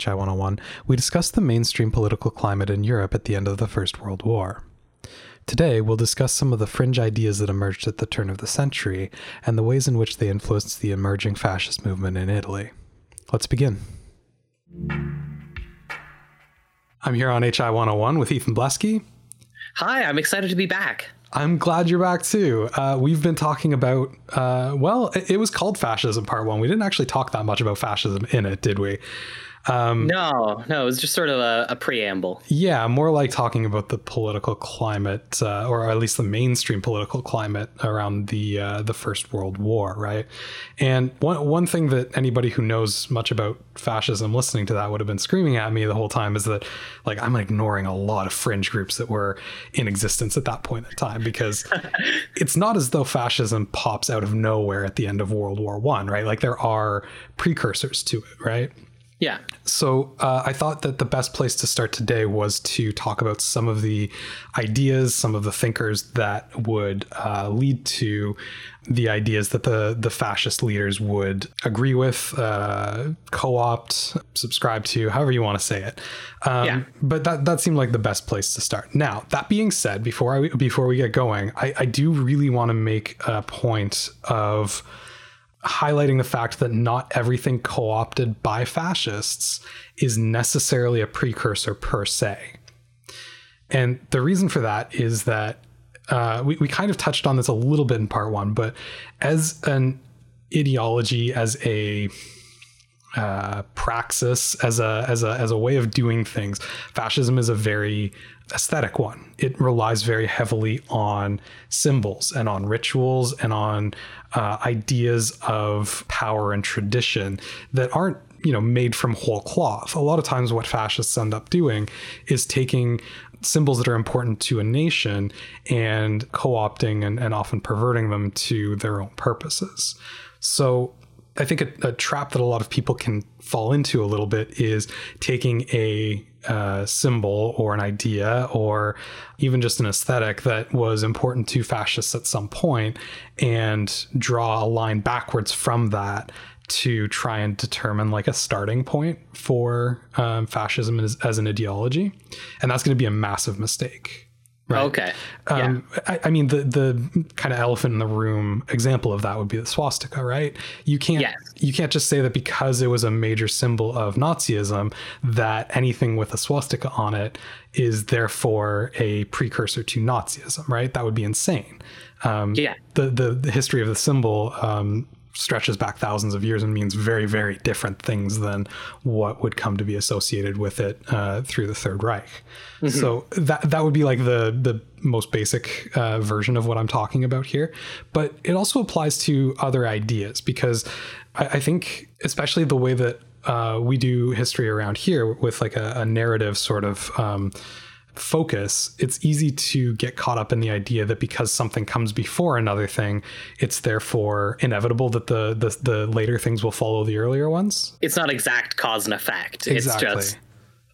HI 101, we discussed the mainstream political climate in Europe at the end of the First World War. Today, we'll discuss some of the fringe ideas that emerged at the turn of the century and the ways in which they influenced the emerging fascist movement in Italy. Let's begin. I'm here on HI 101 with Ethan Blesky. Hi, I'm excited to be back. I'm glad you're back too. Uh, we've been talking about, uh, well, it, it, was called Fascism Part One. We didn't actually talk that much about fascism in it, did we? Um, no, no, it was just sort of a, a, preamble. Yeah, more like talking about the political climate, uh, or at least the mainstream political climate around the uh, the First World War, right? And one one thing that anybody who knows much about fascism listening to that would have been screaming at me the whole time is that, like, I'm ignoring a lot of fringe groups that were in existence at that point in time because it's not as though fascism pops out of nowhere at the end of World War One, right? Like there are precursors to it, right? Yeah. So uh, I thought that the best place to start today was to talk about some of the ideas, some of the thinkers that would uh, lead to the ideas that the the fascist leaders would agree with, uh, co-opt, subscribe to, however you want to say it. Um, yeah. But that that seemed like the best place to start. Now that being said, before I before we get going, I, I do really want to make a point of highlighting the fact that not everything co opted by fascists is necessarily a precursor per se. And the reason for that is that uh, we, we kind of touched on this a little bit in part one, but as an ideology, as a uh, praxis, as a as a as a way of doing things, fascism is a very aesthetic one. It relies very heavily on symbols and on rituals and on uh, ideas of power and tradition that aren't you know made from whole cloth. A lot of times, what fascists end up doing is taking symbols that are important to a nation and co-opting and, and often perverting them to their own purposes. So I think a, a, trap that a lot of people can fall into a little bit is taking a uh, symbol or an idea or even just an aesthetic that was important to fascists at some point and draw a line backwards from that to try and determine like a starting point for um, fascism as, as an ideology. And that's going to be a massive mistake Right? Okay. Um, yeah. I, I, mean, the the kind of elephant in the room example of that would be the swastika, right? You can't yes. you can't just say that because it was a major symbol of Nazism that anything with a swastika on it is therefore a precursor to Nazism, right? That would be insane. Um, yeah. The, the, the history of the symbol um, stretches back thousands of years and means very, very different things than what would come to be associated with it uh, through the Third Reich. Mm-hmm. So that that would be like the the most basic uh, version of what I'm talking about here. But it also applies to other ideas because I, I think, especially the way that uh, we do history around here with like a, a narrative sort of. Um, focus, it's easy to get caught up in the idea that because something comes before another thing, it's therefore inevitable that the the, the later things will follow the earlier ones. It's not exact cause and effect. Exactly. It's just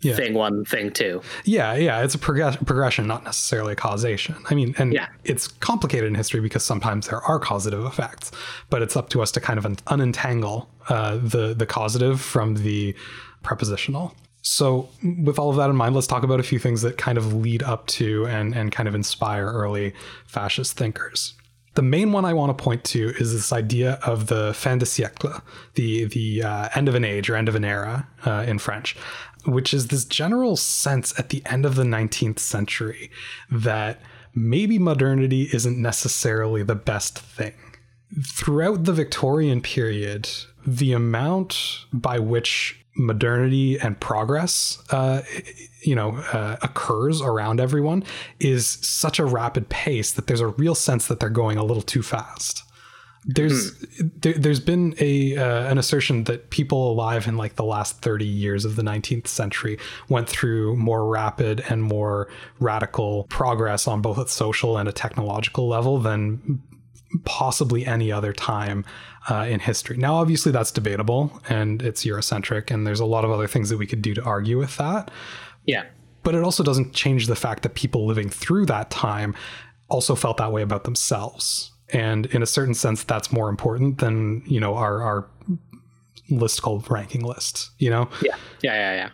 yeah. thing one, thing two. Yeah, yeah. It's a prog- progression, not necessarily a causation. I mean, and yeah. it's complicated in history because sometimes there are causative effects, but it's up to us to kind of unentangle uh, the the causative from the prepositional. So, with all of that in mind, let's talk about a few things that kind of lead up to and, and kind of inspire early fascist thinkers. The main one I want to point to is this idea of the fin de siècle, the the uh, end of an age or end of an era uh, in French, which is this general sense at the end of the 19th century that maybe modernity isn't necessarily the best thing. Throughout the Victorian period, the amount by which modernity and progress, uh, you know, uh, occurs around everyone is such a rapid pace that there's a real sense that they're going a little too fast. There's hmm. there, has been a uh, an assertion that people alive in like the last 30 years of the 19th century went through more rapid and more radical progress on both a social and a technological level than possibly any other time uh, in history. Now, obviously, that's debatable and it's Eurocentric, and there's a lot of other things that we could do to argue with that. Yeah. But it also doesn't change the fact that people living through that time also felt that way about themselves. And in a certain sense, that's more important than, you know, our, our list called ranking list, you know? Yeah. Yeah. Yeah. Yeah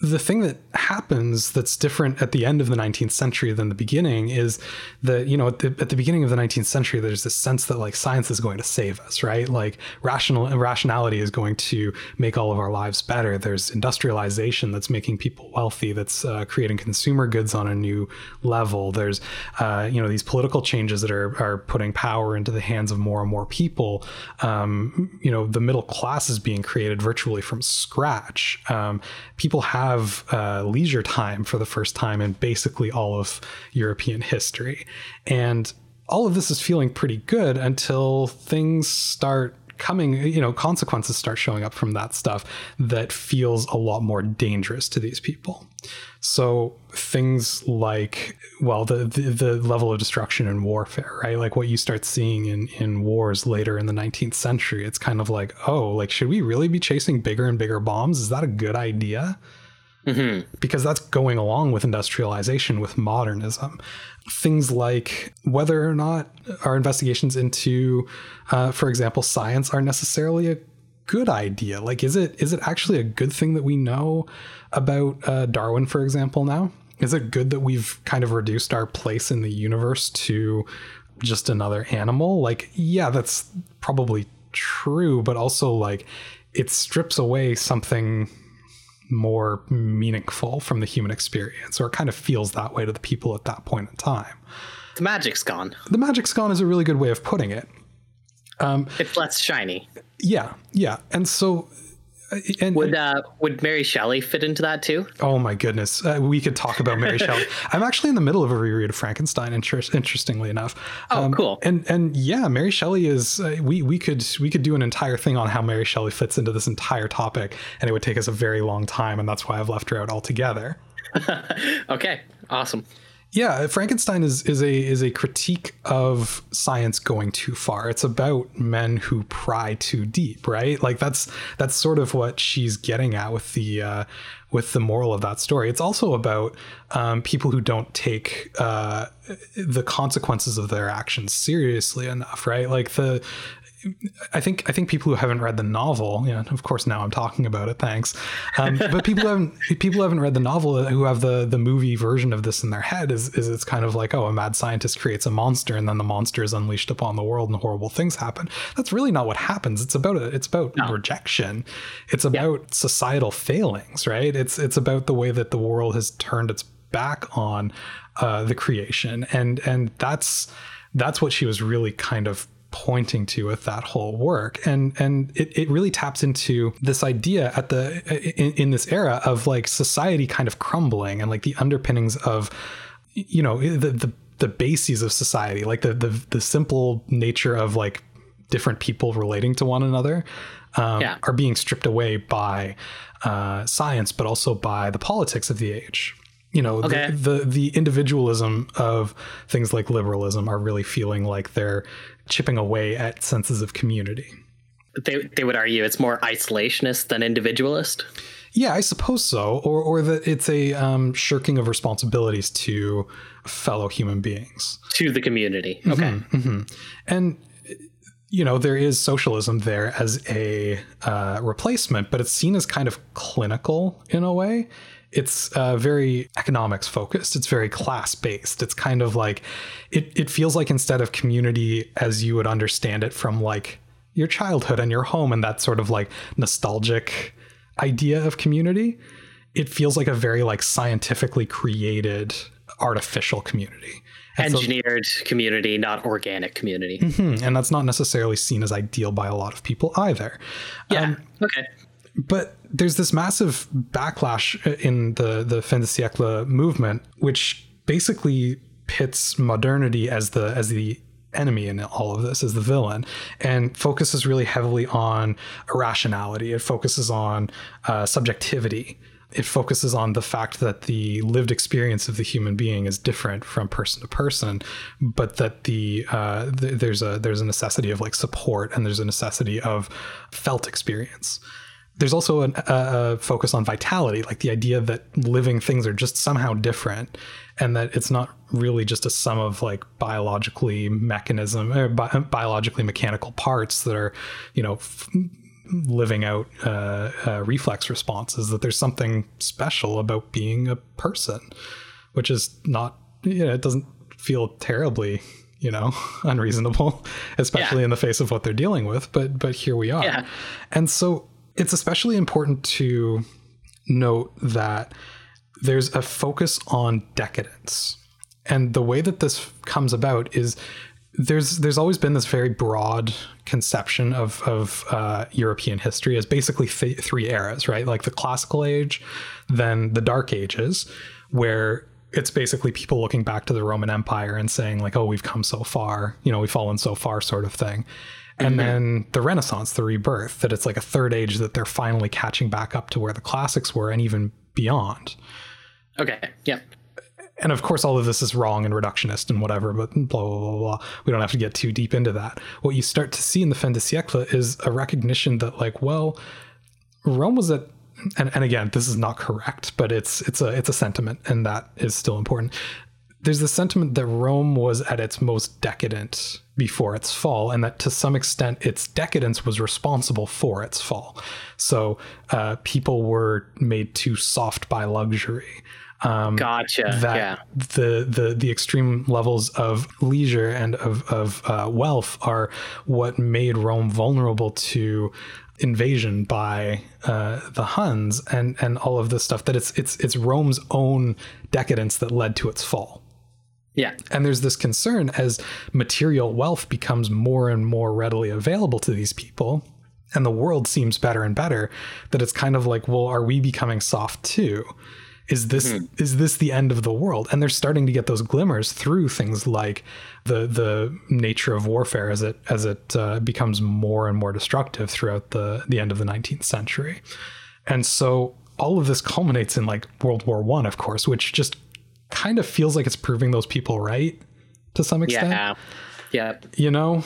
the thing that happens that's different at the end of the 19th century than the beginning is that you know at the, at the beginning of the 19th century there's this sense that like science is going to save us right? Like rational rationality is going to make all of our lives better. There's industrialization that's making people wealthy that's uh, creating consumer goods on a new level. There's uh, you know these political changes that are are putting power into the hands of more and more people. Um, you know the middle class is being created virtually from scratch. Um, people have have uh, leisure time for the first time in basically all of European history. And all of this is feeling pretty good until things start coming, you know, consequences start showing up from that stuff that feels a lot more dangerous to these people. So things like, well, the, the, the level of destruction in warfare, right? Like what you start seeing in in wars later in the 19th century. It's kind of like, oh, like should we really be chasing bigger and bigger bombs? Is that a good idea? Mm-hmm. Because that's going along with industrialization, with modernism. Things like whether or not our investigations into, uh, for example, science are necessarily a good idea. Like, is it is it actually a good thing that we know about uh, Darwin, for example? Now, is it good that we've kind of reduced our place in the universe to just another animal? Like, yeah, that's probably true, but also like it strips away something more meaningful from the human experience, or it kind of feels that way to the people at that point in time. The magic's gone. The magic's gone is a really good way of putting it. Um, it's less shiny. Yeah, yeah, and so and, would uh, would Mary Shelley fit into that too? Oh my goodness, uh, we could talk about Mary Shelley. I'm actually in the middle of a reread of Frankenstein. Inter- interestingly enough. Oh, um, cool. And and yeah, Mary Shelley is. Uh, we we could we could do an entire thing on how Mary Shelley fits into this entire topic, and it would take us a very long time, and that's why I've left her out altogether. okay, awesome. Yeah, Frankenstein is is a is a critique of science going too far. It's about men who pry too deep, right? Like that's that's sort of what she's getting at with the uh, with the moral of that story. It's also about um, people who don't take uh, the consequences of their actions seriously enough, right? Like the I think I think people who haven't read the novel, yeah, of course now I'm talking about it, thanks. Um, but people haven't people who haven't read the novel who have the the movie version of this in their head is is it's kind of like oh a mad scientist creates a monster and then the monster is unleashed upon the world and horrible things happen. That's really not what happens. It's about a, it's about no. rejection. It's about yeah. societal failings, right? It's it's about the way that the world has turned its back on uh, the creation and and that's that's what she was really kind of pointing to with that whole work and and it, it really taps into this idea at the in, in this era of like society kind of crumbling and like the underpinnings of you know the the, the bases of society like the, the the simple nature of like different people relating to one another um, yeah. are being stripped away by uh, science but also by the politics of the age you know okay. the, the, the individualism of things like liberalism are really feeling like they're chipping away at senses of community. They they would argue it's more isolationist than individualist. Yeah, I suppose so, or or that it's a um, shirking of responsibilities to fellow human beings, to the community. Mm-hmm, okay, mm-hmm, mm-hmm. and you know there is socialism there as a uh, replacement, but it's seen as kind of clinical in a way it's uh, very economics focused. It's very class based. It's kind of like it. It feels like instead of community as you would understand it from like your childhood and your home and that sort of like nostalgic idea of community, it feels like a very like scientifically created artificial community. And engineered so, community, not organic community. Mm-hmm, and that's not necessarily seen as ideal by a lot of people either. Yeah. Um, okay but there's this massive backlash in the the fin de siècle movement, which basically pits modernity as the as the enemy in all of this as the villain and focuses really heavily on irrationality. It focuses on uh, subjectivity. It focuses on the fact that the lived experience of the human being is different from person to person but that the uh, th- there's a there's a necessity of like support and there's a necessity of felt experience there's also an, a, a, focus on vitality, like the idea that living things are just somehow different, and that it's not really just a sum of like biologically mechanism or bi- biologically mechanical parts that are, you know, f- living out uh, uh, reflex responses. That there's something special about being a person, which is not, you know, it doesn't feel terribly you know unreasonable especially yeah. in the face of what they're dealing with but but here we are yeah. and so it's especially important to note that there's a focus on decadence. And the way that this comes about is there's there's always been this very broad conception of of uh, European history as basically th- three eras, right? Like the classical age, then the Dark Ages, where it's basically people looking back to the Roman Empire and saying like, "Oh, we've come so far, you know, we've fallen so far," sort of thing and mm-hmm. then the renaissance the rebirth that it's like a third age that they're finally catching back up to where the classics were and even beyond. Okay yeah and of course all of this is wrong and reductionist and whatever but blah blah blah blah. We don't have to get too deep into that. What you start to see in the fin de siècle is a recognition that like well rome was at and, and again this is not correct but it's it's a it's a sentiment and that is still important there's the sentiment that Rome was at its most decadent before its fall, and that to some extent its decadence was responsible for its fall. So uh, people were made too soft by luxury. Um, gotcha. That yeah. the the the extreme levels of leisure and of of uh, wealth are what made Rome vulnerable to invasion by uh, the Huns and and all of this stuff. That it's it's it's Rome's own decadence that led to its fall. Yeah. And there's this concern as material wealth becomes more and more readily available to these people and the world seems better and better that it's kind of like, well, are we becoming soft too? Is this mm-hmm. is this the end of the world? And they're starting to get those glimmers through things like the the nature of warfare as it as it uh, becomes more and more destructive throughout the the end of the 19th century. And so all of this culminates in like World War One, of course, which just kind of feels like it's proving those people right to some extent. Yeah. Yeah. You know,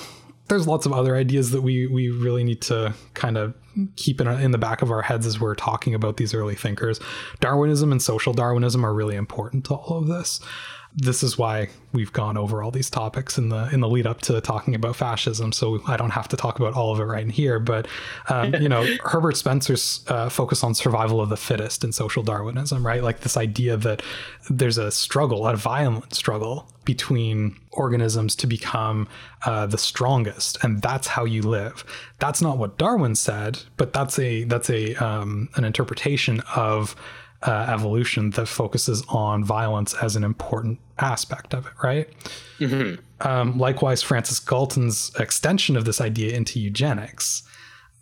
there's lots of other ideas that we we really need to kind of keep in, in the back of our heads as we're talking about these early thinkers. Darwinism and social Darwinism are really important to all of this this is why we've gone over all these topics in the in the lead up to talking about fascism. So I don't have to talk about all of it right in here. But um, you know, Herbert Spencer's uh, focus on survival of the fittest in social Darwinism, right? Like this idea that there's a struggle, a violent struggle between organisms to become uh, the strongest, and that's how you live. That's not what Darwin said, but that's a that's a um, an interpretation of uh, evolution that focuses on violence as an important aspect of it, right? Mm-hmm. Um, likewise, Francis Galton's extension of this idea into eugenics.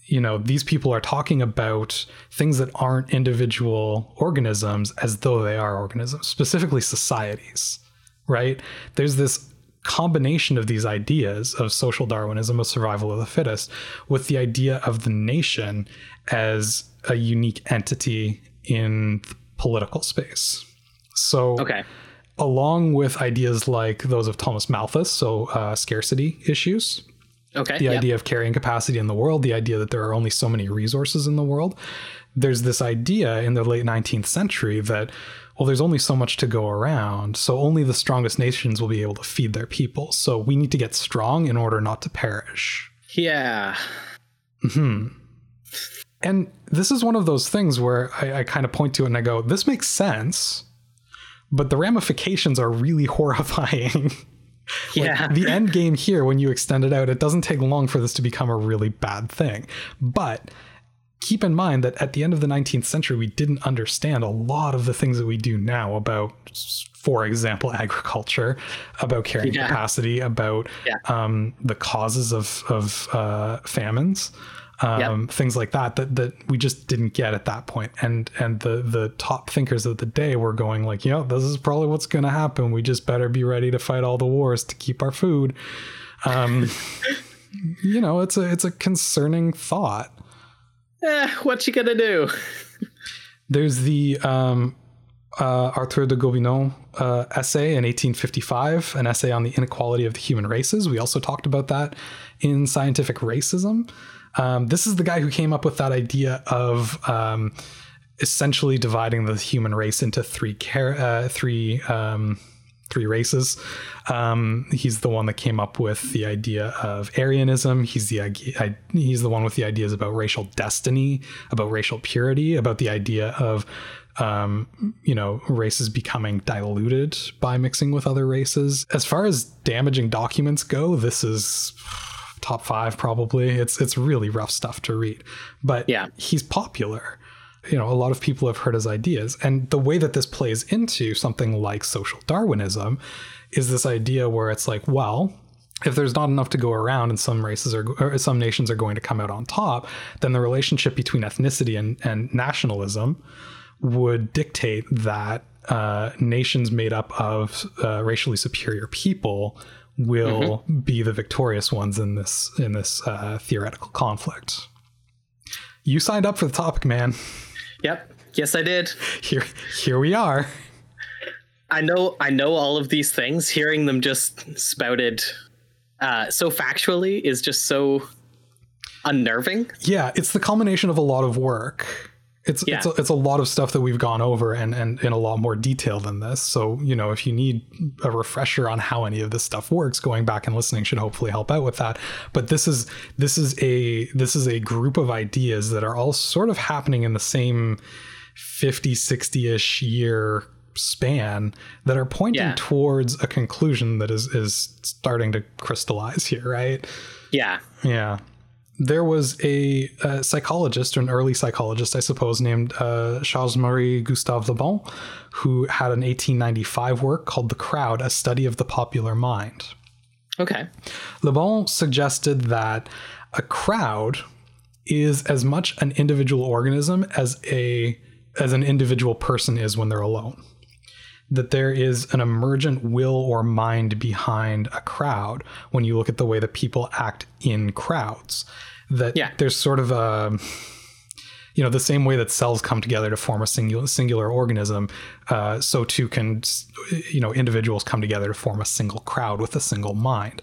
You know, these people are talking about things that aren't individual organisms as though they are organisms, specifically societies, right? There's this combination of these ideas of social Darwinism, of survival of the fittest, with the idea of the nation as a unique entity in political space. So, okay. along with ideas like those of Thomas Malthus, so uh, scarcity issues, okay, the yep. idea of carrying capacity in the world, the idea that there are only so many resources in the world, there's this idea in the late 19th century that well, there's only so much to go around, so only the strongest nations will be able to feed their people. So we need to get strong in order not to perish. Yeah. Hmm. And this is one of those things where I, I kind of point to it and I go, this makes sense, but the ramifications are really horrifying. yeah. The end game here, when you extend it out, it doesn't take long for this to become a really bad thing. But keep in mind that at the end of the 19th century, we didn't understand a lot of the things that we do now about, for example, agriculture, about carrying yeah. capacity, about yeah. um, the causes of, of uh, famines um, yep. things like that, that that we just didn't get at that point. And and the the top thinkers of the day were going like, you know, this is probably what's going to happen. We just better be ready to fight all the wars to keep our food. Um, you know, it's a it's a concerning thought. Eh, what you gonna do? There's the um, uh, Arthur de Gobineau uh, essay in 1855, an essay on the inequality of the human races. We also talked about that in Scientific Racism. Um, this is the guy who came up with that idea of um, essentially dividing the human race into three uh, three um, three races. Um, he's the one that came up with the idea of Aryanism. He's the he's the one with the ideas about racial destiny, about racial purity, about the idea of um, you know, races becoming diluted by mixing with other races. As far as damaging documents go, this is top five probably. It's it's really rough stuff to read, but yeah, he's popular. You know, a lot of people have heard his ideas, and the way that this plays into something like social Darwinism is this idea where it's like, well, if there's not enough to go around and some races are or some nations are going to come out on top, then the relationship between ethnicity and, and nationalism would dictate that uh, nations made up of uh, racially superior people will mm-hmm. be the victorious ones in this in this uh, theoretical conflict. You signed up for the topic, man. Yep. Yes, I did. Here, here we are. I know. I know all of these things. Hearing them just spouted uh, so factually is just so unnerving. Yeah, it's the culmination of a lot of work it's yeah. it's a, it's a lot of stuff that we've gone over and and in a lot more detail than this. So you know, if you need a refresher on how any of this stuff works, going back and listening should hopefully help out with that. But this is this is a this is a group of ideas that are all sort of happening in the same 50 60ish year span that are pointing yeah. towards a conclusion that is is starting to crystallize here, right? Yeah. Yeah there was a, a, psychologist, or an early psychologist, I suppose, named uh, Charles Marie Gustave Le Bon, who had an 1895 work called The Crowd, a study of the popular mind. Okay. Le Bon suggested that a crowd is as much an individual organism as a as an individual person is when they're alone that there is an emergent will or mind behind a crowd when you look at the way that people act in crowds that yeah. there's sort of a you know the same way that cells come together to form a singular singular organism uh, so too can you know individuals come together to form a single crowd with a single mind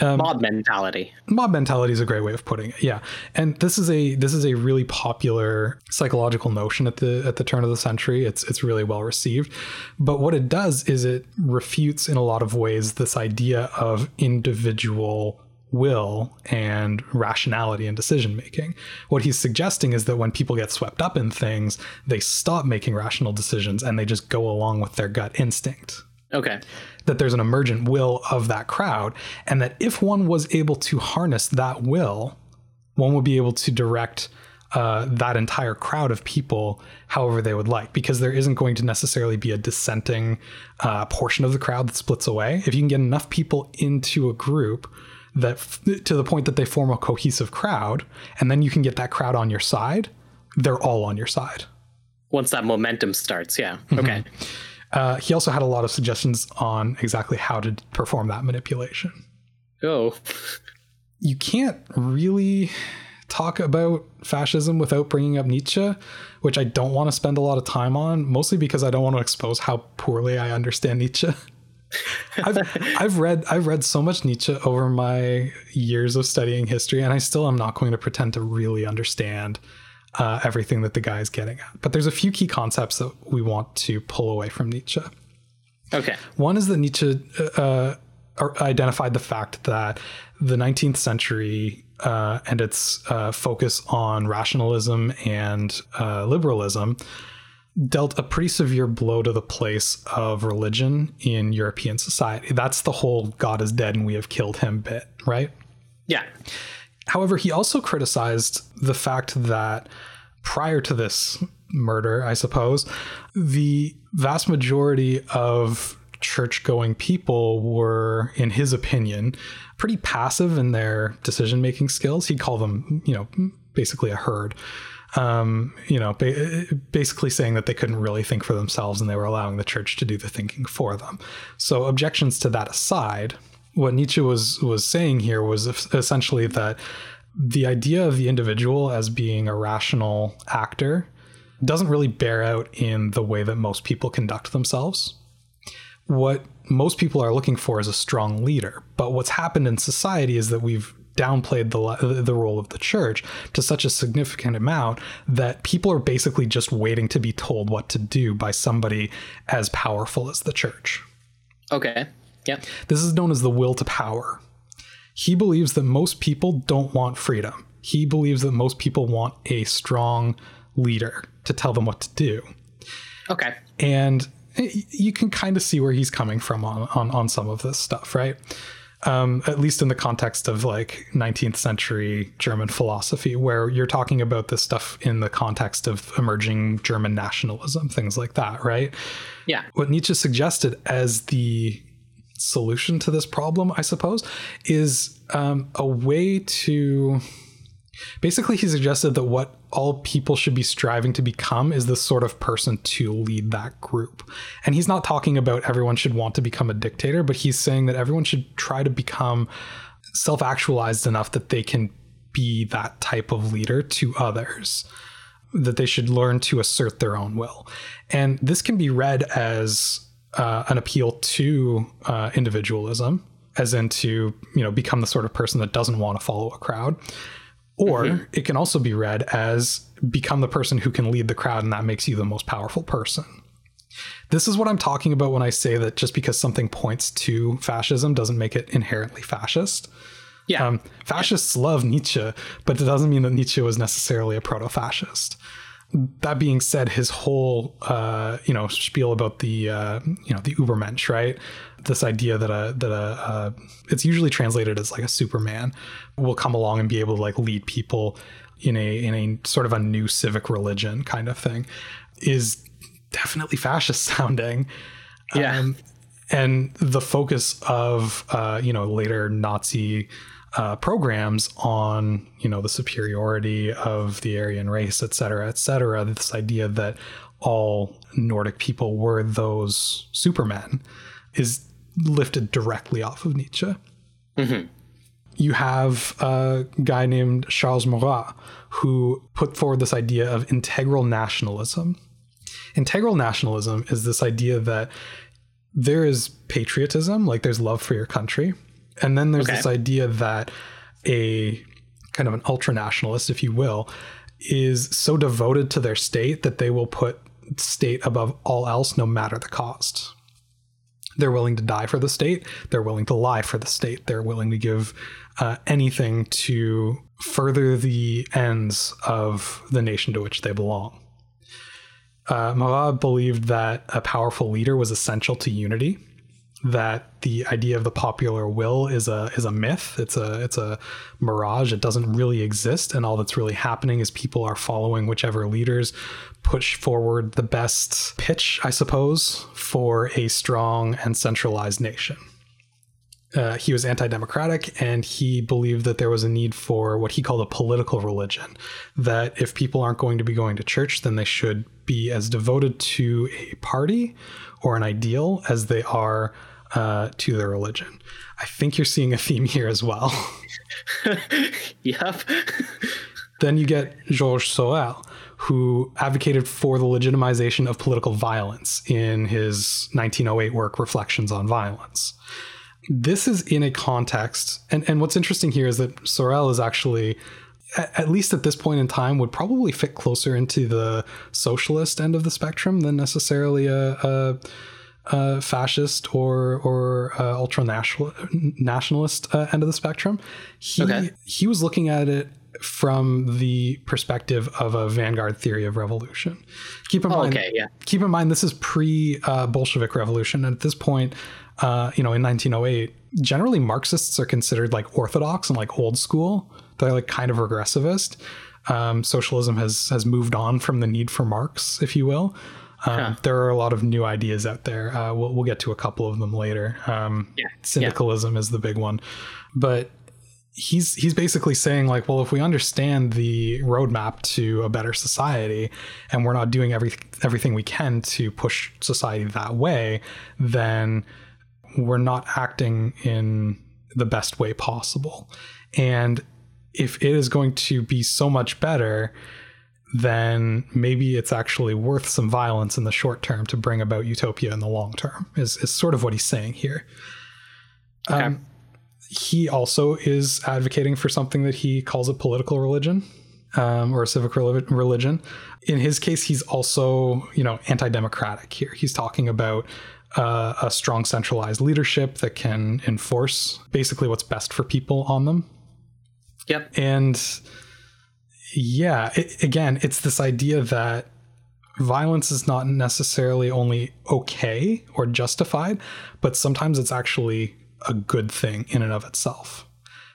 um, mob mentality mob mentality is a great way of putting it yeah and this is a this is a really popular psychological notion at the at the turn of the century it's it's really well received but what it does is it refutes in a lot of ways this idea of individual will and rationality and decision making. What he's suggesting is that when people get swept up in things, they stop making rational decisions and they just go along with their gut instinct. Okay. That there's an emergent will of that crowd, and that if one was able to harness that will, one would be able to direct uh, that entire crowd of people however they would like, because there isn't going to necessarily be a dissenting uh, portion of the crowd that splits away. If you can get enough people into a group that to the point that they form a cohesive crowd and then you can get that crowd on your side they're all on your side once that momentum starts yeah mm-hmm. okay uh, he also had a lot of suggestions on exactly how to perform that manipulation oh you can't really talk about fascism without bringing up Nietzsche, which I don't want to spend a lot of time on, mostly because I don't want to expose how poorly I understand Nietzsche. I've I've read I've read so much Nietzsche over my years of studying history, and I still am not going to pretend to really understand uh, everything that the guy is getting at. But there's a few key concepts that we want to pull away from Nietzsche. Okay. One is that Nietzsche uh, identified the fact that the 19th century uh, and its uh, focus on rationalism and uh, liberalism dealt a pretty severe blow to the place of religion in European society. That's the whole God is dead and we have killed him bit, right? Yeah. However, he also criticized the fact that prior to this murder, I suppose, the vast majority of church going people were, in his opinion, pretty passive in their decision making skills. He'd call them, you know, basically a herd. Um, you know, ba- basically saying that they couldn't really think for themselves and they were allowing the church to do the thinking for them. So, objections to that aside, what Nietzsche was was saying here was essentially that the idea of the individual as being a rational actor doesn't really bear out in the way that most people conduct themselves. What most people are looking for is a strong leader, but what's happened in society is that we've downplayed the the role of the church to such a significant amount that people are basically just waiting to be told what to do by somebody as powerful as the church. Okay. Yep. This is known as the will to power. He believes that most people don't want freedom. He believes that most people want a strong leader to tell them what to do. Okay. And you can kind of see where he's coming from on, on, on some of this stuff, right? Um, at least in the context of like 19th century German philosophy, where you're talking about this stuff in the context of emerging German nationalism, things like that, right? Yeah. What Nietzsche suggested as the solution to this problem, I suppose, is um, a way to. Basically, he suggested that what all people should be striving to become is the sort of person to lead that group. And he's not talking about everyone should want to become a dictator, but he's saying that everyone should try to become self actualized enough that they can be that type of leader to others, that they should learn to assert their own will. And this can be read as uh, an appeal to uh, individualism, as in to you know become the sort of person that doesn't want to follow a crowd, or mm-hmm. it can also be read as become the person who can lead the crowd, and that makes you the most powerful person. This is what I'm talking about when I say that just because something points to fascism doesn't make it inherently fascist. Yeah. Um, fascists yeah. love Nietzsche, but it doesn't mean that Nietzsche was necessarily a proto fascist that being said, his whole uh, you know spiel about the uh, you know the Ubermensch, right? This idea that a that a uh, it's usually translated as like a Superman will come along and be able to like lead people in a in a sort of a new civic religion kind of thing is definitely fascist sounding. Yeah. Um, and the focus of uh, you know later Nazi uh, programs on you know the superiority of the Aryan race, et cetera, et cetera. This idea that all Nordic people were those supermen is lifted directly off of Nietzsche. Mm-hmm. You have a guy named Charles Maurras who put forward this idea of integral nationalism. Integral nationalism is this idea that there is patriotism, like there's love for your country, and then there's okay. this idea that a kind of an ultra nationalist, if you will, is so devoted to their state that they will put state above all else, no matter the cost. They're willing to die for the state. They're willing to lie for the state. They're willing to give uh, anything to further the ends of the nation to which they belong. Uh, Maurras believed that a powerful leader was essential to unity that the idea of the popular will is a is a myth. It's a it's a mirage. It doesn't really exist, and all that's really happening is people are following whichever leaders push forward the best pitch, I suppose, for a strong and centralized nation. Uh, he was anti-democratic and he believed that there was a need for what he called a political religion that if people aren't going to be going to church then they should be as devoted to a party or an ideal as they are uh, to their religion. I think you're seeing a theme here as well. yep. then you get Georges Sorel, who advocated for the legitimization of political violence in his 1908 work Reflections on Violence. This is in a context, and, and what's interesting here is that Sorel is actually at least at this point in time, would probably fit closer into the socialist end of the spectrum than necessarily a, a uh, fascist or or uh, ultra national nationalist uh, end of the spectrum. He Okay. he was looking at it from the perspective of a vanguard theory of revolution. Keep in mind, okay, yeah. keep in mind this is pre uh, Bolshevik revolution, and at this point, uh, you know, in 1908, generally Marxists are considered like orthodox and like old school. They're like kind of regressivist. Um, socialism has has moved on from the need for Marx, if you will. Um, Huh. There are a lot of new ideas out there. Uh, we'll, we'll get to a couple of them later. Um, Yeah, syndicalism is the big one, but he's he's basically saying like, well, if we understand the roadmap to a better society, and we're not doing every everything we can to push society that way, then we're not acting in the best way possible. And if it is going to be so much better, then maybe it's actually worth some violence in the short term to bring about utopia in the long term, is, is sort of what he's saying here. Okay. Um, he also is advocating for something that he calls a political religion um, or a civic religion. In his case, he's also, you know, anti-democratic here. He's talking about uh, a strong centralized leadership that can enforce basically what's best for people on them. Yep. And yeah, it, again, it's this idea that violence is not necessarily only okay or justified, but sometimes it's actually a good thing in and of itself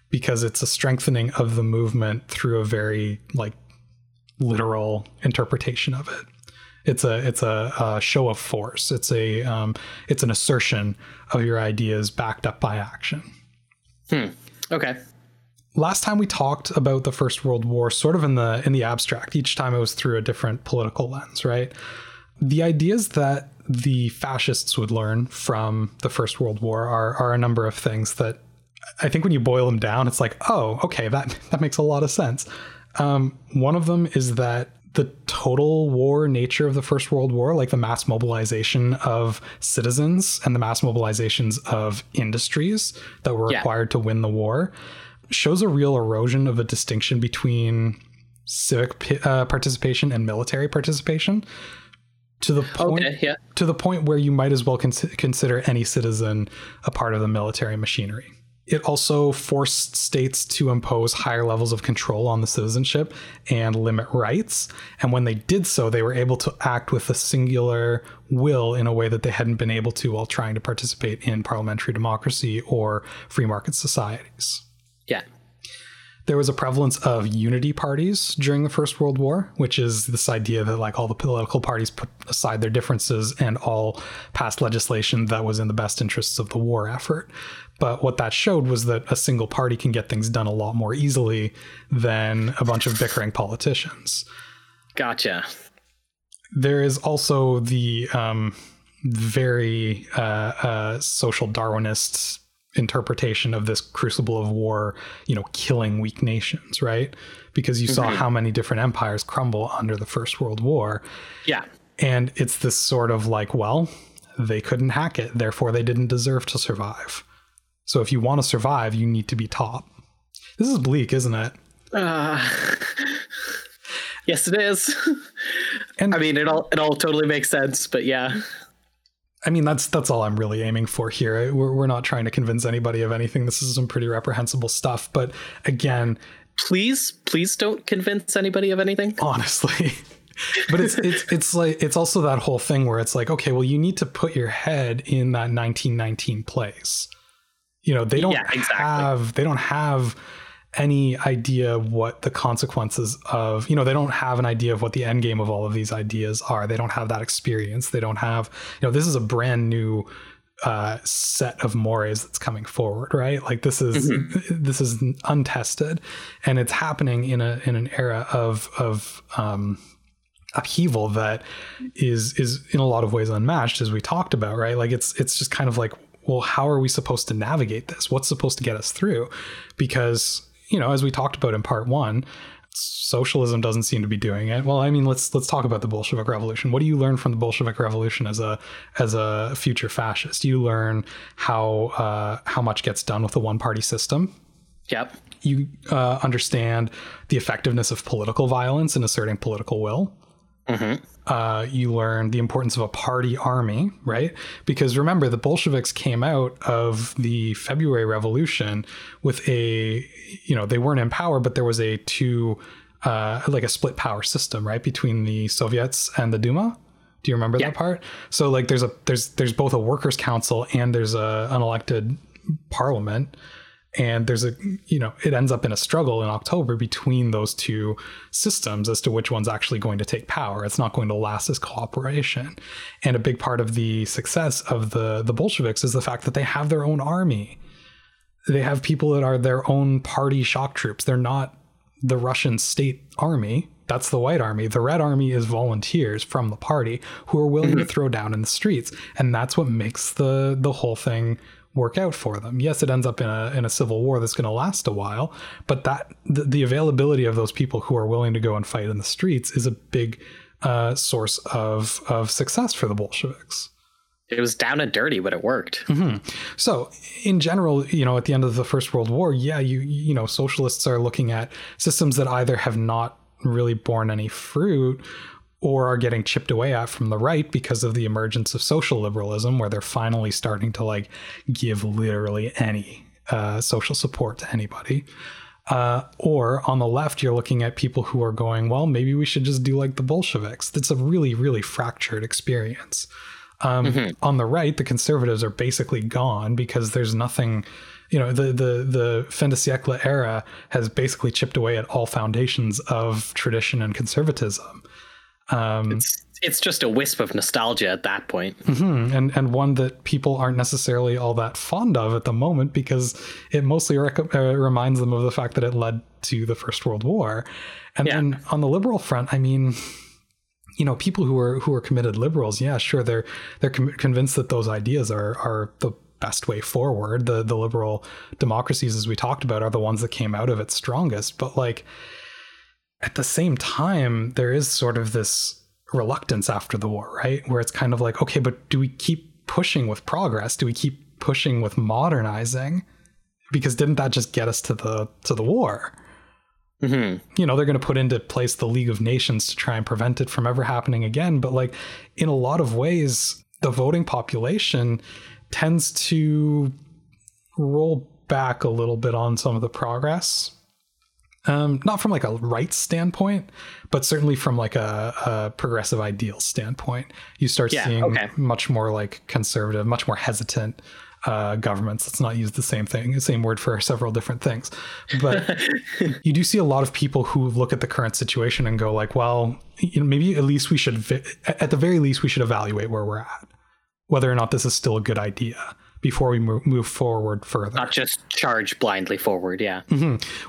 because it's a strengthening of the movement through a very like literal interpretation of it. It's a it's a, a show of force. It's a um, it's an assertion of your ideas backed up by action Hmm. Okay. Last time we talked about the first world war sort of in the in the abstract each time it was through a different political lens right the ideas that the fascists would learn from the first world war are are a number of things that i think when you boil them down it's like oh okay that that makes a lot of sense um, one of them is that the total war nature of the First World War, like the mass mobilization of citizens and the mass mobilizations of industries that were Yeah. required to win the war, shows a real erosion of a distinction between civic uh, participation and military participation to the point Okay. Yeah. to the point where you might as well cons- consider any citizen a part of the military machinery. It also forced states to impose higher levels of control on the citizenship and limit rights. And when they did so, they were able to act with a singular will in a way that they hadn't been able to while trying to participate in parliamentary democracy or free market societies. Yeah. There was a prevalence of unity parties during the First World War, which is this idea that like all the political parties put aside their differences and all passed legislation that was in the best interests of the war effort. But what that showed was that a single party can get things done a lot more easily than a bunch of bickering politicians. Gotcha. There is also the um, very uh, uh, social Darwinist interpretation of this crucible of war, you know, killing weak nations, right? Because you saw how many different empires crumble under the First World War. Yeah. And it's this sort of like, well, they couldn't hack it, therefore they didn't deserve to survive. So if you want to survive, you need to be top. This is bleak, isn't it? Uh, yes, it is. And I mean, it all it all totally makes sense. But yeah. I mean, that's that's all I'm really aiming for here. We're, we're not trying to convince anybody of anything. This is some pretty reprehensible stuff. But again, Please, please don't convince anybody of anything. honestly, but it's it's it's like it's also that whole thing where it's like, okay, well, you need to put your head in that 1919 place. You know, they don't Yeah, exactly. have they don't have any idea what the consequences of you know they don't have an idea of what the end game of all of these ideas are. They don't have that experience. They don't have you know this is a brand new uh, set of mores that's coming forward right? Like this is this is untested. And it's happening in a in an era of of um upheaval that is is in a lot of ways unmatched as we talked about right? Like it's it's just kind of like well how are we supposed to navigate this? What's supposed to get us through? Because you know as we talked about in part 1 socialism doesn't seem to be doing it. Well i mean let's let's talk about the bolshevik revolution. What do you learn from the bolshevik revolution as a as a future fascist? You learn how uh, how much gets done with the one party system. Yep. you uh, understand the effectiveness of political violence in asserting political will Mm-hmm. Uh, you learn the importance of a party army, right? Because remember, the Bolsheviks came out of the February Revolution with a, you know, they weren't in power, but there was a two, uh, like a split power system, right, between the Soviets and the Duma. Do you remember Yeah. that part? So like, there's a there's there's both a workers' council and there's a an elected parliament and there's a you know it ends up in a struggle in october between those two systems as to which one's actually going to take power. It's not going to last as cooperation. And a big part of the success of the the bolsheviks is the fact that they have their own army. They have people that are their own party shock troops. They're not the russian state army. That's the white army. The red army is volunteers from the party who are willing to mm-hmm. throw down in the streets. And that's what makes the the whole thing work out for them. Yes, it ends up in a in a civil war that's going to last a while, but that the, the availability of those people who are willing to go and fight in the streets is a big uh, source of of success for the Bolsheviks. It was down and dirty, but it worked. So, in general, you know, at the end of the First World War, yeah, you you know, socialists are looking at systems that either have not really borne any fruit or are getting chipped away at from the right because of the emergence of social liberalism, where they're finally starting to like give literally any uh, social support to anybody. Uh, or on the left, you're looking at people who are going, well, maybe we should just do like the Bolsheviks. That's a really, really fractured experience. Um, On the right, the conservatives are basically gone because there's nothing, you know, the the the fin de siècle era has basically chipped away at all foundations of tradition and conservatism. Um, It's it's just a wisp of nostalgia at that point. Mhm, and and one that people aren't necessarily all that fond of at the moment because it mostly rec- uh, reminds them of the fact that it led to the First World War. And Yeah. then on the liberal front, I mean, you know, people who are who are committed liberals, yeah, sure, they're they're com- convinced that those ideas are are the best way forward. The the liberal democracies, as we talked about, are the ones that came out of it strongest. But like at the same time, there is sort of this reluctance after the war, right? Where it's kind of like, okay, but do we keep pushing with progress? Do we keep pushing with modernizing? Because didn't that just get us to the to the war? hmm You know, they're going to put into place the League of Nations to try and prevent it from ever happening again. But like in a lot of ways, the voting population tends to roll back a little bit on some of the progress um, not from like a rights standpoint, but certainly from like a, a progressive ideal standpoint. You start Yeah, seeing okay. much more like conservative, much more hesitant uh, governments. Let's not use the same thing, the same word for several different things. But you do see a lot of people who look at the current situation and go like, well, you know, maybe at least we should, vi- at the very least, we should evaluate where we're at, whether or not this is still a good idea before we mo- move forward further. Not just charge blindly forward. Yeah.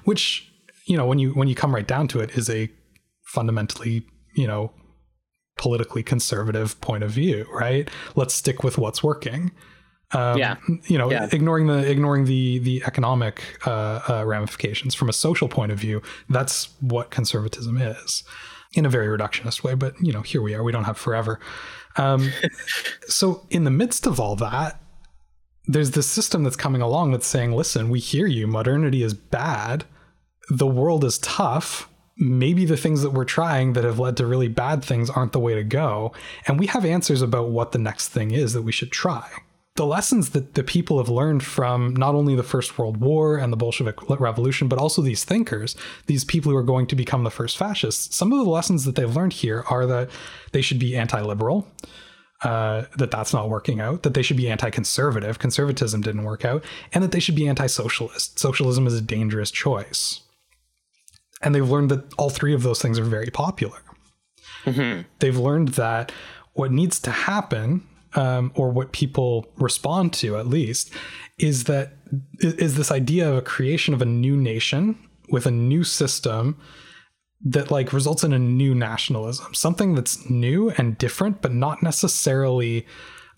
which you know when you when you come right down to it is a fundamentally you know politically conservative point of view right let's stick with what's working um, Yeah. you know Yeah. ignoring the ignoring the the economic uh, uh, ramifications from a social point of view that's what conservatism is in a very reductionist way but you know here we are we don't have forever um, so in the midst of all that there's this system that's coming along that's saying, listen, we hear you. Modernity is bad. The world is tough. Maybe the things that we're trying that have led to really bad things aren't the way to go. And we have answers about what the next thing is that we should try. The lessons that the people have learned from not only the First World War and the Bolshevik Revolution, but also these thinkers, these people who are going to become the first fascists, some of the lessons that they've learned here are that they should be anti liberal, uh, that that's not working out, that they should be anti conservative, conservatism didn't work out, and that they should be anti socialist. Socialism is a dangerous choice. And they've learned that all three of those things are very popular. They've learned that what needs to happen, um, or what people respond to at least, is that is this idea of a creation of a new nation with a new system that like results in a new nationalism, something that's new and different, but not necessarily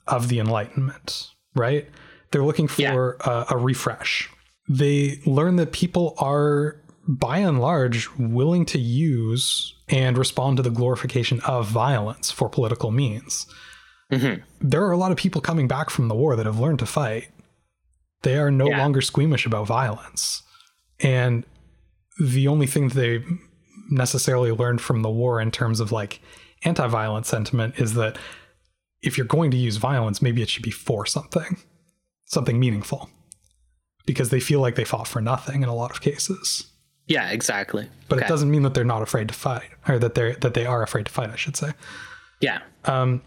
of the Enlightenment, right? They're looking for a, a refresh. They learn that people are, by and large, willing to use and respond to the glorification of violence for political means. Mm-hmm. There are a lot of people coming back from the war that have learned to fight. They are no Yeah. longer squeamish about violence. And the only thing that they necessarily learned from the war in terms of like anti-violent sentiment is that if you're going to use violence, maybe it should be for something, something meaningful, because they feel like they fought for nothing in a lot of cases. Yeah, exactly. But Okay. it doesn't mean that they're not afraid to fight, or that they're that they are afraid to fight. I should say. Yeah. Um,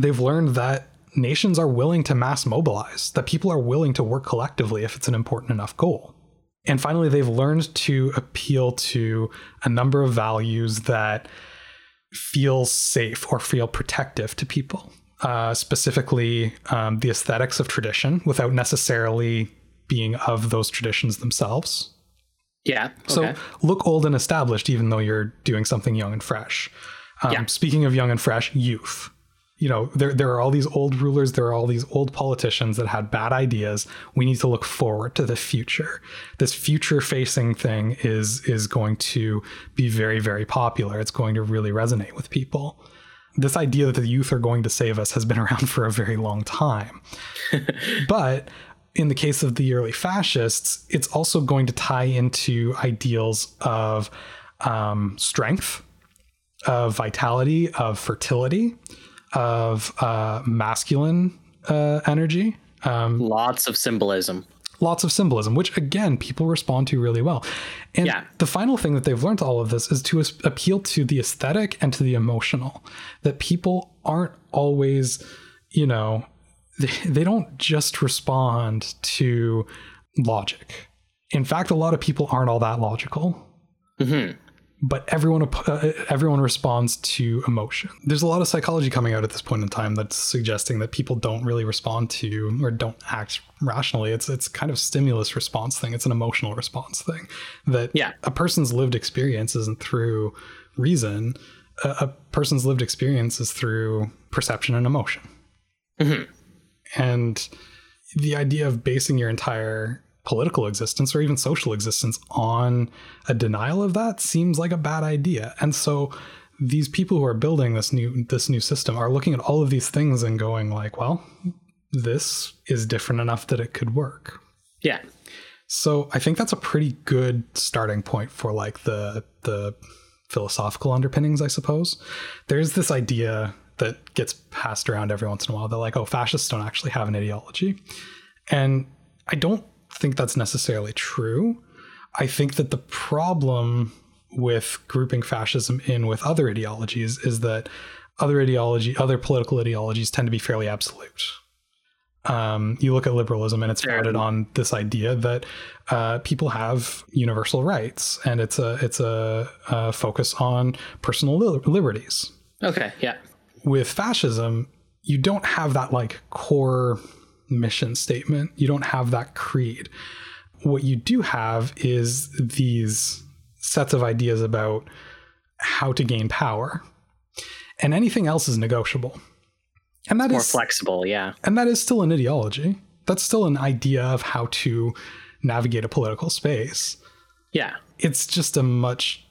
they've learned that nations are willing to mass mobilize, that people are willing to work collectively if it's an important enough goal. And finally, they've learned to appeal to a number of values that feel safe or feel protective to people, uh, specifically um, the aesthetics of tradition without necessarily being of those traditions themselves. Yeah. So Okay. look old and established, even though you're doing something young and fresh. Um, Yeah. Speaking of young and fresh, youth. You know, there there are all these old rulers, there are all these old politicians that had bad ideas. We need to look forward to the future. This future-facing thing is is going to be very very popular. It's going to really resonate with people. This idea that the youth are going to save us has been around for a very long time. But in the case of the early fascists, it's also going to tie into ideals of um, strength, of vitality, of fertility, of uh, masculine uh, energy. Um, Lots of symbolism. lots of symbolism, which again, people respond to really well. And Yeah. the final thing that they've learned all of this is to appeal to the aesthetic and to the emotional, that people aren't always, you know, they, they don't just respond to logic. In fact, a lot of people aren't all that logical. But everyone uh, everyone responds to emotion. There's a lot of psychology coming out at this point in time that's suggesting that people don't really respond to or don't act rationally. It's it's kind of stimulus response thing. It's an emotional response thing. That Yeah. a person's lived experience isn't through reason. A, a person's lived experience is through perception and emotion. And the idea of basing your entire political existence or even social existence on a denial of that seems like a bad idea. And so these people who are building this new this new system are looking at all of these things and going like, well, this is different enough that it could work. Yeah. So I think that's a pretty good starting point for like the the philosophical underpinnings, I suppose. There's this idea that gets passed around every once in a while They're like, oh, fascists don't actually have an ideology. And I don't think that's necessarily true. I think that the problem with grouping fascism in with other ideologies is that other ideology, other political ideologies tend to be fairly absolute. Um, you look at liberalism and it's founded on this idea that uh, people have universal rights, and it's a it's a, a focus on personal li- liberties Okay. Yeah. With fascism, you don't have that like core mission statement. You don't have that creed. What you do have is these sets of ideas about how to gain power. And anything else is negotiable. And that More is flexible. Yeah. and that is still an ideology. That's still an idea of how to navigate a political space Yeah. it's just a much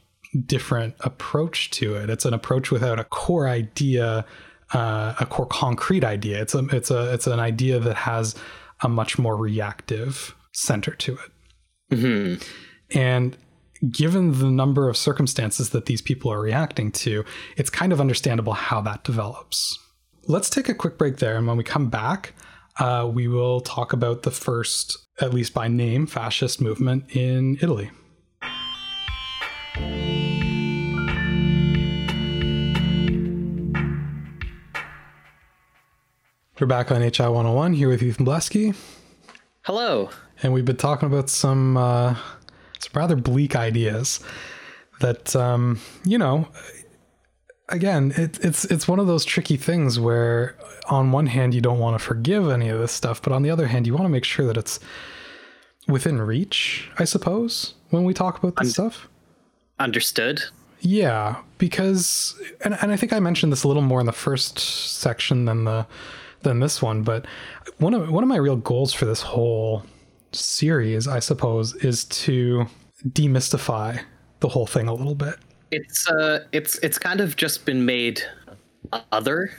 different approach to it. It's an approach without a core idea, uh, a core concrete idea. It's a it's a it's an idea that has a much more reactive center to it. And given the number of circumstances that these people are reacting to, it's kind of understandable how that develops. Let's take a quick break there, and when we come back, uh, we will talk about the first, at least by name, fascist movement in Italy. We're back on HI 101 here with Ethan Blesky, Hello. and we've been talking about some uh, some rather bleak ideas that um, you know. Again, it, it's it's one of those tricky things where, on one hand, you don't want to forgive any of this stuff, but on the other hand, you want to make sure that it's within reach. I suppose when we talk about this stuff. Understood. Yeah, because and, and I think I mentioned this a little more in the first section than the than this one, but one of one of my real goals for this whole series, I suppose, is to demystify the whole thing a little bit. It's uh, it's it's kind of just been made other.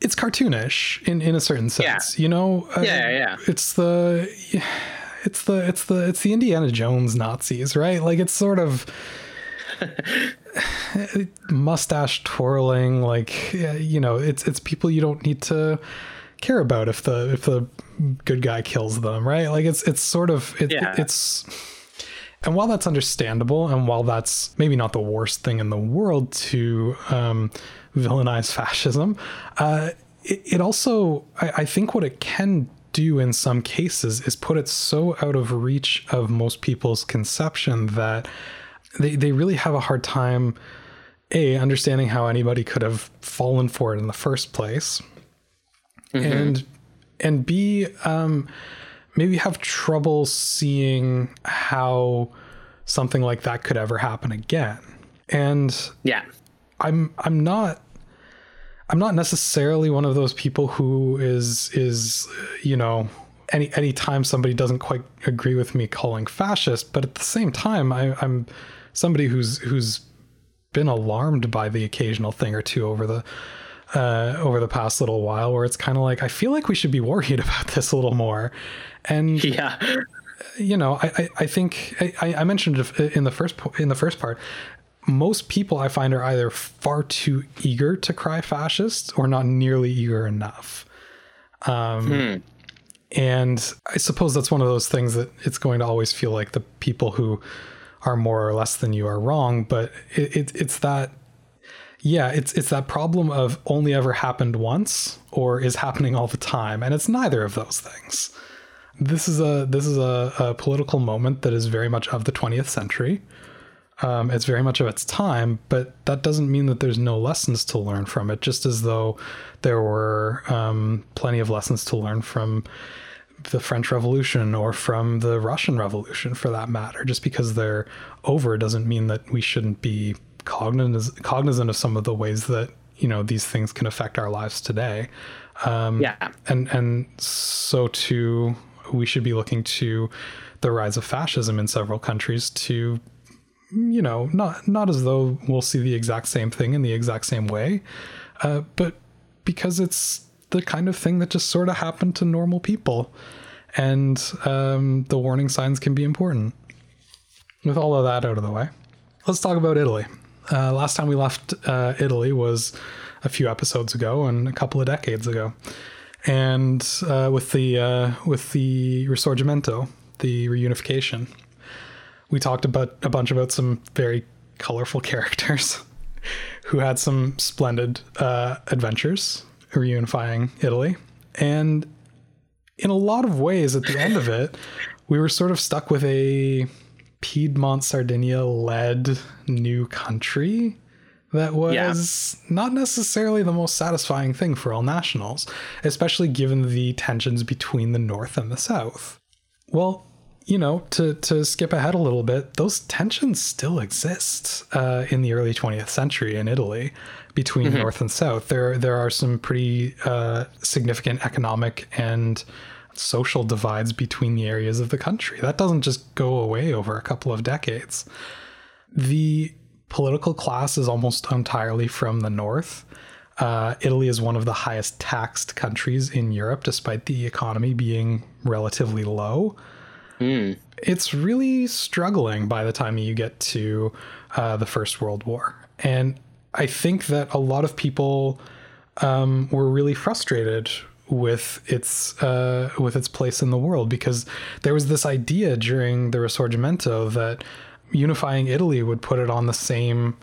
It's cartoonish in in a certain sense, Yeah. you know. Uh, Yeah, yeah. It's the it's the it's the it's the Indiana Jones Nazis, right? Like it's sort of mustache twirling, like you know, it's it's people you don't need to care about if the if the good guy kills them, right? Like it's it's sort of it, Yeah. it's and while that's understandable, and while that's maybe not the worst thing in the world to um, villainize fascism, uh, it, it also, I, I think, what it can do in some cases is put it so out of reach of most people's conception that they, they really have a hard time, A, understanding how anybody could have fallen for it in the first place, and and B, um, maybe have trouble seeing how something like that could ever happen again. And Yeah. I'm I'm not I'm not necessarily one of those people who is is you know any anytime somebody doesn't quite agree with me calling fascist, but at the same time I, I'm somebody who's who's been alarmed by the occasional thing or two over the uh, over the past little while where it's kind of like I feel like we should be worried about this a little more. And Yeah. you know, I, I, I think I, I mentioned it in the first po- in the first part. Most people I find are either far too eager to cry fascist or not nearly eager enough. Um, And I suppose that's one of those things that it's going to always feel like the people who are more or less than you are wrong. But it, it, it's that, yeah, it's it's that problem of only ever happened once or is happening all the time, and it's neither of those things this is a this is a, a political moment that is very much of the 20th century. Um, it's very much of its time, but that doesn't mean that there's no lessons to learn from it. Just as though there were um, plenty of lessons to learn from the French Revolution or from the Russian Revolution, for that matter. Just because they're over doesn't mean that we shouldn't be cognizant cognizant of some of the ways that you know these things can affect our lives today Yeah. and and so too we should be looking to the rise of fascism in several countries to you know not not as though we'll see the exact same thing in the exact same way uh, but because it's the kind of thing that just sort of happened to normal people. And um, the warning signs can be important. With all of that out of the way let's talk about italy. Uh, last time we left uh, italy was a few episodes ago and a couple of decades ago. And uh, with the uh, with the risorgimento the reunification we talked about a bunch about some very colorful characters who had some splendid reunifying italy. And in a lot of ways at the end of it we were sort of stuck with a piedmont sardinia led new country that was not necessarily the most satisfying thing for all nationals, especially given the tensions between the North and the South. Well, you know, to, to skip ahead a little bit, those tensions still exist uh, in the early 20th century in Italy between North and South. There, there are some pretty uh, significant economic and social divides between the areas of the country. That doesn't just go away over a couple of decades. The political class is almost entirely from the north. Uh, Italy is one of the highest taxed countries in Europe, despite the economy being relatively low. It's really struggling by the time you get to uh, the First World War. And I think that a lot of people um, were really frustrated with its uh, with its place in the world because there was this idea during the Risorgimento that unifying Italy would put it on the same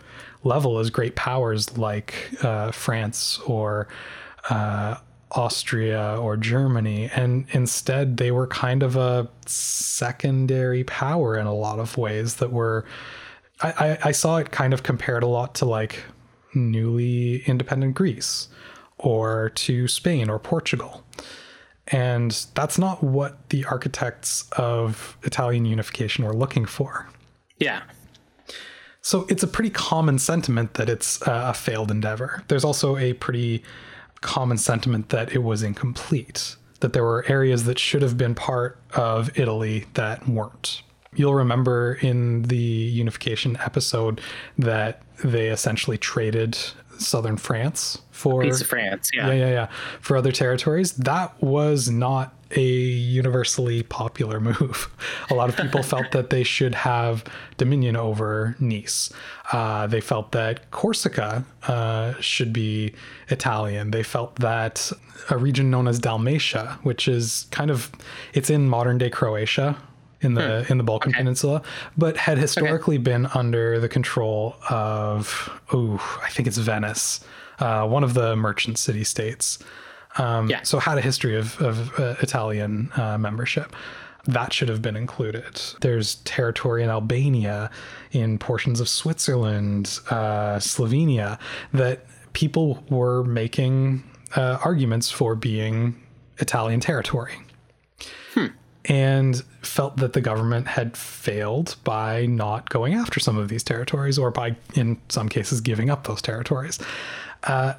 level as great powers like uh, France or uh, Austria or Germany, and instead they were kind of a secondary power in a lot of ways that were. I, I, I saw it kind of compared a lot to like newly independent Greece or to Spain or Portugal. And that's not what the architects of Italian unification were looking for. Yeah. So it's a pretty common sentiment that it's uh, a failed endeavor. There's also a pretty common sentiment that it was incomplete, that there were areas that should have been part of Italy that weren't. You'll remember in the unification episode that they essentially traded southern France for France, yeah. yeah, yeah, yeah, for other territories. That was not a universally popular move. A lot of people felt that they should have dominion over Nice. Uh, they felt that Corsica uh, should be Italian. They felt that a region known as Dalmatia, which is kind of it's in modern day Croatia in the in the Balkan Peninsula, but had historically been under the control of oh, I think it's Venice, uh, one of the merchant city states. Um, Yeah. So had a history of, of uh, Italian uh, membership. That should have been included. There's territory in Albania, in portions of Switzerland, uh, Slovenia, that people were making uh, arguments for being Italian territory and felt that the government had failed by not going after some of these territories or by, in some cases, giving up those territories. Uh,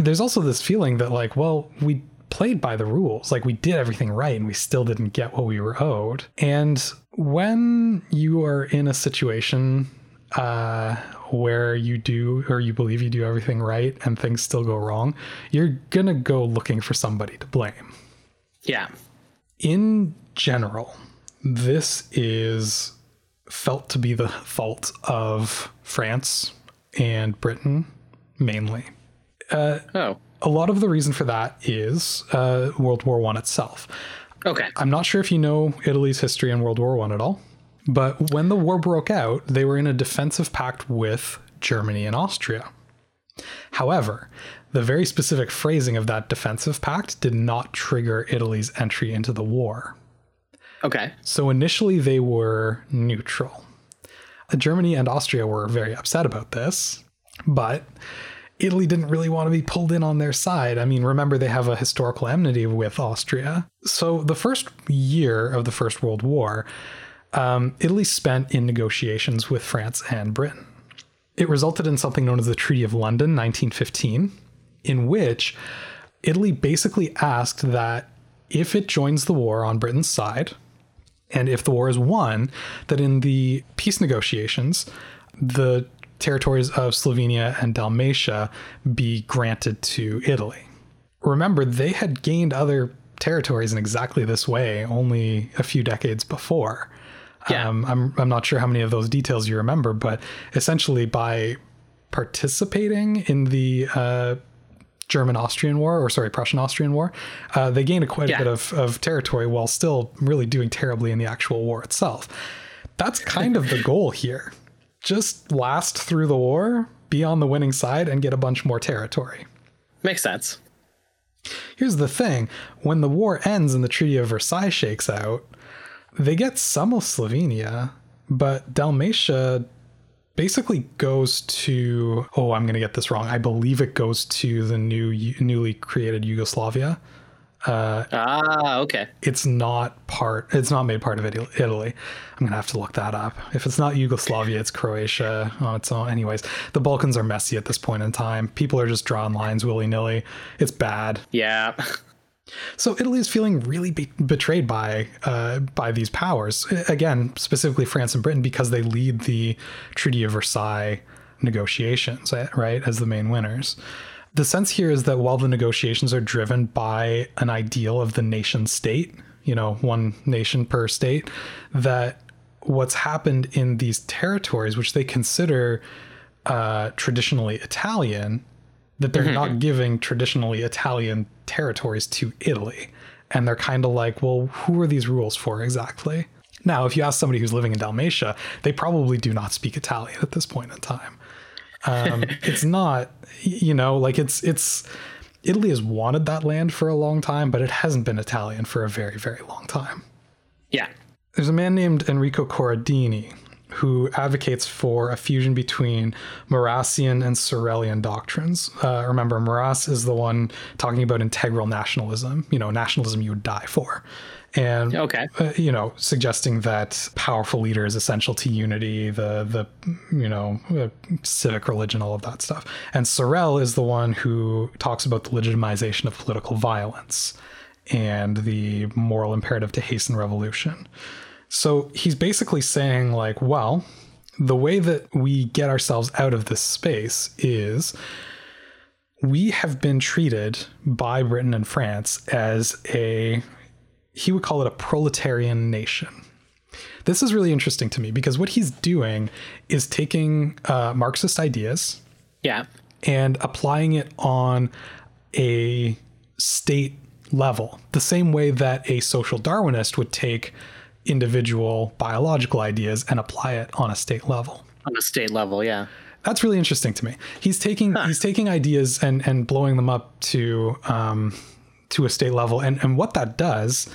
there's also this feeling that, like, well, we played by the rules, like, we did everything right and we still didn't get what we were owed. And when you are in a situation uh, where you do or you believe you do everything right and things still go wrong, you're gonna go looking for somebody to blame Yeah. in general, this is felt to be the fault of France and Britain mainly. Oh. A lot of the reason for that is uh, World War One itself. Okay. I'm not sure if you know Italy's history in World War One at all, but when the war broke out, they were in a defensive pact with Germany and Austria. However, the very specific phrasing of that defensive pact did not trigger Italy's entry into the war. Okay. So initially they were neutral. Uh, Germany and Austria were very upset about this, but Italy didn't really want to be pulled in on their side. I mean, remember they have a historical enmity with Austria. So the first year of the First World War, um, Italy spent in negotiations with France and Britain. It resulted in something known as the Treaty of London, 1915, in which Italy basically asked that if it joins the war on Britain's side, and if the war is won, that in the peace negotiations, the territories of Slovenia and Dalmatia be granted to Italy. Remember, they had gained other territories in exactly this way only a few decades before. Yeah. Um, I'm, I'm not sure how many of those details you remember, but essentially by participating in the uh, German Austrian War, or sorry, Prussian Austrian War, uh, they gained a quite Yeah. a bit of, of territory while still really doing terribly in the actual war itself. That's kind of the goal here. Just last through the war, be on the winning side, and get a bunch more territory. Makes sense. Here's the thing when the war ends and the Treaty of Versailles shakes out, they get some of Slovenia, but Dalmatia basically goes to oh i'm going to get this wrong i believe it goes to the new newly created yugoslavia Ah, okay. it's not part it's not made part of Italy. Italy. I'm going to have to look that up. If it's not Yugoslavia, it's Croatia on its own. Anyways, the Balkans are messy at this point in time. People are just drawing lines willy-nilly. It's bad. Yeah. So Italy is feeling really be- betrayed by uh, by these powers. Again, specifically France and Britain because they lead the Treaty of Versailles negotiations, eh, right, as the main winners. The sense here is that while the negotiations are driven by an ideal of the nation state, you know, one nation per state, that what's happened in these territories, which they consider uh, traditionally Italian, that they're not giving traditionally Italian territories to Italy. And they're kind of like, well, who are these rules for exactly? Now, if you ask somebody who's living in Dalmatia, they probably do not speak Italian at this point in time. Um, it's not, you know, like it's, it's, Italy has wanted that land for a long time, but it hasn't been Italian for a very, very long time. Yeah. There's a man named Enrico Corradini who advocates for a fusion between Maurrassian and Sorelian doctrines. Uh, remember, Maurras is the one talking about integral nationalism, you know, nationalism you would die for. And Okay. uh, you know, suggesting that powerful leader is essential to unity, the the you know uh, civic religion, all of that stuff. And Sorel is the one who talks about the legitimization of political violence and the moral imperative to hasten revolution. So he's basically saying, like, well, the way that we get ourselves out of this space is we have been treated by Britain and France as a, he would call it a proletarian nation. This is really interesting to me because what he's doing is taking uh, Marxist ideas Yeah. and applying it on a state level, the same way that a social Darwinist would take individual biological ideas and apply it on a state level. On a state level, yeah. That's really interesting to me. He's taking he's taking ideas and and blowing them up to um, to a state level, and and what that does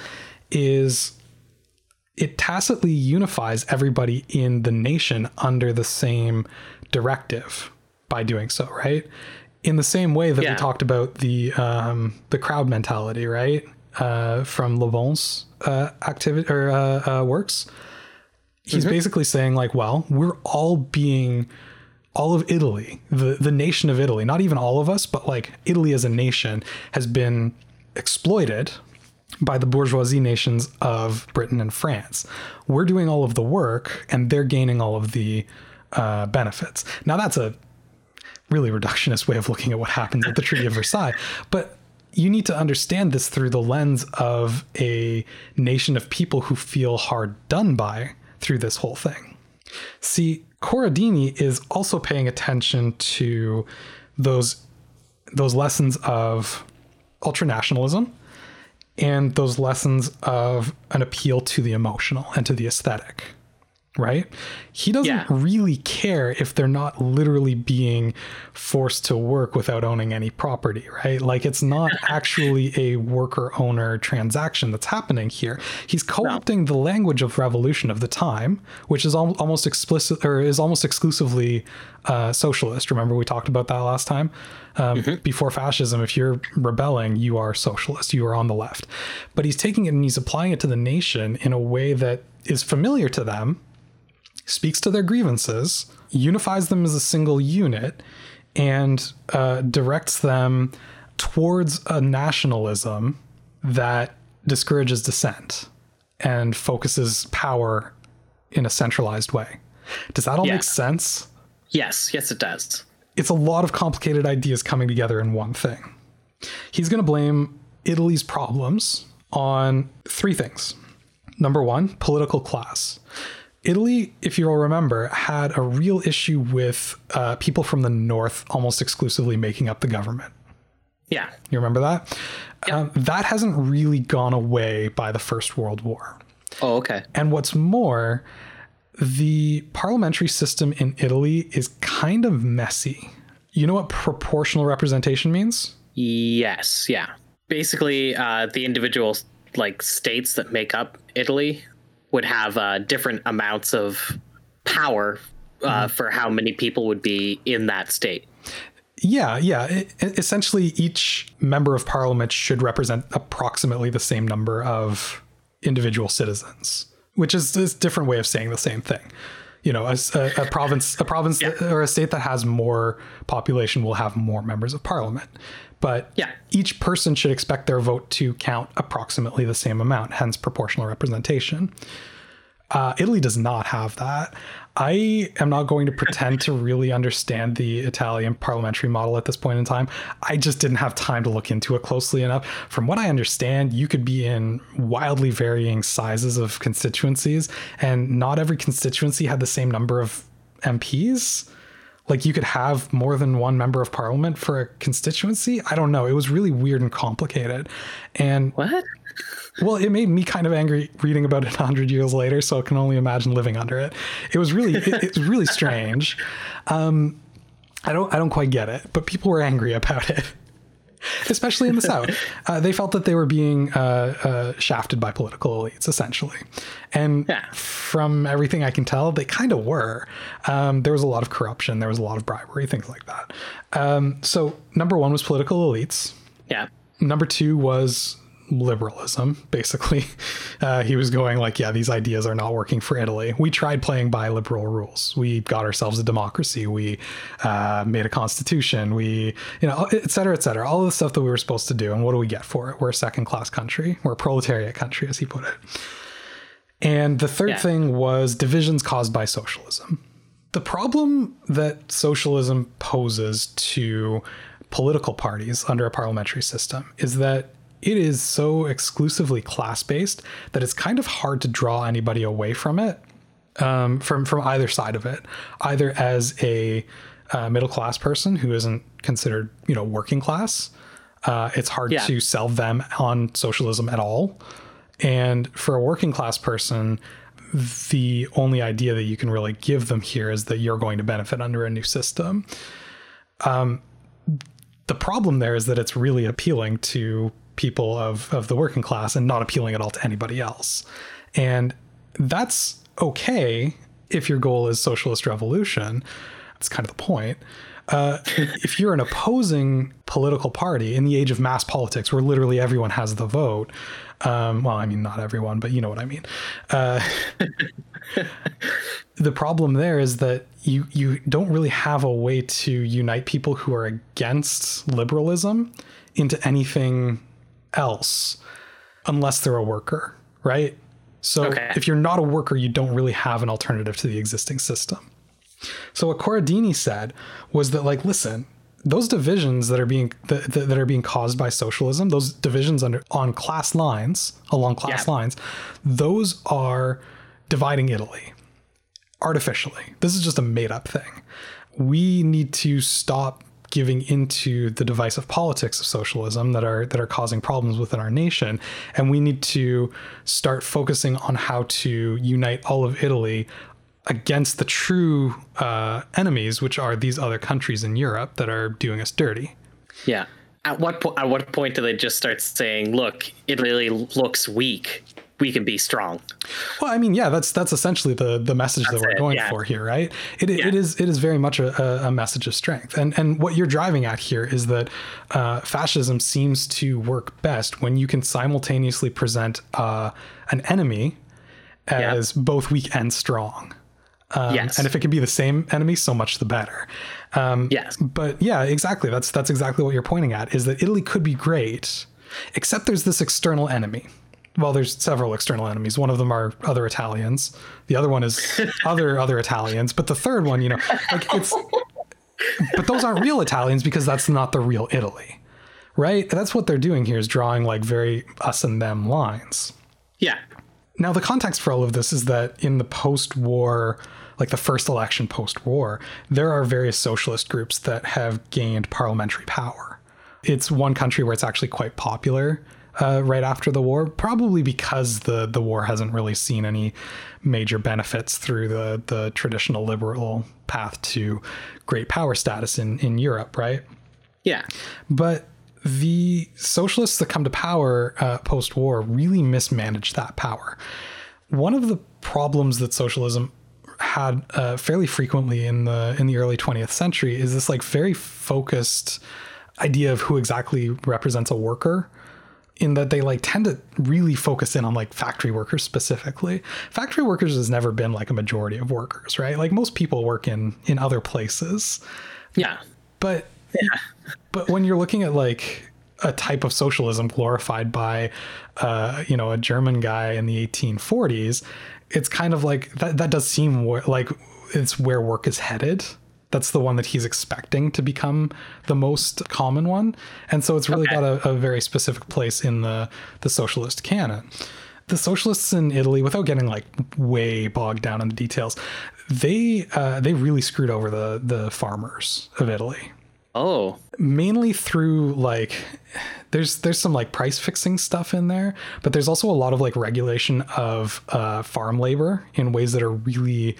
is it tacitly unifies everybody in the nation under the same directive by doing so, right? In the same way that Yeah. we talked about the um, the crowd mentality, right? Uh, from Le Bon's uh, activity or uh, uh, works, he's basically saying like, well, we're all being all of Italy, the the nation of Italy, not even all of us, but like Italy as a nation has been exploited by the bourgeoisie nations of Britain and France. We're doing all of the work and they're gaining all of the uh, benefits. Now that's a really reductionist way of looking at what happens at the Treaty of Versailles, but you need to understand this through the lens of a nation of people who feel hard done by through this whole thing. See, Corradini is also paying attention to those those lessons of ultranationalism and those lessons of an appeal to the emotional and to the aesthetic. Right? He doesn't Yeah. really care if they're not literally being forced to work without owning any property, right? Like it's not actually a worker owner transaction that's happening here. He's co-opting the language of revolution of the time, which is al- almost explicit or is almost exclusively uh, socialist. Remember we talked about that last time. Um, Before fascism, if you're rebelling, you are socialist. You are on the left. But he's taking it and he's applying it to the nation in a way that is familiar to them speaks to their grievances, unifies them as a single unit, and uh, directs them towards a nationalism that discourages dissent and focuses power in a centralized way. Does that all Yeah. make sense? Yes, yes, it does. It's a lot of complicated ideas coming together in one thing. He's going to blame Italy's problems on three things. Number one, political class. Italy, if you'll remember, had a real issue with uh, people from the north almost exclusively making up the government. Yeah. You remember that? Um, that hasn't really gone away by the First World War. Oh, okay. And what's more, the parliamentary system in Italy is kind of messy. You know what proportional representation means? Yes, yeah. Basically, uh, the individual like states that make up Italy would have uh, different amounts of power uh, for how many people would be in that state. Yeah, yeah. E- essentially, each member of parliament should represent approximately the same number of individual citizens, which is a different way of saying the same thing. You know, a, a, a province, a province or a state that has more population will have more members of parliament, but Yeah. each person should expect their vote to count approximately the same amount, hence proportional representation. Uh, Italy does not have that. I am not going to pretend to really understand the Italian parliamentary model at this point in time. I just didn't have time to look into it closely enough. From what I understand, you could be in wildly varying sizes of constituencies, and not every constituency had the same number of MPs. Like you could have more than one member of parliament for a constituency. I don't know. It was really weird and complicated. And What? well, it made me kind of angry reading about it a hundred years later, so I can only imagine living under it. It was really, it, it was really strange. Um, I don't, I don't quite get it, but people were angry about it, especially in the South. Uh, they felt that they were being uh, uh, shafted by political elites, essentially. And Yeah. from everything I can tell, they kind of were. Um, there was a lot of corruption, there was a lot of bribery, things like that. Um, so number one was political elites Yeah. number two was liberalism basically. Uh, he was going like yeah these ideas are not working for italy. We tried playing by liberal rules. We got ourselves a democracy. We uh, made a constitution. We you know et cetera et cetera. All the stuff that we were supposed to do. And what do we get for it? We're a second class country. We're a proletariat country as he put it. And the third Yeah. thing was divisions caused by socialism. The problem that socialism poses to political parties under a parliamentary system is that it is so exclusively class based that it's kind of hard to draw anybody away from it um, from from either side of it, either as a uh, middle class person who isn't considered you know working class. Uh, it's hard Yeah. to sell them on socialism at all, and for a working class person, the only idea that you can really give them here is that you're going to benefit under a new system. Um, the problem there is that it's really appealing to people of, of the working class and not appealing at all to anybody else. And that's okay if your goal is socialist revolution. That's kind of the point. Uh, if you're an opposing political party in the age of mass politics, where literally everyone has the vote, um, well, I mean, not everyone, but you know what I mean. Uh, the problem there is that you you don't really have a way to unite people who are against liberalism into anything else unless they're a worker, right? So Okay. if you're not a worker, you don't really have an alternative to the existing system. So what Corradini said was that like listen, those divisions that are being that, that are being caused by socialism, those divisions under on class lines, along class Yeah. lines, those are dividing Italy artificially. This is just a made up thing. We need to stop giving into the divisive politics of socialism that are that are causing problems within our nation and we need to start focusing on how to unite all of Italy against the true uh, enemies which are these other countries in Europe that are doing us dirty. Yeah. At what po- at what point do they just start saying, "Look, it really looks weak. We can be strong." Well, I mean, yeah, that's that's essentially the the message that we're it, going yeah. for here, right? It, Yeah. it is it is very much a, a- message of strength, and and what you're driving at here is that uh, fascism seems to work best when you can simultaneously present uh, an enemy as both weak and strong. Um, yes. And if it can be the same enemy, so much the better. Um, yes. but yeah, exactly. That's that's exactly what you're pointing at. Is that Italy could be great, except there's this external enemy. Well, there's several external enemies. One of them are other Italians. The other one is other other Italians. But the third one, you know, like it's. But those aren't real Italians because that's not the real Italy, right? That's what they're doing here is drawing like very us and them lines. Yeah. Now, the context for all of this is that in the post war, like the first election post war, there are various socialist groups that have gained parliamentary power. It's one country where it's actually quite popular uh, right after the war, probably because the, the war hasn't really seen any major benefits through the, the traditional liberal path to great power status in, in Europe, right? Yeah. But the socialists that come to power uh, post war really mismanaged that power. One of the problems that socialism had uh, fairly frequently in the in the early 20th century is this like very focused idea of who exactly represents a worker in that they like tend to really focus in on like factory workers specifically factory workers has never been like a majority of workers right like most people work in in other places Yeah. but yeah. but when you're looking at like a type of socialism glorified by uh, you know a German guy in the 1840s, it's kind of like that. That does seem like it's where work is headed. That's the one that he's expecting to become the most common one, and so it's really Okay. got a, a very specific place in the the socialist canon. The socialists in Italy, without getting like way bogged down in the details, they uh, they really screwed over the the farmers of Italy Oh. mainly through like there's there's some like price fixing stuff in there but there's also a lot of like regulation of uh, farm labor in ways that are really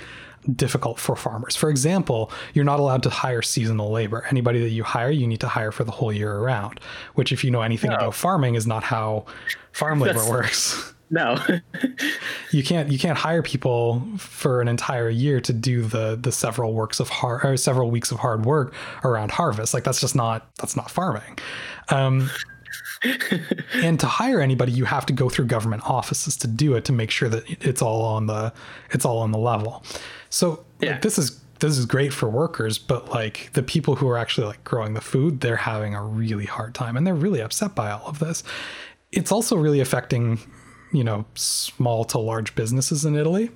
difficult for farmers. For example you're not allowed to hire seasonal labor. Anybody that you hire you need to hire for the whole year around which if you know anything about farming is not how farm labor That's- works. No. you can't you can't hire people for an entire year to do the the several works of hard or several weeks of hard work around harvest. Like that's just not that's not farming. Um and to hire anybody you have to go through government offices to do it to make sure that it's all on the it's all on the level so Yeah. like this is this is great for workers but like the people who are actually like growing the food they're having a really hard time and they're really upset by all of this it's also really affecting you know, small to large businesses in Italy,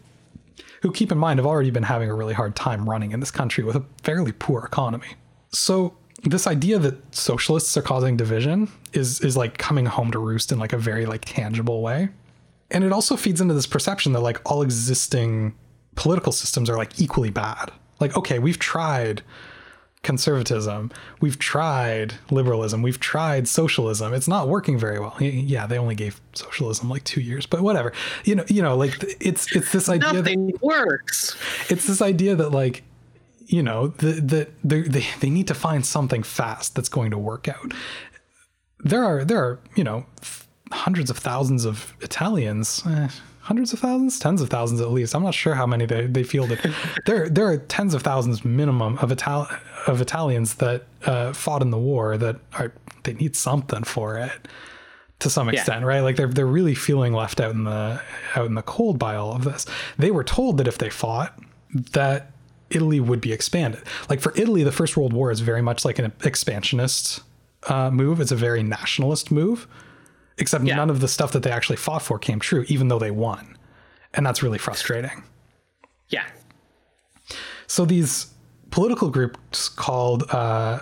who keep in mind have already been having a really hard time running in this country with a fairly poor economy. So this idea that socialists are causing division is is like coming home to roost in like a very like tangible way. And it also feeds into this perception that like all existing political systems are like equally bad. Like okay, we've tried conservatism. We've tried liberalism. We've tried socialism. It's not working very well. Yeah, they only gave socialism like two years, but whatever. You know, you know, like it's it's this idea Nothing that works. It's this idea that like you know that the, they they need to find something fast that's going to work out. There are there are you know hundreds of thousands of Italians. Eh, hundreds of thousands, tens of thousands at least. I'm not sure how many they, they fielded. there there are tens of thousands minimum of Ital- of Italians that uh, fought in the war that are they need something for it to some extent, yeah. right? Like they're they're really feeling left out in the out in the cold by all of this. They were told that if they fought, that Italy would be expanded. Like for Italy, the First World War is very much like an expansionist uh, move. It's a very nationalist move except yeah. none of the stuff that they actually fought for came true, even though they won. And that's really frustrating. Yeah. So these political groups called uh,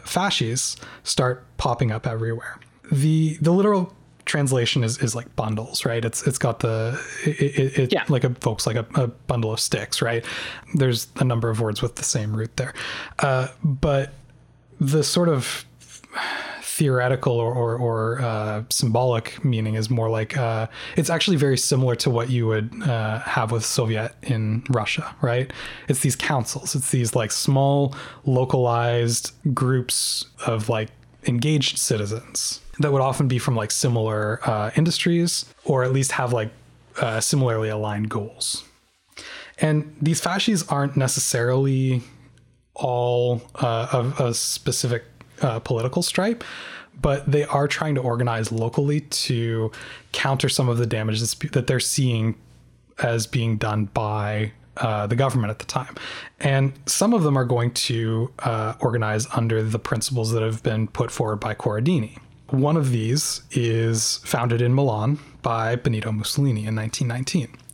start popping up everywhere. The the literal translation is, is like bundles, right? It's it's got the it, it, yeah. like evokes like a, a, bundle of sticks, right? There's a number of words with the same root there, uh, but the sort of theoretical or, or, or uh, symbolic meaning is more like uh, it's actually very similar to what you would uh, have with Soviet in Russia, right? It's these councils, it's these like small, localized groups of like engaged citizens that would often be from like similar uh, industries or at least have like uh, similarly aligned goals. And these fasces aren't necessarily all uh, of a specific uh, political stripe, but they are trying to organize locally to counter some of the damages that they're seeing as being done by uh, the government at the time. And some of them are going to uh, organize under the principles that have been put forward by Corradini. One of these is founded in Milan by Benito Mussolini in 1919.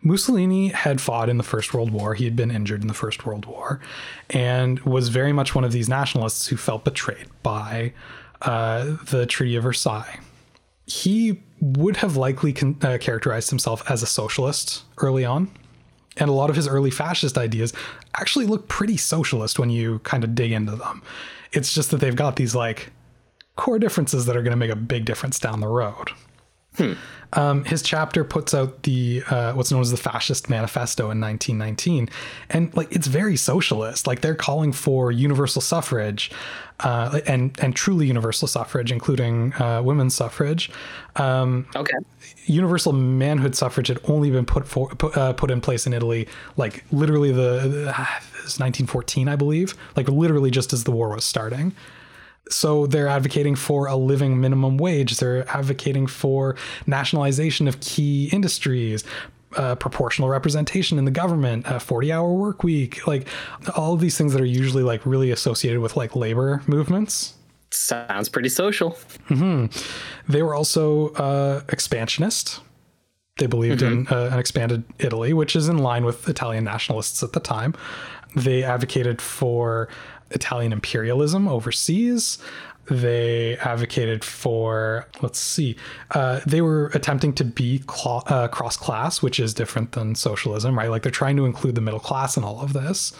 Mussolini had fought in the First World War. He had been injured in the First World War and was very much one of these nationalists who felt betrayed by uh, the Treaty of Versailles. He would have likely con- uh, characterized himself as a socialist early on. And a lot of his early fascist ideas actually look pretty socialist when you kind of dig into them. It's just that they've got these like core differences that are going to make a big difference down the road. Hmm. Um, his chapter puts out the uh, what's known as the Fascist Manifesto in 1919, and like it's very socialist. Like they're calling for universal suffrage, uh, and and truly universal suffrage, including uh, women's suffrage. Um, okay. Universal manhood suffrage had only been put for put, uh, put in place in Italy, like literally the, the 1914, I believe, like literally just as the war was starting. So they're advocating for a living minimum wage. They're advocating for nationalization of key industries, uh, proportional representation in the government, a 40 hour work week, like all of these things that are usually like really associated with like labor movements. Sounds pretty social. Mm-hmm. They were also uh, expansionist. They believed mm-hmm. in uh, an expanded Italy, which is in line with Italian nationalists at the time. They advocated for Italian imperialism overseas. They advocated for, let's see, uh, they were attempting to be cl- uh, cross class, which is different than socialism, right? Like they're trying to include the middle class in all of this.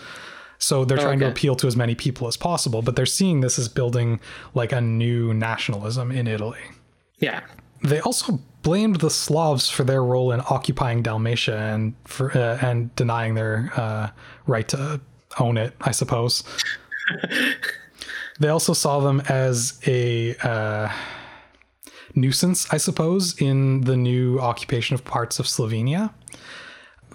So they're trying okay. to appeal to as many people as possible, but they're seeing this as building like a new nationalism in Italy. Yeah. They also blamed the Slavs for their role in occupying Dalmatia and for uh, and denying their uh, right to own it, I suppose. they also saw them as a uh, nuisance, I suppose, in the new occupation of parts of Slovenia.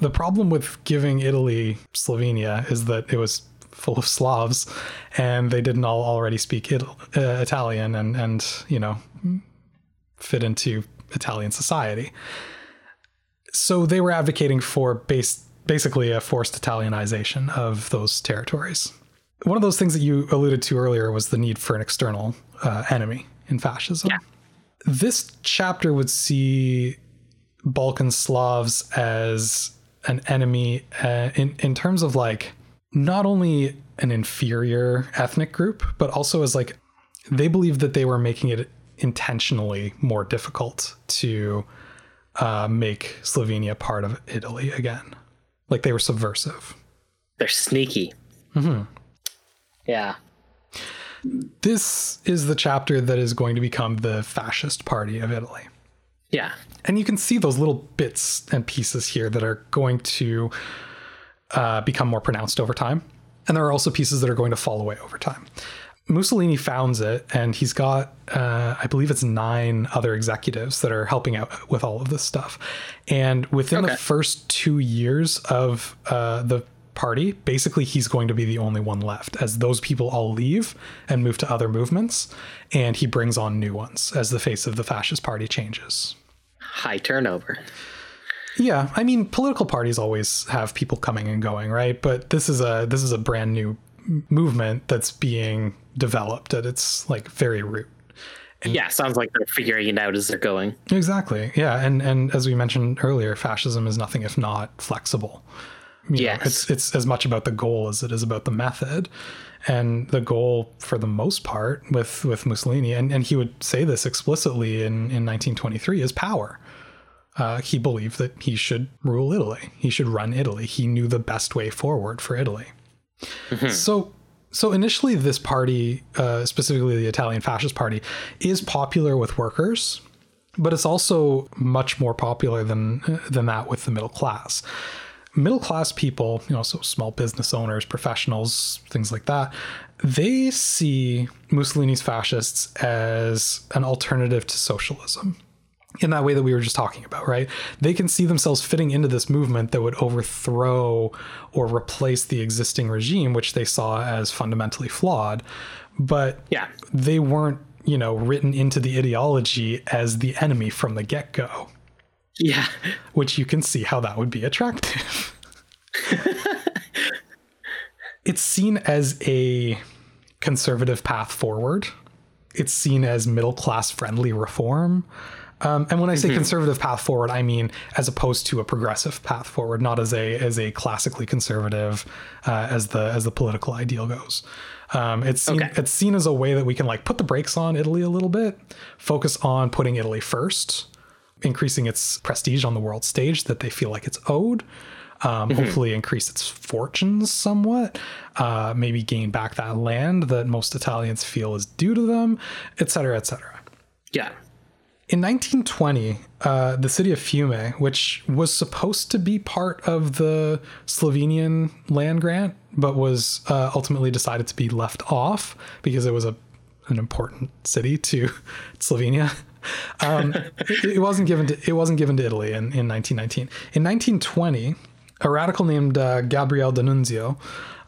The problem with giving Italy Slovenia is that it was full of Slavs, and they didn't all already speak uh, Italian and and you know fit into Italian society. So they were advocating for base, basically a forced Italianization of those territories one of those things that you alluded to earlier was the need for an external uh, enemy in fascism. Yeah. This chapter would see Balkan Slavs as an enemy uh, in in terms of like not only an inferior ethnic group, but also as like they believed that they were making it intentionally more difficult to uh, make Slovenia part of Italy again. Like they were subversive. They're sneaky. Mm-hmm. Yeah. This is the chapter that is going to become the fascist party of Italy. Yeah. And you can see those little bits and pieces here that are going to uh, become more pronounced over time. And there are also pieces that are going to fall away over time. Mussolini founds it, and he's got, uh, I believe it's nine other executives that are helping out with all of this stuff. And within Okay. the first two years of uh, the party, basically he's going to be the only one left, as those people all leave and move to other movements, and he brings on new ones as the face of the fascist party changes. High turnover. Yeah, I mean, political parties always have people coming and going, right? But this is a this is a brand new movement that's being developed at its like very root. Yeah, sounds like they're figuring it out as they're going. Exactly. Yeah, and and as we mentioned earlier, fascism is nothing if not flexible. Yes. it's it's as much about the goal as it is about the method. And the goal for the most part with with Mussolini and, and he would say this explicitly in, in 1923 is power. Uh, he believed that he should rule Italy. He should run Italy. He knew the best way forward for Italy. So, so initially, this party, uh, specifically the Italian Fascist Party, is popular with workers, but it's also much more popular than than that with the middle class. Middle class people, you know, so small business owners, professionals, things like that, they see Mussolini's fascists as an alternative to socialism in that way that we were just talking about, right? They can see themselves fitting into this movement that would overthrow or replace the existing regime, which they saw as fundamentally flawed. But Yeah. they weren't, you know, written into the ideology as the enemy from the get go, Yeah. which you can see how that would be attractive. it's seen as a conservative path forward. It's seen as middle class friendly reform. Um, and when I say conservative path forward, I mean as opposed to a progressive path forward, not as a as a classically conservative uh, as the as the political ideal goes. Um, it's seen, Okay. it's seen as a way that we can like put the brakes on Italy a little bit, focus on putting Italy first, increasing its prestige on the world stage that they feel like it's owed. Um, Hopefully, increase its fortunes somewhat. Uh, maybe gain back that land that most Italians feel is due to them, et cetera, et cetera. Yeah. In 1920, uh, the city of Fiume, which was supposed to be part of the Slovenian land grant, but was uh, ultimately decided to be left off because it was a an important city to Slovenia. Um, it, it wasn't given to it wasn't given to Italy in, in 1919. In 1920, a radical named uh, Gabriel D'Annunzio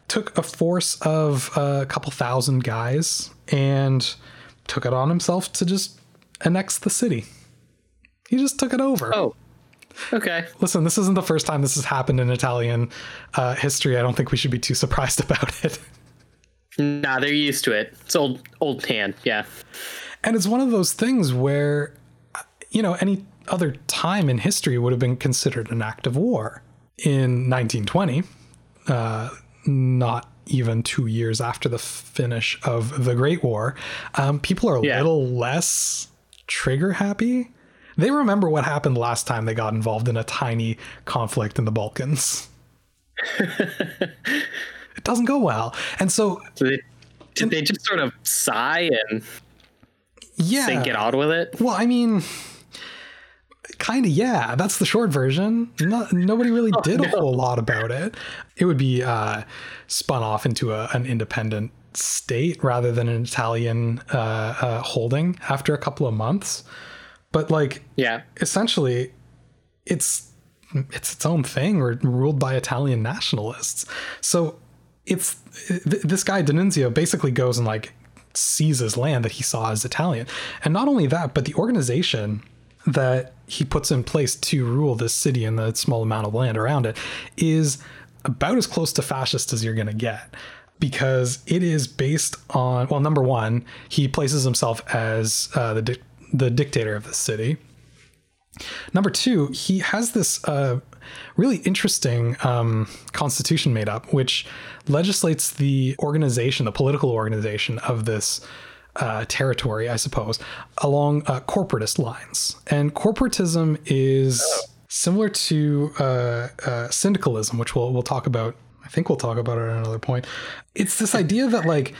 took a force of uh, a couple thousand guys and took it on himself to just annex the city. He just took it over. Oh. Okay. Listen, this isn't the first time this has happened in Italian uh, history. I don't think we should be too surprised about it. Nah, they're used to it. It's old old hand. Yeah. And it's one of those things where, you know, any other time in history would have been considered an act of war. In 1920, uh, not even two years after the finish of the Great War, um, people are a Yeah. little less trigger happy. They remember what happened last time they got involved in a tiny conflict in the Balkans. it doesn't go well. And so, So they, did they just sort of sigh and yeah. think it on with it? Well, I mean, kind of, yeah. That's the short version. No, nobody really did a whole lot about it. It would be uh, spun off into a, an independent state rather than an Italian uh, uh, holding after a couple of months. But like, Yeah. essentially, it's it's its own thing, or ruled by Italian nationalists. So it's this guy D'Annunzio basically goes and like seizes land that he saw as Italian, and not only that, but the organization that he puts in place to rule this city and the small amount of land around it is about as close to fascist as you're going to get. Because it is based on well number one he places himself as uh, the dic- the dictator of the city. Number two, he has this uh, really interesting um, constitution made up, which legislates the organization, the political organization of this uh, territory, I suppose, along uh, corporatist lines. And corporatism is similar to uh, uh syndicalism, which we'll we'll talk about. I think we'll talk about it at another point. It's this idea that like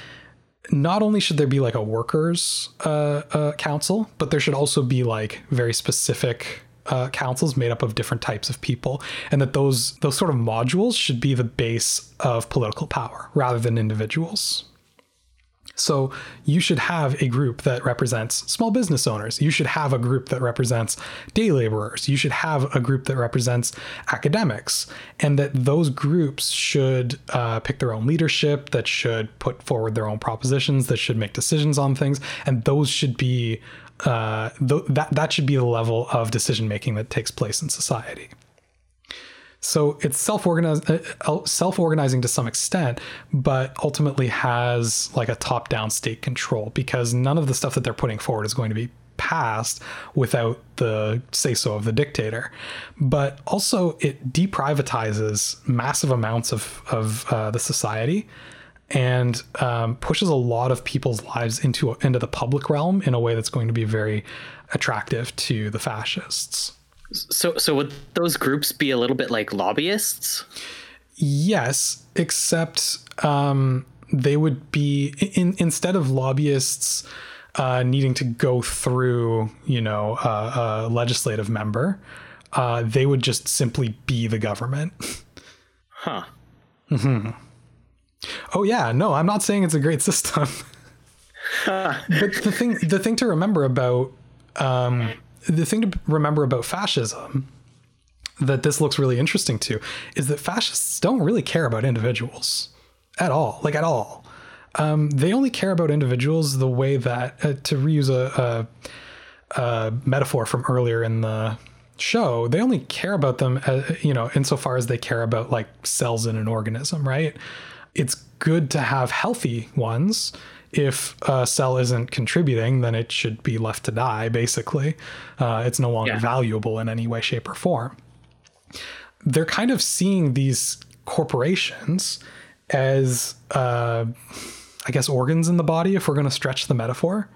not only should there be like a workers uh, uh, council, but there should also be like very specific uh, councils made up of different types of people, and that those those sort of modules should be the base of political power rather than individuals. So you should have a group that represents small business owners. You should have a group that represents day laborers. You should have a group that represents academics, and that those groups should uh, pick their own leadership, that should put forward their own propositions, that should make decisions on things, and those should be uh, th- that that should be the level of decision making that takes place in society. So it's self-organized, uh, uh, self-organizing to some extent, but ultimately has like a top-down state control because none of the stuff that they're putting forward is going to be passed without the say-so of the dictator. But also, it deprivatizes massive amounts of of uh, the society and um, pushes a lot of people's lives into into the public realm in a way that's going to be very attractive to the fascists. So, so would those groups be a little bit like lobbyists? Yes, except um, they would be in, instead of lobbyists uh, needing to go through, you know, a, a legislative member, uh, they would just simply be the government. Huh. hmm Oh yeah, no, I'm not saying it's a great system. but the thing, the thing to remember about um, the thing to remember about fascism that this looks really interesting to is that fascists don't really care about individuals at all, like at all. Um, they only care about individuals the way that, uh, to reuse a, a, a, metaphor from earlier in the show, they only care about them, uh, you know, insofar as they care about like cells in an organism, right? It's good to have healthy ones if a cell isn't contributing, then it should be left to die, basically. Uh, it's no longer yeah. valuable in any way, shape, or form. They're kind of seeing these corporations as, uh, I guess, organs in the body, if we're going to stretch the metaphor.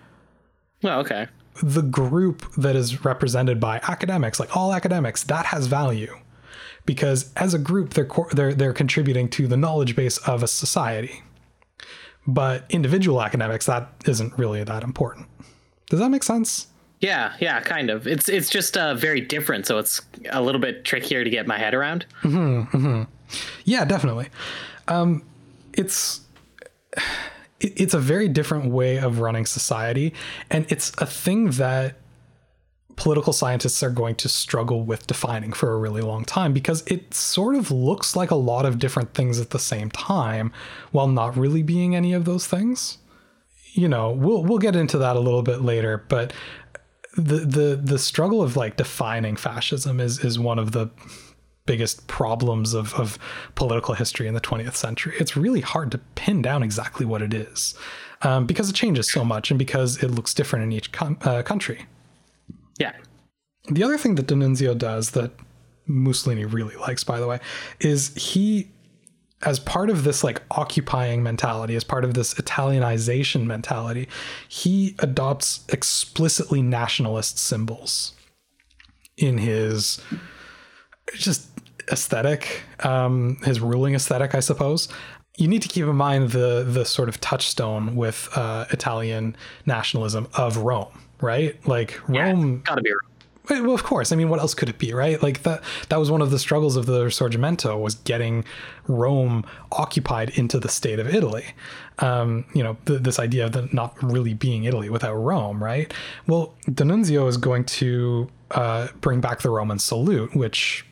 Oh, okay. The group that is represented by academics, like all academics, that has value because as a group, they're, they're, they're contributing to the knowledge base of a society. But individual academics that isn't really that important. Does that make sense? Yeah yeah kind of. It's it's just uh, very different so it's a little bit trickier to get my head around. Mm-hmm, mm-hmm. yeah definitely. Um, it's it's a very different way of running society and it's a thing that political scientists are going to struggle with defining for a really long time because it sort of looks like a lot of different things at the same time while not really being any of those things. You know, we'll we'll get into that a little bit later, but the the the struggle of like defining fascism is is one of the biggest problems of, of political history in the 20th century. It's really hard to pin down exactly what it is um, because it changes so much and because it looks different in each com- uh, country. Yeah. The other thing that D'Annunzio does that Mussolini really likes, by the way, is he, as part of this like occupying mentality, as part of this Italianization mentality, he adopts explicitly nationalist symbols in his just aesthetic, um, his ruling aesthetic, I suppose. You need to keep in mind the the sort of touchstone with uh, Italian nationalism of Rome right? Like Rome. Gotta be Rome. Well, of course. I mean, what else could it be, right? Like that that was one of the struggles of the Risorgimento was getting Rome occupied into the state of Italy. Um, you know, th- this idea of the not really being Italy without Rome, right? Well, D'Annunzio is going to uh, bring back the Roman salute, which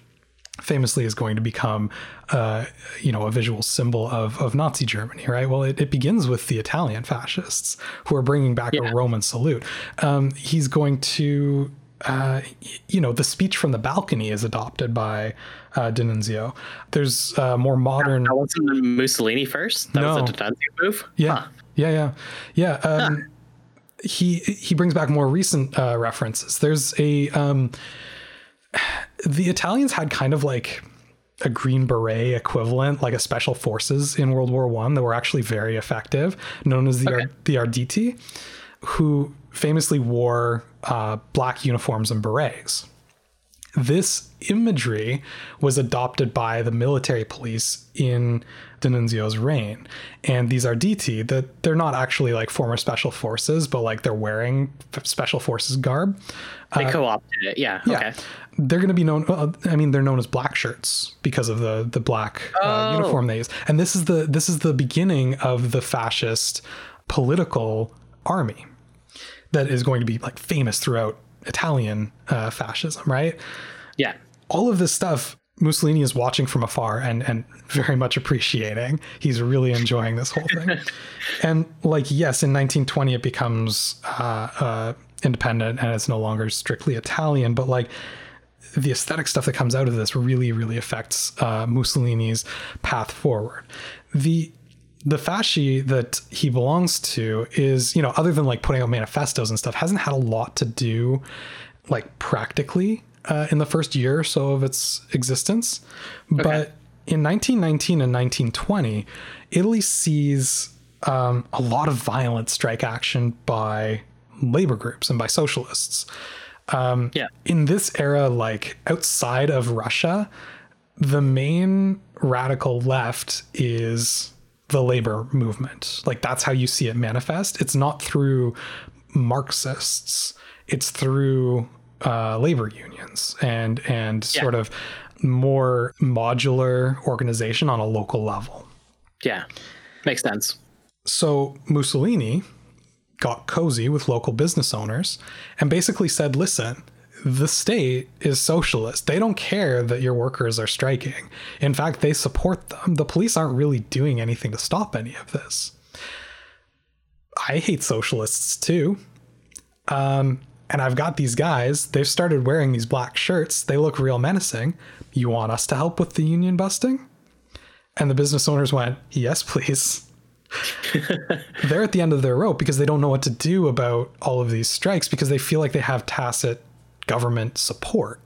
famously is going to become uh, you know a visual symbol of, of Nazi Germany, right? Well, it, it begins with the Italian fascists who are bringing back yeah. a Roman salute. Um, he's going to uh, you know, the speech from the balcony is adopted by uh, D'Annunzio. There's uh, more modern. That wasn't Mussolini first. That no. was a D'Annunzio move. Yeah, huh. yeah, yeah, yeah. Um, huh. He he brings back more recent uh, references. There's a um, the Italians had kind of like a Green Beret equivalent, like a special forces in World War One that were actually very effective, known as the Okay. The Arditi, who famously wore uh, black uniforms and berets. This imagery was adopted by the military police in D'Annunzio's reign. And these Arditi, that they're not actually like former special forces, but like they're wearing special forces garb. They co-opted it. Yeah. Yeah. Okay. They're going to be known. Well, I mean, they're known as black shirts because of the the black uh, Oh. uniform they use. And this is the this is the beginning of the fascist political army that is going to be like famous throughout Italian uh, fascism, right? Yeah. all of this stuff Mussolini is watching from afar and and very much appreciating. He's really enjoying this whole thing. and like yes, in 1920 it becomes uh, uh, independent and it's no longer strictly Italian, but like the aesthetic stuff that comes out of this really really affects uh, Mussolini's path forward. The the fasci that he belongs to is, you know, other than like putting out manifestos and stuff, hasn't had a lot to do like practically uh, in the first year or so of its existence. But in 1919 and 1920, Italy sees um, a lot of violent strike action by labor groups and by socialists. Yeah. In this era, like outside of Russia, the main radical left is the labor movement. Like that's how you see it manifest. It's not through Marxists. It's through uh, labor unions and and sort of more modular organization on a local level. Yeah. Makes sense. So Mussolini got cozy with local business owners and basically said, listen, the state is socialist. They don't care that your workers are striking. In fact, they support them. The police aren't really doing anything to stop any of this. I hate socialists too. Um, and I've got these guys, they've started wearing these black shirts. They look real menacing. You want us to help with the union busting? And the business owners went, yes, please they're at the end of their rope because they don't know what to do about all of these strikes because they feel like they have tacit government support.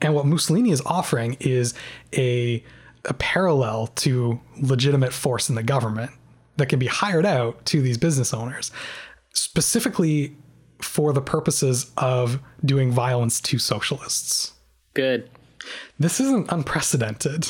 And what Mussolini is offering is a, a parallel to legitimate force in the government that can be hired out to these business owners, specifically for the purposes of doing violence to socialists. Good. This isn't unprecedented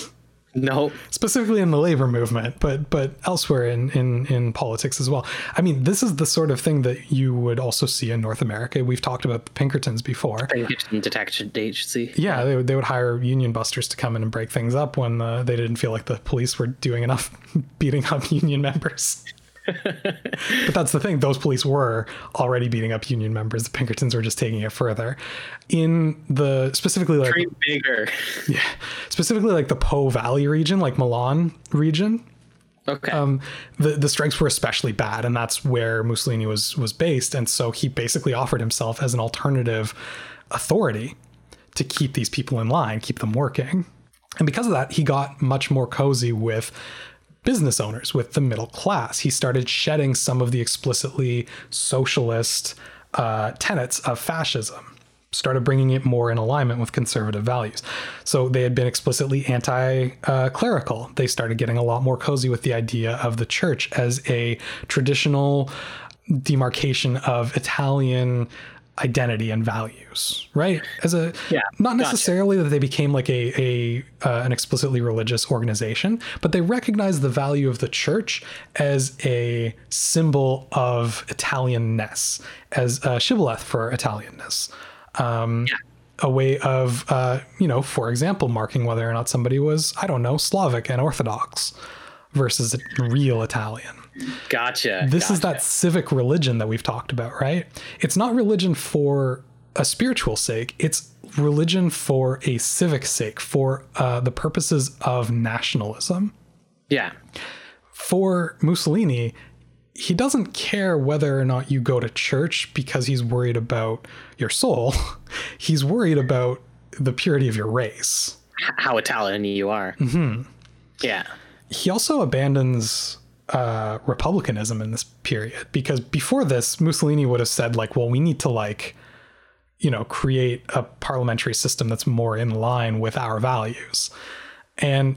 Nope. specifically in the labor movement, but but elsewhere in, in in politics as well. I mean, this is the sort of thing that you would also see in North America. We've talked about the Pinkertons before. Pinkerton Detection Agency. Yeah, they would, they would hire union busters to come in and break things up when uh, they didn't feel like the police were doing enough beating up union members. but that's the thing; those police were already beating up union members. The Pinkertons were just taking it further. In the specifically like Dream bigger. yeah, specifically like the Po Valley region, like Milan region, Okay. um, the the strikes were especially bad, and that's where Mussolini was was based. And so he basically offered himself as an alternative authority to keep these people in line, keep them working. And because of that, he got much more cozy with business owners, with the middle class. He started shedding some of the explicitly socialist uh, tenets of fascism started bringing it more in alignment with conservative values. So they had been explicitly anti uh, clerical. They started getting a lot more cozy with the idea of the church as a traditional demarcation of Italian identity and values, right? As a Yeah, not gotcha. necessarily that they became like a a uh, an explicitly religious organization, but they recognized the value of the church as a symbol of Italianness, as a shibboleth for Italianness um, a way of, uh, you know, for example, marking whether or not somebody was, I don't know, Slavic and Orthodox versus real Italian. Gotcha. This is that civic religion that we've talked about, right? It's not religion for a spiritual sake, it's religion for a civic sake, for uh, the purposes of nationalism. Yeah. For Mussolini, he doesn't care whether or not you go to church because he's worried about your soul. He's worried about the purity of your race. How Italian you are. Mm-hmm. Yeah. He also abandons uh, republicanism in this period because before this, Mussolini would have said, like, well, we need to, like, you know, create a parliamentary system that's more in line with our values. And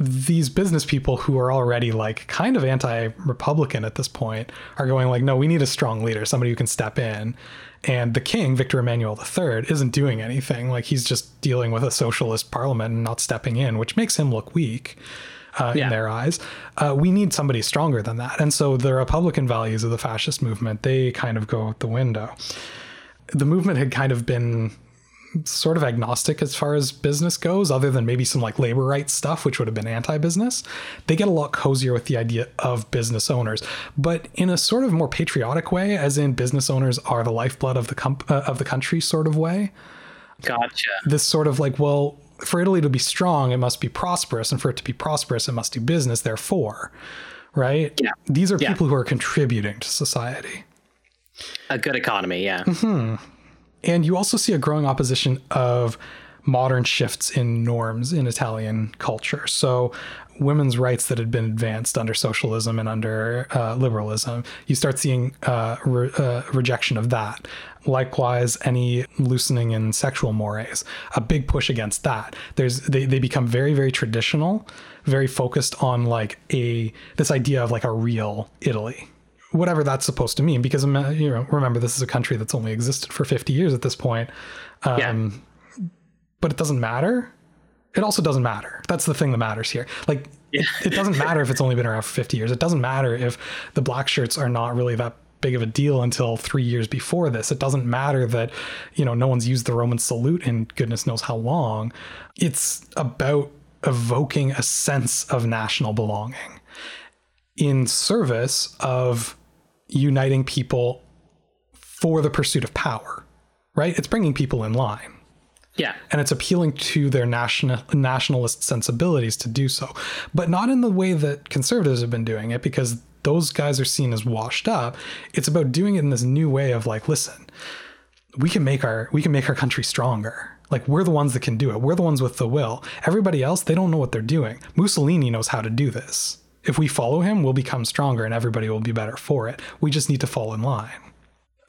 these business people who are already like kind of anti-republican at this point are going like no we need a strong leader somebody who can step in. And the king victor emmanuel iii isn't doing anything. Like he's just dealing with a socialist parliament and not stepping in which makes him look weak uh, yeah. in their eyes uh, we need somebody stronger than that and so the republican values of the fascist movement they kind of go out the window the movement had kind of been sort of agnostic as far as business goes, other than maybe some like labor rights stuff, which would have been anti business. They get a lot cozier with the idea of business owners, but in a sort of more patriotic way, as in business owners are the lifeblood of the, com- uh, of the country sort of way. Gotcha. This sort of like, well, for Italy to be strong, it must be prosperous, and for it to be prosperous, it must do business, therefore. Right? Yeah. These are yeah. people who are contributing to society. A good economy, yeah. Mm-hmm. And you also see a growing opposition of modern shifts in norms in Italian culture. So, women's rights that had been advanced under socialism and under uh, liberalism, you start seeing uh, re- uh, rejection of that. Likewise, any loosening in sexual mores, a big push against that. There's they, they become very very traditional, very focused on like a this idea of like a real Italy whatever that's supposed to mean because you know remember this is a country that's only existed for 50 years at this point um, yeah. But it doesn't matter it also doesn't matter that's the thing that matters here like yeah. it, it doesn't matter if it's only been around for 50 years it doesn't matter if the black shirts are not really that big of a deal until three years before this it doesn't matter that you know no one's used the roman salute in goodness knows how long it's about evoking a sense of national belonging in service of uniting people for the pursuit of power, right? It's bringing people in line. Yeah. And it's appealing to their national nationalist sensibilities to do so, but not in the way that conservatives have been doing it because those guys are seen as washed up. It's about doing it in this new way of like, listen, we can make our we can make our country stronger. Like we're the ones that can do it. We're the ones with the will. Everybody else, they don't know what they're doing. Mussolini knows how to do this if we follow him, we'll become stronger and everybody will be better for it. We just need to fall in line.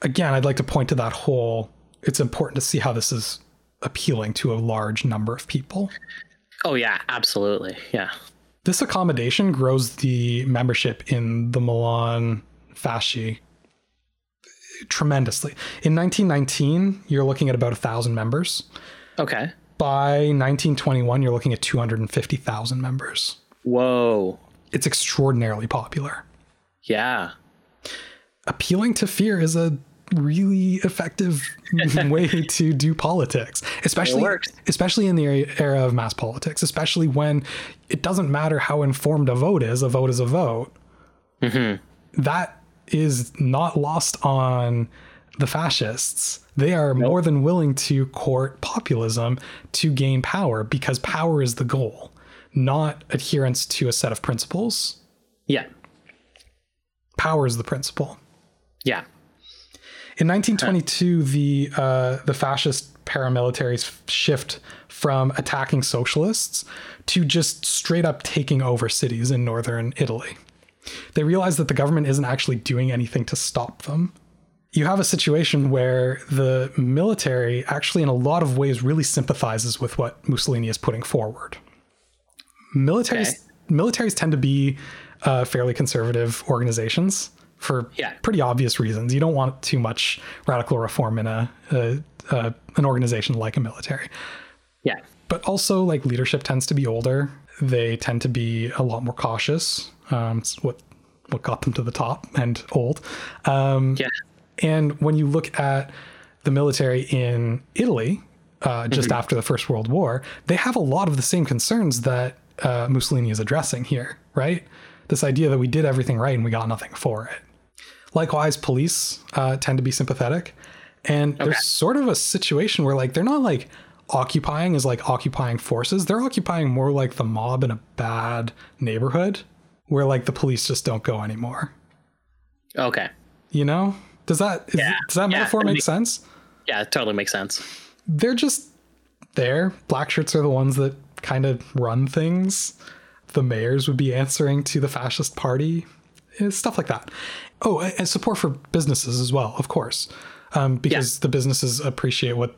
Again, I'd like to point to that whole it's important to see how this is appealing to a large number of people. Oh, yeah, absolutely. Yeah. This accommodation grows the membership in the Milan Fasci tremendously. In 1919, you're looking at about a thousand members. Okay. By 1921, you're looking at 250,000 members. Whoa it's extraordinarily popular. Yeah. Appealing to fear is a really effective way to do politics, especially especially in the era of mass politics, especially when it doesn't matter how informed a vote is, a vote is a vote. Mm-hmm. That is not lost on the fascists. They are nope. more than willing to court populism to gain power because power is the goal not adherence to a set of principles. Yeah. Power is the principle. Yeah. In 1922, the uh, the fascist paramilitaries shift from attacking socialists to just straight up taking over cities in northern Italy. They realize that the government isn't actually doing anything to stop them. You have a situation where the military actually, in a lot of ways, really sympathizes with what Mussolini is putting forward militaries okay. militaries tend to be uh, fairly conservative organizations for yeah. pretty obvious reasons. You don't want too much radical reform in a, a, a an organization like a military. Yeah. But also, like leadership tends to be older. They tend to be a lot more cautious. Um, it's what what got them to the top and old. Um, yeah. And when you look at the military in Italy, uh, just mm-hmm. after the First World War, they have a lot of the same concerns that uh, Mussolini is addressing here, right? This idea that we did everything right and we got nothing for it. Likewise, police uh, tend to be sympathetic. And okay. there's sort of a situation where, like, they're not like occupying as like occupying forces. They're occupying more like the mob in a bad neighborhood where like the police just don't go anymore. Okay. You know? Does that is, yeah. does that metaphor yeah, make sense? Yeah, it totally makes sense. They're just there. Black shirts are the ones that kind of run things. The mayors would be answering to the fascist party, stuff like that. Oh, and support for businesses as well, of course. um, because the businesses appreciate what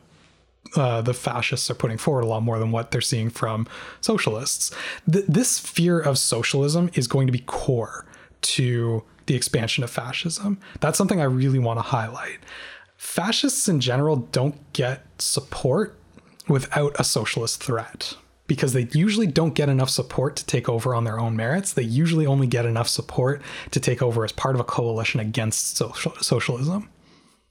uh, the fascists are putting forward a lot more than what they're seeing from socialists. Th- this fear of socialism is going to be core to the expansion of fascism. That's something I really want to highlight. Fascists in general don't get support without a socialist threat because they usually don't get enough support to take over on their own merits. They usually only get enough support to take over as part of a coalition against social- socialism.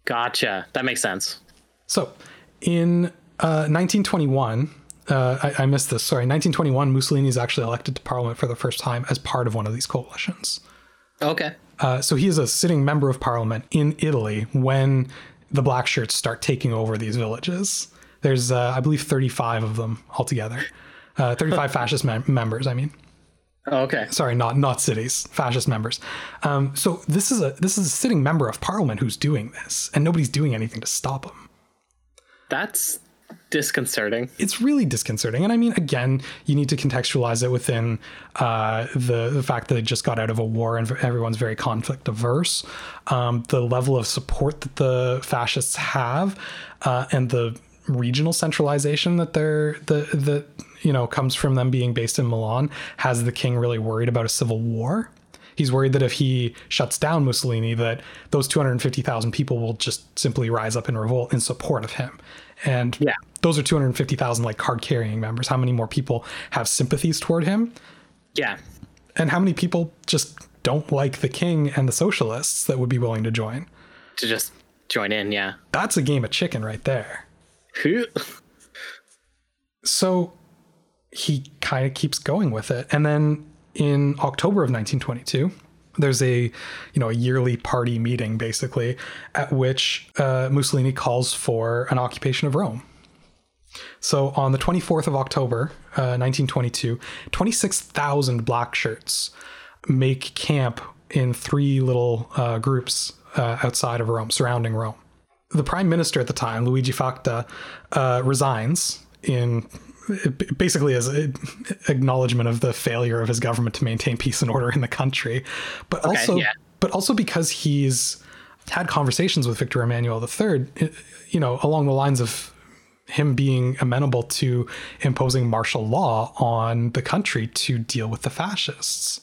Gotcha. That makes sense. So, in uh, 1921, uh, I, I, missed this. Sorry, 1921, Mussolini is actually elected to parliament for the first time as part of one of these coalitions. Okay. Uh, so he is a sitting member of parliament in Italy when the black shirts start taking over these villages. There's, uh, I believe, 35 of them altogether. Uh, 35 fascist mem- members. I mean. Oh, okay. Sorry, not not cities, fascist members. Um, so this is a this is a sitting member of parliament who's doing this, and nobody's doing anything to stop him. That's disconcerting. It's really disconcerting, and I mean, again, you need to contextualize it within uh, the the fact that they just got out of a war and everyone's very conflict averse. Um, the level of support that the fascists have, uh, and the regional centralization that they're the that you know comes from them being based in Milan has the king really worried about a civil war. He's worried that if he shuts down Mussolini, that those 250,000 people will just simply rise up in revolt in support of him. And yeah. those are 250,000 like card carrying members. How many more people have sympathies toward him? Yeah. And how many people just don't like the king and the socialists that would be willing to join? To just join in, yeah. That's a game of chicken right there. So he kind of keeps going with it. And then in October of 1922, there's a you know a yearly party meeting basically at which uh, Mussolini calls for an occupation of Rome. So on the 24th of October, uh, 1922, 26,000 black shirts make camp in three little uh, groups uh, outside of Rome, surrounding Rome. The prime minister at the time, Luigi Facta, uh, resigns in basically as an acknowledgement of the failure of his government to maintain peace and order in the country, but okay, also yeah. but also because he's had conversations with Victor Emmanuel III, you know, along the lines of him being amenable to imposing martial law on the country to deal with the fascists.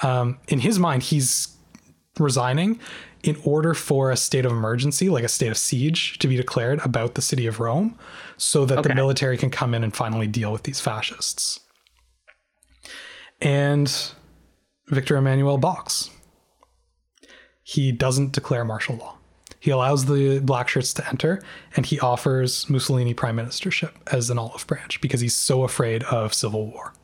Um, in his mind, he's resigning in order for a state of emergency, like a state of siege, to be declared about the city of Rome, so that okay. the military can come in and finally deal with these fascists. And Victor Emmanuel balks. He doesn't declare martial law. He allows the black shirts to enter and he offers Mussolini prime ministership as an olive branch because he's so afraid of civil war.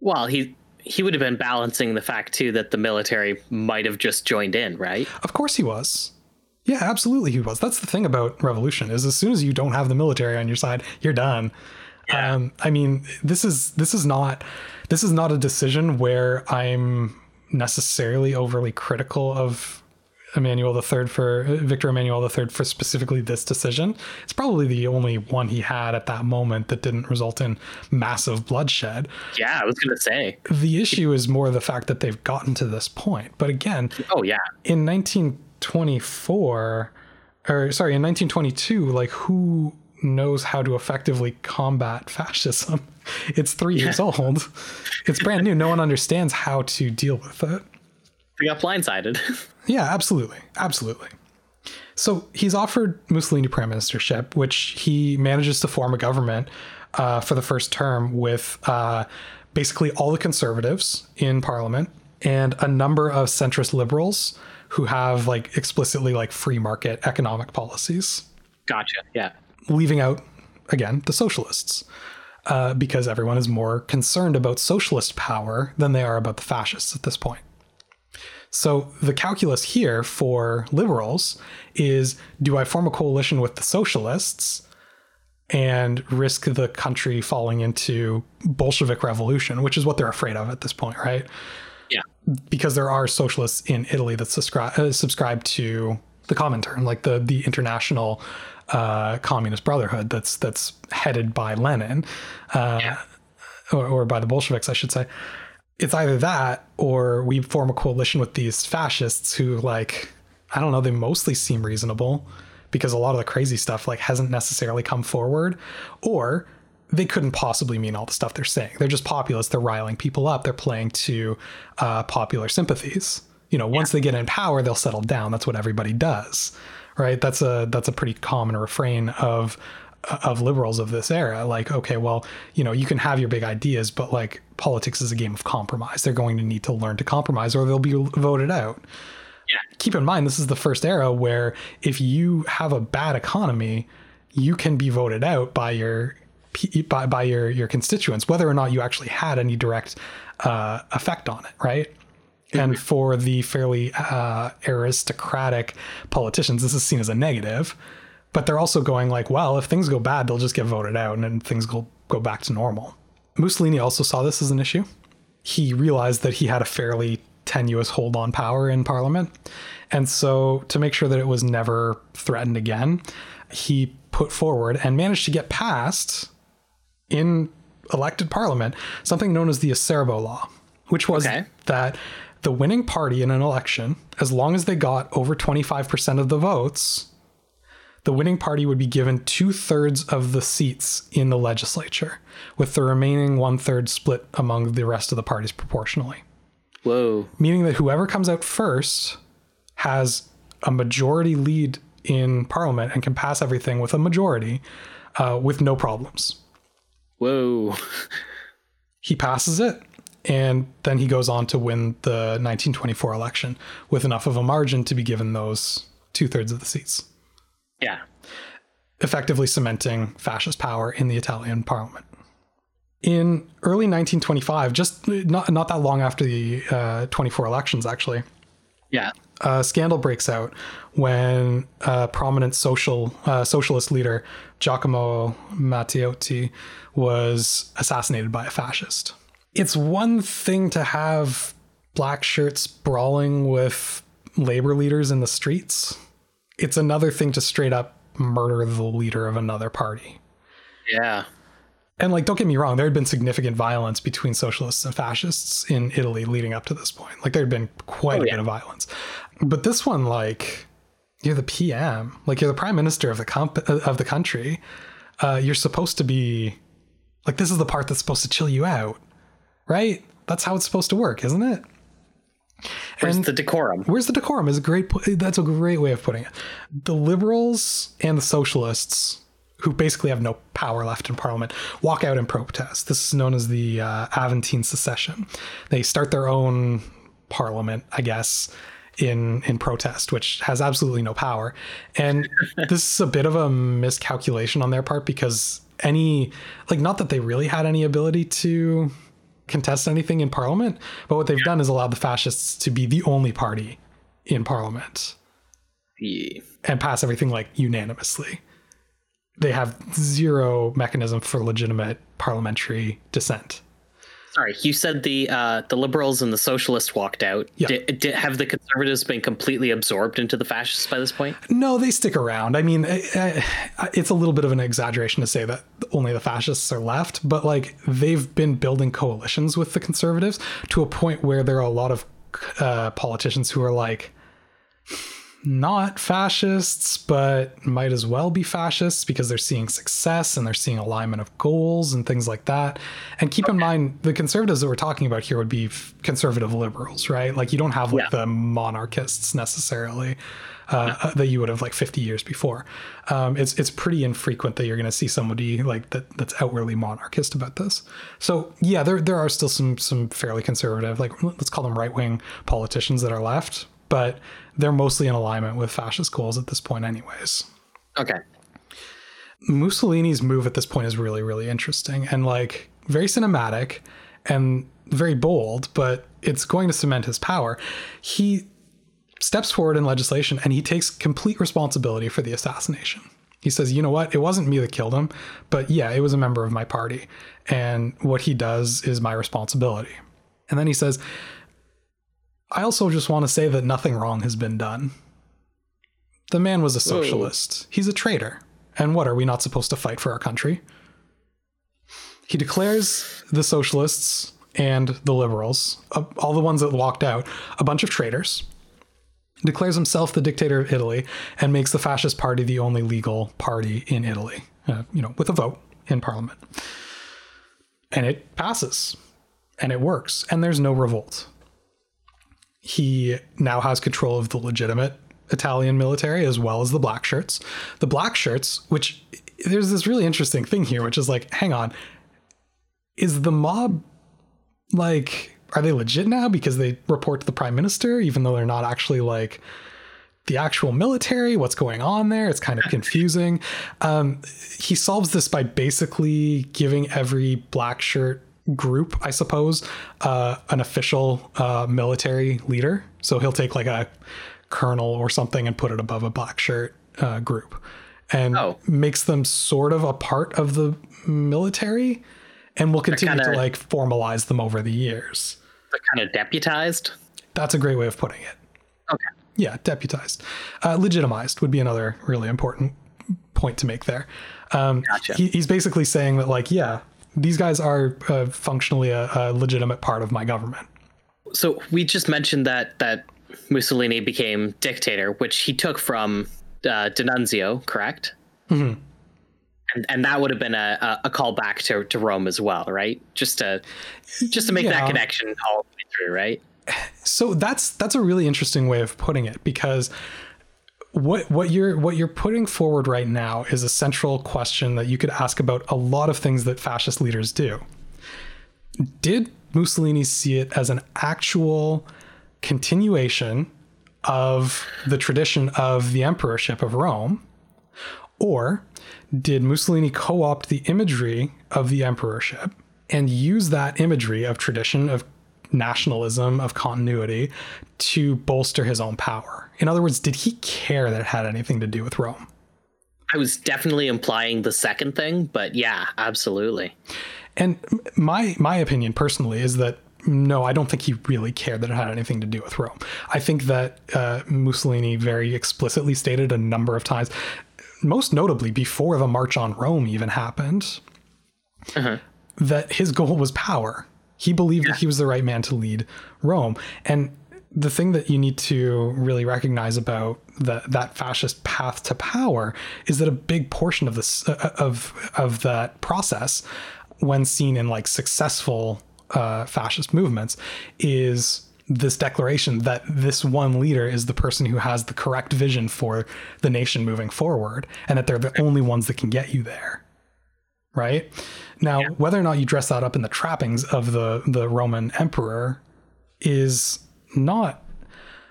Well, he he would have been balancing the fact too that the military might have just joined in, right? Of course he was. Yeah, absolutely he was. That's the thing about revolution is as soon as you don't have the military on your side, you're done. Yeah. Um, I mean, this is this is not this is not a decision where I'm necessarily overly critical of Emmanuel III for Victor Emmanuel III for specifically this decision. It's probably the only one he had at that moment that didn't result in massive bloodshed. Yeah, I was going to say. The issue is more the fact that they've gotten to this point. But again, oh yeah. In 1924 or sorry, in 1922, like who knows how to effectively combat fascism? It's 3 yeah. years old. It's brand new. No one understands how to deal with it. We got blindsided. Yeah, absolutely. Absolutely. So he's offered Mussolini prime ministership, which he manages to form a government uh, for the first term with uh, basically all the conservatives in parliament and a number of centrist liberals who have like explicitly like free market economic policies. Gotcha. Yeah. Leaving out again the socialists. Uh, because everyone is more concerned about socialist power than they are about the fascists at this point. So the calculus here for liberals is do I form a coalition with the socialists and risk the country falling into Bolshevik revolution, which is what they're afraid of at this point, right? Yeah. Because there are socialists in Italy that subscribe uh, subscribe to the Comintern, like the the international uh, communist brotherhood that's that's headed by Lenin, uh, yeah. or, or by the Bolsheviks, I should say it's either that or we form a coalition with these fascists who like I don't know, they mostly seem reasonable because a lot of the crazy stuff like hasn't necessarily come forward or they couldn't possibly mean all the stuff they're saying. They're just populist. They're riling people up. They're playing to uh, popular sympathies. You know, once yeah. they get in power, they'll settle down. That's what everybody does, right? That's a that's a pretty common refrain of of liberals of this era. Like, okay, well, you know, you can have your big ideas, but like politics is a game of compromise. They're going to need to learn to compromise, or they'll be voted out. Yeah. Keep in mind, this is the first era where if you have a bad economy, you can be voted out by your by, by your your constituents, whether or not you actually had any direct uh, effect on it, right? And for the fairly uh, aristocratic politicians, this is seen as a negative. But they're also going like, well, if things go bad, they'll just get voted out, and then things go go back to normal. Mussolini also saw this as an issue. He realized that he had a fairly tenuous hold on power in parliament. And so, to make sure that it was never threatened again, he put forward and managed to get passed in elected parliament something known as the Acerbo law, which was okay. that the winning party in an election, as long as they got over 25% of the votes, the winning party would be given two thirds of the seats in the legislature, with the remaining one third split among the rest of the parties proportionally. Whoa. Meaning that whoever comes out first has a majority lead in parliament and can pass everything with a majority uh, with no problems. Whoa. he passes it, and then he goes on to win the 1924 election with enough of a margin to be given those two thirds of the seats. Yeah. Effectively cementing fascist power in the Italian parliament. In early 1925, just not, not that long after the uh, 24 elections, actually. Yeah. A scandal breaks out when a prominent social uh, socialist leader, Giacomo Matteotti, was assassinated by a fascist. It's one thing to have black shirts brawling with labor leaders in the streets. It's another thing to straight up murder the leader of another party. Yeah. And like, don't get me wrong, there had been significant violence between socialists and fascists in Italy leading up to this point. Like, there had been quite oh, a yeah. bit of violence. But this one, like, you're the PM, like you're the prime minister of the comp- of the country. Uh, you're supposed to be like this is the part that's supposed to chill you out, right? That's how it's supposed to work, isn't it? Where's and the decorum? Where's the decorum? Is a great. That's a great way of putting it. The liberals and the socialists, who basically have no power left in parliament, walk out in protest. This is known as the uh, Aventine Secession. They start their own parliament, I guess, in in protest, which has absolutely no power. And this is a bit of a miscalculation on their part because any like not that they really had any ability to contest anything in parliament, but what they've yeah. done is allowed the fascists to be the only party in parliament. Yeah. And pass everything like unanimously. They have zero mechanism for legitimate parliamentary dissent. Sorry, you said the uh, the liberals and the socialists walked out. Yeah. Did, did, have the conservatives been completely absorbed into the fascists by this point? No, they stick around. I mean, it's a little bit of an exaggeration to say that only the fascists are left, but like they've been building coalitions with the conservatives to a point where there are a lot of uh, politicians who are like not fascists, but might as well be fascists because they're seeing success and they're seeing alignment of goals and things like that. And keep okay. in mind, the conservatives that we're talking about here would be conservative liberals, right? Like you don't have like yeah. the monarchists necessarily. Uh, uh, that you would have like 50 years before. Um, it's it's pretty infrequent that you're going to see somebody like that that's outwardly monarchist about this. So yeah, there there are still some some fairly conservative, like let's call them right wing politicians that are left, but they're mostly in alignment with fascist goals at this point, anyways. Okay. Mussolini's move at this point is really, really interesting and like very cinematic and very bold, but it's going to cement his power. He steps forward in legislation and he takes complete responsibility for the assassination. He says, you know what? It wasn't me that killed him, but yeah, it was a member of my party. And what he does is my responsibility. And then he says, I also just want to say that nothing wrong has been done. The man was a socialist. Whoa. He's a traitor. And what are we not supposed to fight for our country? He declares the socialists and the liberals, uh, all the ones that walked out, a bunch of traitors. declares himself the dictator of Italy and makes the fascist party the only legal party in Italy, uh, you know, with a vote in parliament. And it passes and it works, and there's no revolt. He now has control of the legitimate Italian military as well as the black shirts. The black shirts, which there's this really interesting thing here, which is like, hang on, is the mob like, are they legit now because they report to the prime minister, even though they're not actually like the actual military? What's going on there? It's kind of confusing. Um, he solves this by basically giving every black shirt group, I suppose, uh, an official uh, military leader. So he'll take like a colonel or something and put it above a black shirt uh, group and Oh. makes them sort of a part of the military and will continue to kinda- like formalize them over the years. They're kind of deputized. That's a great way of putting it. Okay. Yeah, deputized. Uh, legitimized would be another really important point to make there. Um, Gotcha. he, he's basically saying that, like, yeah, these guys are uh, functionally a, a legitimate part of my government. So we just mentioned that that Mussolini became dictator, which he took from uh, D'Annunzio, correct? Mm-hmm. And and that would have been a, a, a callback to, to Rome as well, right? Just to just to make Yeah. that connection all the way through, right? So that's that's a really interesting way of putting it because what what you're what you're putting forward right now is a central question that you could ask about a lot of things that fascist leaders do. Did Mussolini see it as an actual continuation of the tradition of the emperorship of Rome? Or did Mussolini co opt the imagery of the emperorship and use that imagery of tradition, of nationalism, of continuity to bolster his own power? In other words, did he care that it had anything to do with Rome? I was definitely implying the second thing, but yeah, absolutely. And my my opinion personally is that no, I don't think he really cared that it had anything to do with Rome. I think that uh, Mussolini very explicitly stated a number of times, most notably before the March on Rome even happened, that his goal was power. He believed that he was the right man to lead Rome. And the thing that you need to really recognize about the, that fascist path to power is that a big portion of this uh, of of that process, when seen in like successful uh, fascist movements, is this declaration that this one leader is the person who has the correct vision for the nation moving forward, and that they're the only ones that can get you there right? Now, whether or not you dress that up in the trappings of the the Roman emperor is not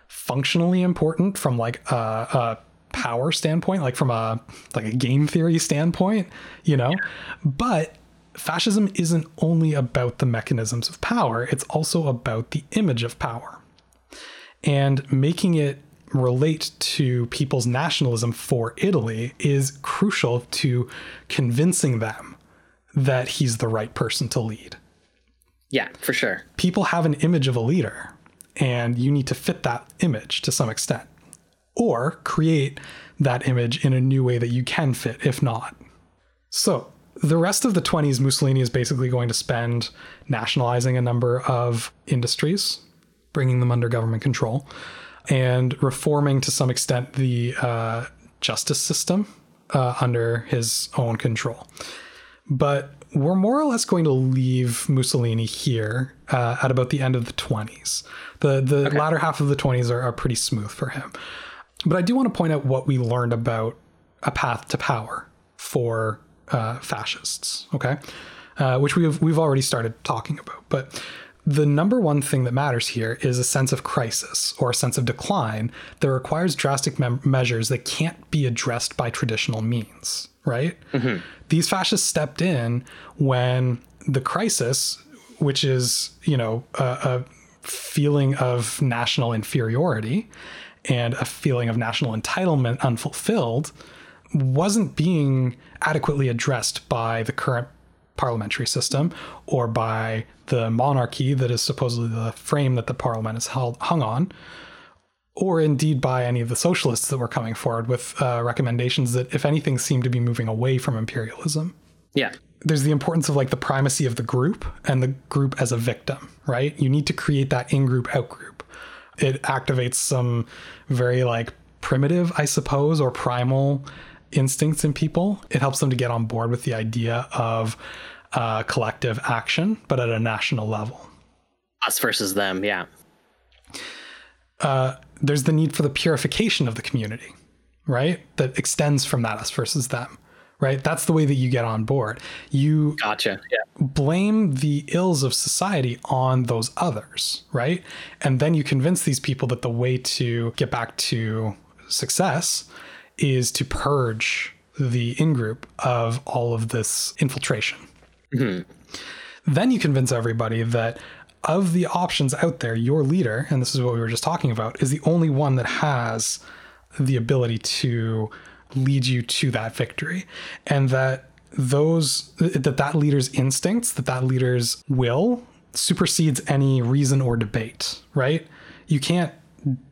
functionally important from like a, a power standpoint, like from a like a game theory standpoint, you know. But fascism isn't only about the mechanisms of power; it's also about the image of power and making it relate to people's nationalism for Italy is crucial to convincing them that he's the right person to lead. Yeah, for sure. People have an image of a leader, and you need to fit that image to some extent, or create that image in a new way that you can fit, if not. So, the rest of the 20s, Mussolini is basically going to spend nationalizing a number of industries, bringing them under government control, and reforming to some extent the uh, justice system uh, under his own control. But we're more or less going to leave Mussolini here uh, at about the end of the 20s. The the latter half of the 20s are, are pretty smooth for him. But I do want to point out what we learned about a path to power for uh, fascists. Okay, uh, which we've we've already started talking about. But the number one thing that matters here is a sense of crisis or a sense of decline that requires drastic mem- measures that can't be addressed by traditional means. Right? Mm-hmm. These fascists stepped in when the crisis, which is you know a, a feeling of national inferiority and a feeling of national entitlement unfulfilled wasn't being adequately addressed by the current parliamentary system or by the monarchy that is supposedly the frame that the parliament is held, hung on or indeed by any of the socialists that were coming forward with uh, recommendations that if anything seemed to be moving away from imperialism Yeah. there's the importance of like the primacy of the group and the group as a victim, right? You need to create that in group, out group. It activates some very like primitive, I suppose, or primal instincts in people. It helps them to get on board with the idea of uh, collective action, but at a national level. Us versus them, yeah. Uh, there's the need for the purification of the community, right? That extends from that us versus them, right? That's the way that you get on board. You gotcha. Yeah. blame the ills of society on those others, right? And then you convince these people that the way to get back to success is to purge the in group of all of this infiltration. Mm-hmm. Then you convince everybody that of the options out there, your leader, and this is what we were just talking about, is the only one that has the ability to lead you to that victory. And that those that that leader's instincts, that that leader's will supersedes any reason or debate, right? You can't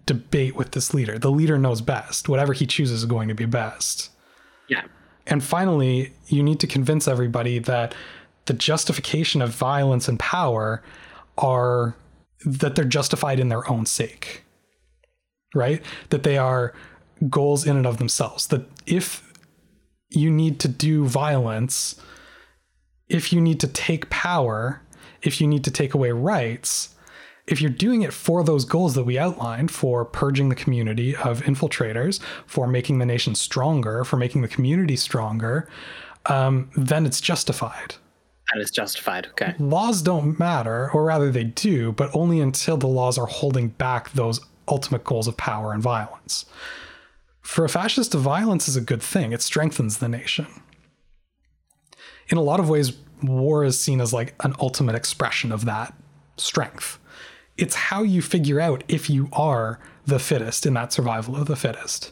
debate with this leader. The leader knows best. Whatever he chooses is going to be best. Yeah. And finally, you need to convince everybody that the justification of violence and power are that they're justified in their own sake. Right? That they are goals in and of themselves. That if you need to do violence, if you need to take power, if you need to take away rights, if you're doing it for those goals that we outlined for purging the community of infiltrators, for making the nation stronger, for making the community stronger, um, then it's justified. That is justified. Okay. Laws don't matter, or rather, they do, but only until the laws are holding back those ultimate goals of power and violence. For a fascist, violence is a good thing, it strengthens the nation. In a lot of ways, war is seen as like an ultimate expression of that strength it's how you figure out if you are the fittest in that survival of the fittest.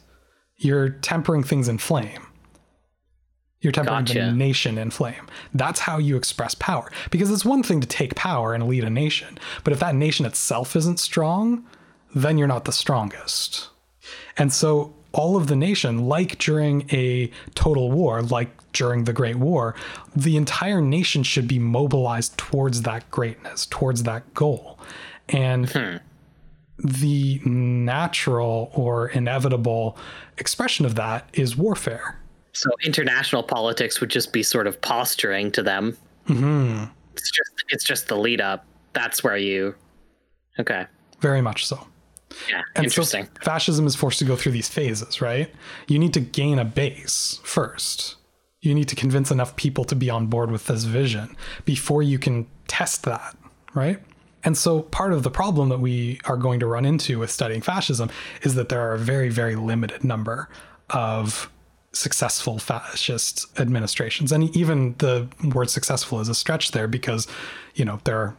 You're tempering things in flame. You're tempering gotcha. the nation in flame. That's how you express power. Because it's one thing to take power and lead a nation, but if that nation itself isn't strong, then you're not the strongest. And so all of the nation, like during a total war, like during the Great War, the entire nation should be mobilized towards that greatness, towards that goal. And hmm. the natural or inevitable expression of that is warfare. So international politics would just be sort of posturing to them. Mm-hmm. It's just it's just the lead up. That's where you. Okay. Very much so. Yeah, and interesting. So fascism is forced to go through these phases, right? You need to gain a base first. You need to convince enough people to be on board with this vision before you can test that, right? And so part of the problem that we are going to run into with studying fascism is that there are a very, very limited number of successful fascist administrations. And even the word successful is a stretch there because, you know, they're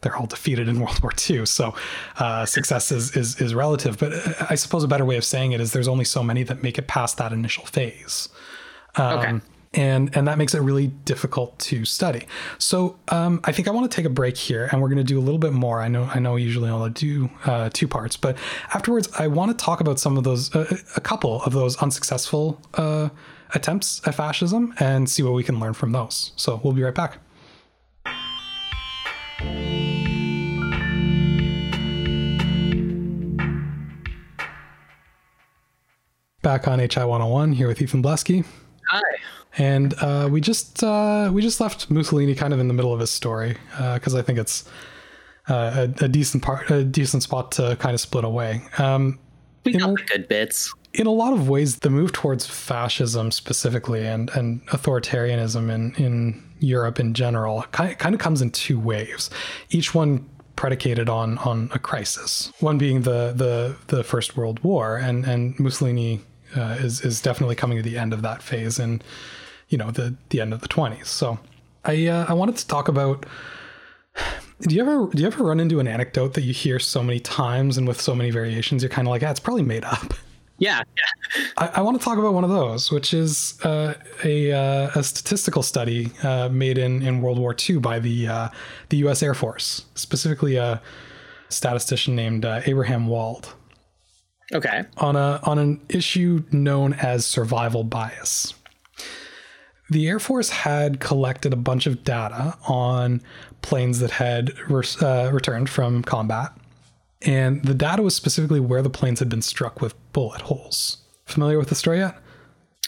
they're all defeated in World War II. So uh, success is, is is relative. But I suppose a better way of saying it is there's only so many that make it past that initial phase. Um, okay and and that makes it really difficult to study. So um, I think I want to take a break here, and we're going to do a little bit more. I know I know usually I'll do uh, two parts, but afterwards I want to talk about some of those, uh, a couple of those unsuccessful uh, attempts at fascism, and see what we can learn from those. So we'll be right back. Back on HI 101 here with Ethan Blesky. Hi and uh, we just uh, we just left Mussolini kind of in the middle of his story because uh, I think it's uh, a, a, decent part, a decent spot to kind of split away. Um, we got a, the good bits. In a lot of ways, the move towards fascism specifically and and authoritarianism in in Europe in general kind kind of comes in two waves. Each one predicated on on a crisis. One being the the the First World War, and and Mussolini uh, is is definitely coming to the end of that phase and you know the the end of the 20s. So I uh, I wanted to talk about. Do you ever do you ever run into an anecdote that you hear so many times and with so many variations you're kind of like, ah, it's probably made up. Yeah, yeah. I, I, want to talk about one of those, which is uh, a, uh, a statistical study uh, made in, in World War II by the uh, the U.S. Air Force, specifically a statistician named uh, Abraham Wald. Okay. On a on an issue known as survival bias the Air Force had collected a bunch of data on planes that had re- uh, returned from combat. And the data was specifically where the planes had been struck with bullet holes. Familiar with the story yet?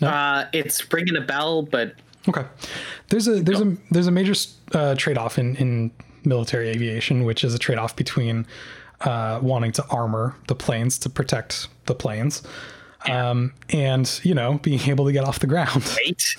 Uh, it's ringing a bell, but Okay. There's a there's a there's a major uh, trade off in in military aviation, which is a trade off between uh, wanting to armor the planes to protect the planes, um, and you know being able to get off the ground, wait.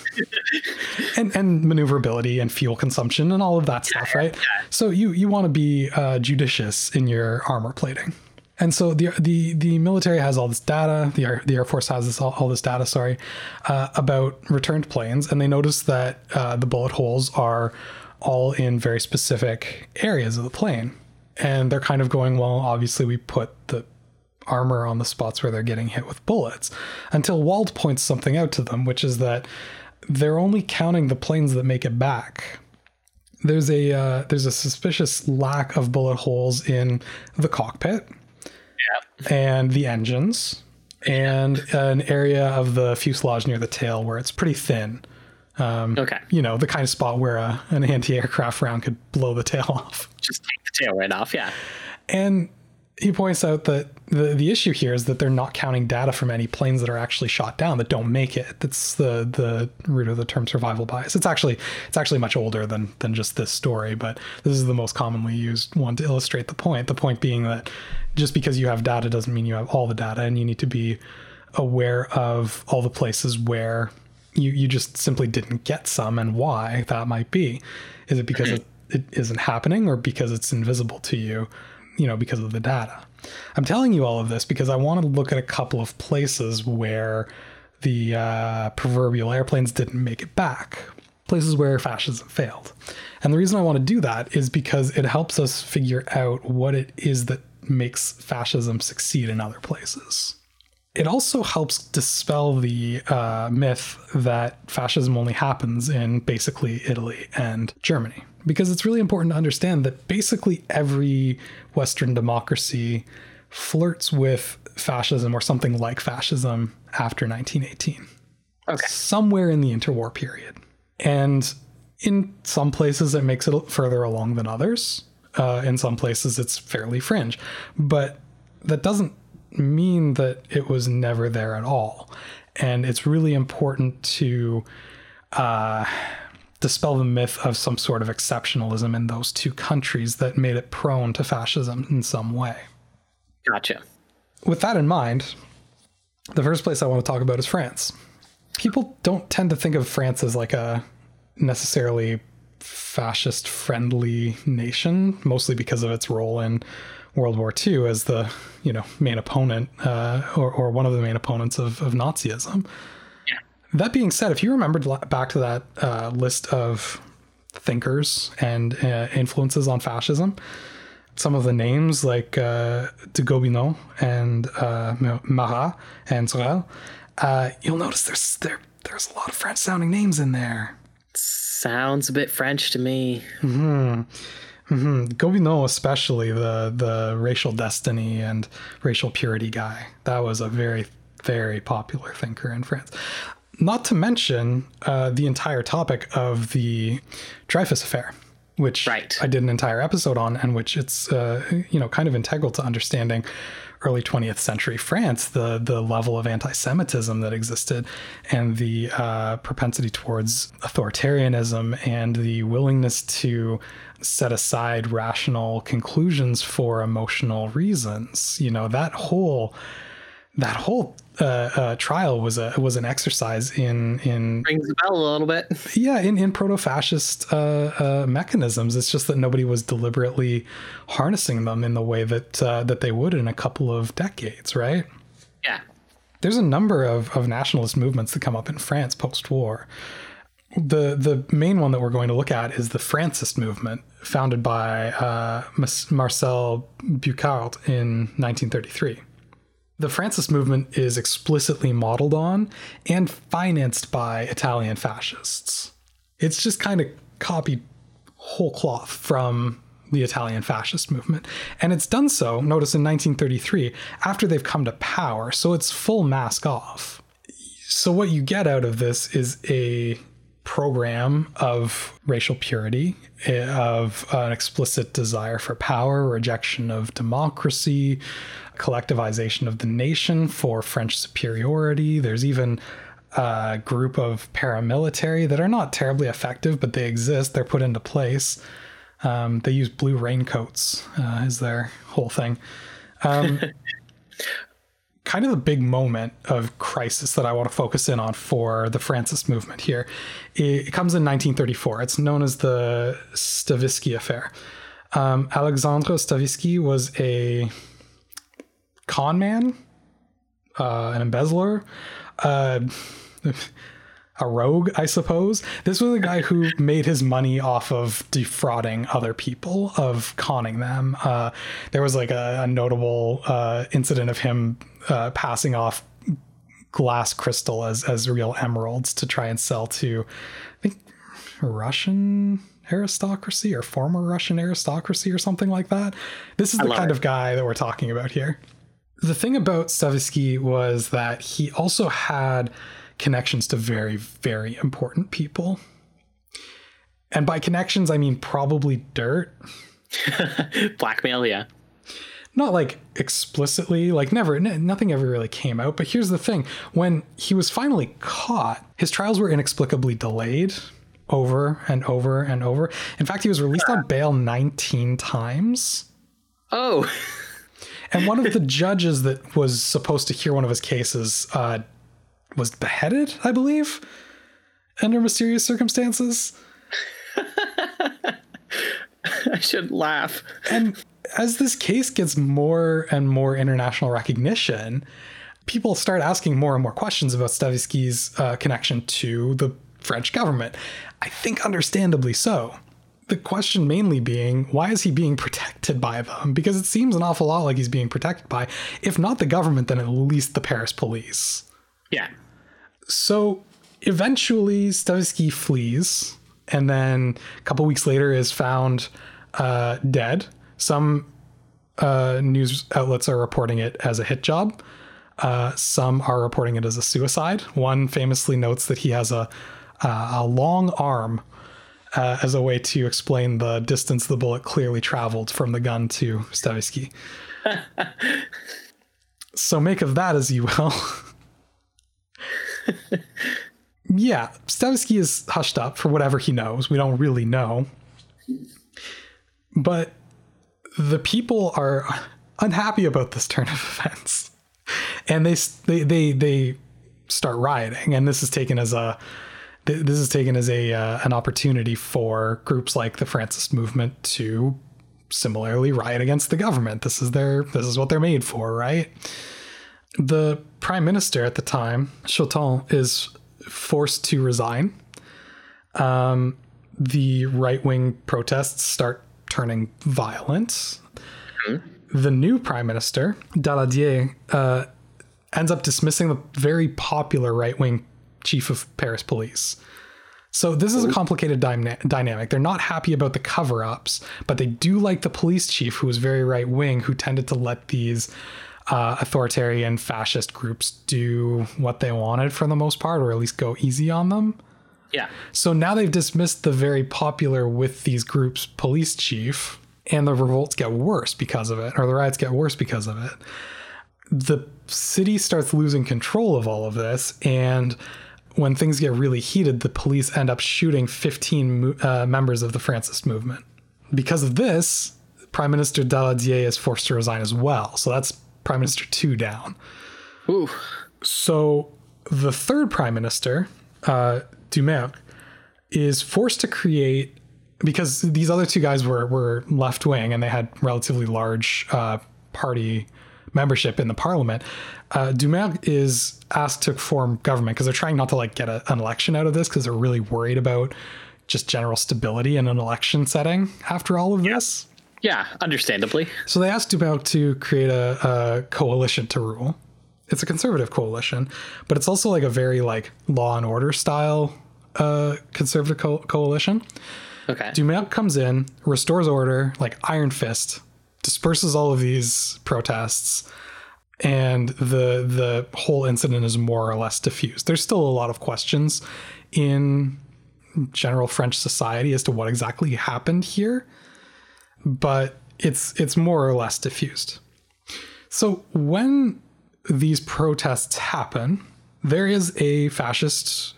and and maneuverability and fuel consumption and all of that stuff, right? So you you want to be uh, judicious in your armor plating. And so the the the military has all this data. The Air, the Air Force has this all, all this data. Sorry, uh, about returned planes, and they notice that uh, the bullet holes are all in very specific areas of the plane, and they're kind of going, well, obviously we put the armor on the spots where they're getting hit with bullets. Until Wald points something out to them, which is that they're only counting the planes that make it back. There's a uh, there's a suspicious lack of bullet holes in the cockpit yeah. and the engines and an area of the fuselage near the tail where it's pretty thin. Um, okay. You know, the kind of spot where a, an anti-aircraft round could blow the tail off. Just take the tail right off. Yeah. And he points out that the, the issue here is that they're not counting data from any planes that are actually shot down that don't make it. That's the the root of the term survival bias. It's actually it's actually much older than than just this story, but this is the most commonly used one to illustrate the point. The point being that just because you have data doesn't mean you have all the data, and you need to be aware of all the places where you you just simply didn't get some and why that might be. Is it because it, it isn't happening or because it's invisible to you? You know, because of the data. I'm telling you all of this because I want to look at a couple of places where the uh, proverbial airplanes didn't make it back, places where fascism failed. And the reason I want to do that is because it helps us figure out what it is that makes fascism succeed in other places. It also helps dispel the uh, myth that fascism only happens in basically Italy and Germany because it's really important to understand that basically every Western democracy flirts with fascism or something like fascism after 1918. Okay. Somewhere in the interwar period. And in some places, it makes it further along than others. Uh, in some places, it's fairly fringe. But that doesn't mean that it was never there at all. And it's really important to. Uh, dispel the myth of some sort of exceptionalism in those two countries that made it prone to fascism in some way. Gotcha. With that in mind, the first place I want to talk about is France. People don't tend to think of France as like a necessarily fascist friendly nation, mostly because of its role in World War II as the you know main opponent uh, or, or one of the main opponents of, of Nazism. That being said, if you remembered back to that uh, list of thinkers and uh, influences on fascism, some of the names like uh, de Gobineau and uh, Maurras and Sorel, uh, you'll notice there's there there's a lot of French sounding names in there. Sounds a bit French to me. Mm-hmm. Mm-hmm. Gobineau, especially the the racial destiny and racial purity guy, that was a very very popular thinker in France. Not to mention uh, the entire topic of the Dreyfus affair, which right. I did an entire episode on, and which it's uh, you know kind of integral to understanding early 20th century France, the the level of anti-Semitism that existed, and the uh, propensity towards authoritarianism, and the willingness to set aside rational conclusions for emotional reasons. You know that whole that whole uh, uh, trial was a was an exercise in in rings the bell a little bit. Yeah, in in proto fascist uh, uh, mechanisms. It's just that nobody was deliberately harnessing them in the way that uh, that they would in a couple of decades, right? Yeah. There's a number of, of nationalist movements that come up in France post war. The the main one that we're going to look at is the Francist movement, founded by uh, Marcel Bucard in 1933 the Francis movement is explicitly modeled on and financed by Italian fascists. It's just kind of copied whole cloth from the Italian fascist movement. And it's done so, notice in 1933, after they've come to power, so it's full mask off. So what you get out of this is a program of racial purity, eh, of an explicit desire for power, rejection of democracy, collectivization of the nation for French superiority. There's even a group of paramilitary that are not terribly effective, but they exist. They're put into place. Um, they use blue raincoats, uh, is their whole thing. Um, kind of the big moment of crisis that I want to focus in on for the Francis movement here. It, comes in 1934. It's known as the Stavisky affair. Um, Alexandre Stavisky was a con man, uh, an embezzler, uh, a rogue, I suppose. This was a guy who made his money off of defrauding other people, of conning them. Uh, there was like a, a notable uh, incident of him uh, passing off glass crystal as as real emeralds to try and sell to, I think, Russian aristocracy or former Russian aristocracy or something like that. This is the kind it. of guy that we're talking about here. The thing about Stavisky was that he also had connections to very, very important people. And by connections, I mean probably dirt. Blackmail, yeah. Not like explicitly, like never, n- nothing ever really came out. But here's the thing when he was finally caught, his trials were inexplicably delayed over and over and over. In fact, he was released on bail 19 times. Oh. and one of the judges that was supposed to hear one of his cases uh, was beheaded, I believe, under mysterious circumstances. I should laugh. And as this case gets more and more international recognition, people start asking more and more questions about Stavisky's uh, connection to the French government. I think understandably so. The question mainly being, why is he being protected by them? Because it seems an awful lot like he's being protected by, if not the government, then at least the Paris police. Yeah. So eventually, Stavisky flees, and then a couple weeks later is found uh, dead. Some uh, news outlets are reporting it as a hit job. Uh, some are reporting it as a suicide. One famously notes that he has a a long arm uh, as a way to explain the distance the bullet clearly traveled from the gun to Stavisky. so make of that as you will. yeah, Stavisky is hushed up for whatever he knows. We don't really know. But the people are unhappy about this turn of events. And they they they they start rioting and this is taken as a this is taken as a uh, an opportunity for groups like the Francis movement to similarly riot against the government. This is their this is what they're made for, right? The prime minister at the time, Chautemps, is forced to resign. Um, the right wing protests start turning violent. Mm-hmm. The new prime minister, Daladier, uh, ends up dismissing the very popular right wing chief of Paris police. So this is a complicated dyna- dynamic. They're not happy about the cover ups, but they do like the police chief, who was very right wing, who tended to let these uh, authoritarian fascist groups do what they wanted for the most part, or at least go easy on them. Yeah. So now they've dismissed the very popular with these groups police chief, and the revolts get worse because of it, or the riots get worse because of it. The city starts losing control of all of this, and when things get really heated, the police end up shooting 15 uh, members of the Francis movement. Because of this, Prime Minister Daladier is forced to resign as well. So that's Prime Minister two down. Ooh. So the third Prime Minister, uh, Doumergue, is forced to create because these other two guys were were left wing and they had relatively large uh, party membership in the parliament. Uh, Doumergue is asked to form government because they're trying not to like get a, an election out of this because they're really worried about just general stability in an election setting after all of this. Yeah, understandably. So they asked Doumergue to create a, a coalition to rule. It's a conservative coalition, but it's also like a very like law and order style uh, conservative co- coalition. Okay. Doumergue comes in, restores order, like Iron Fist, disperses all of these protests, and the the whole incident is more or less diffused. There's still a lot of questions in general French society as to what exactly happened here, but it's it's more or less diffused. So when these protests happen, there is a fascist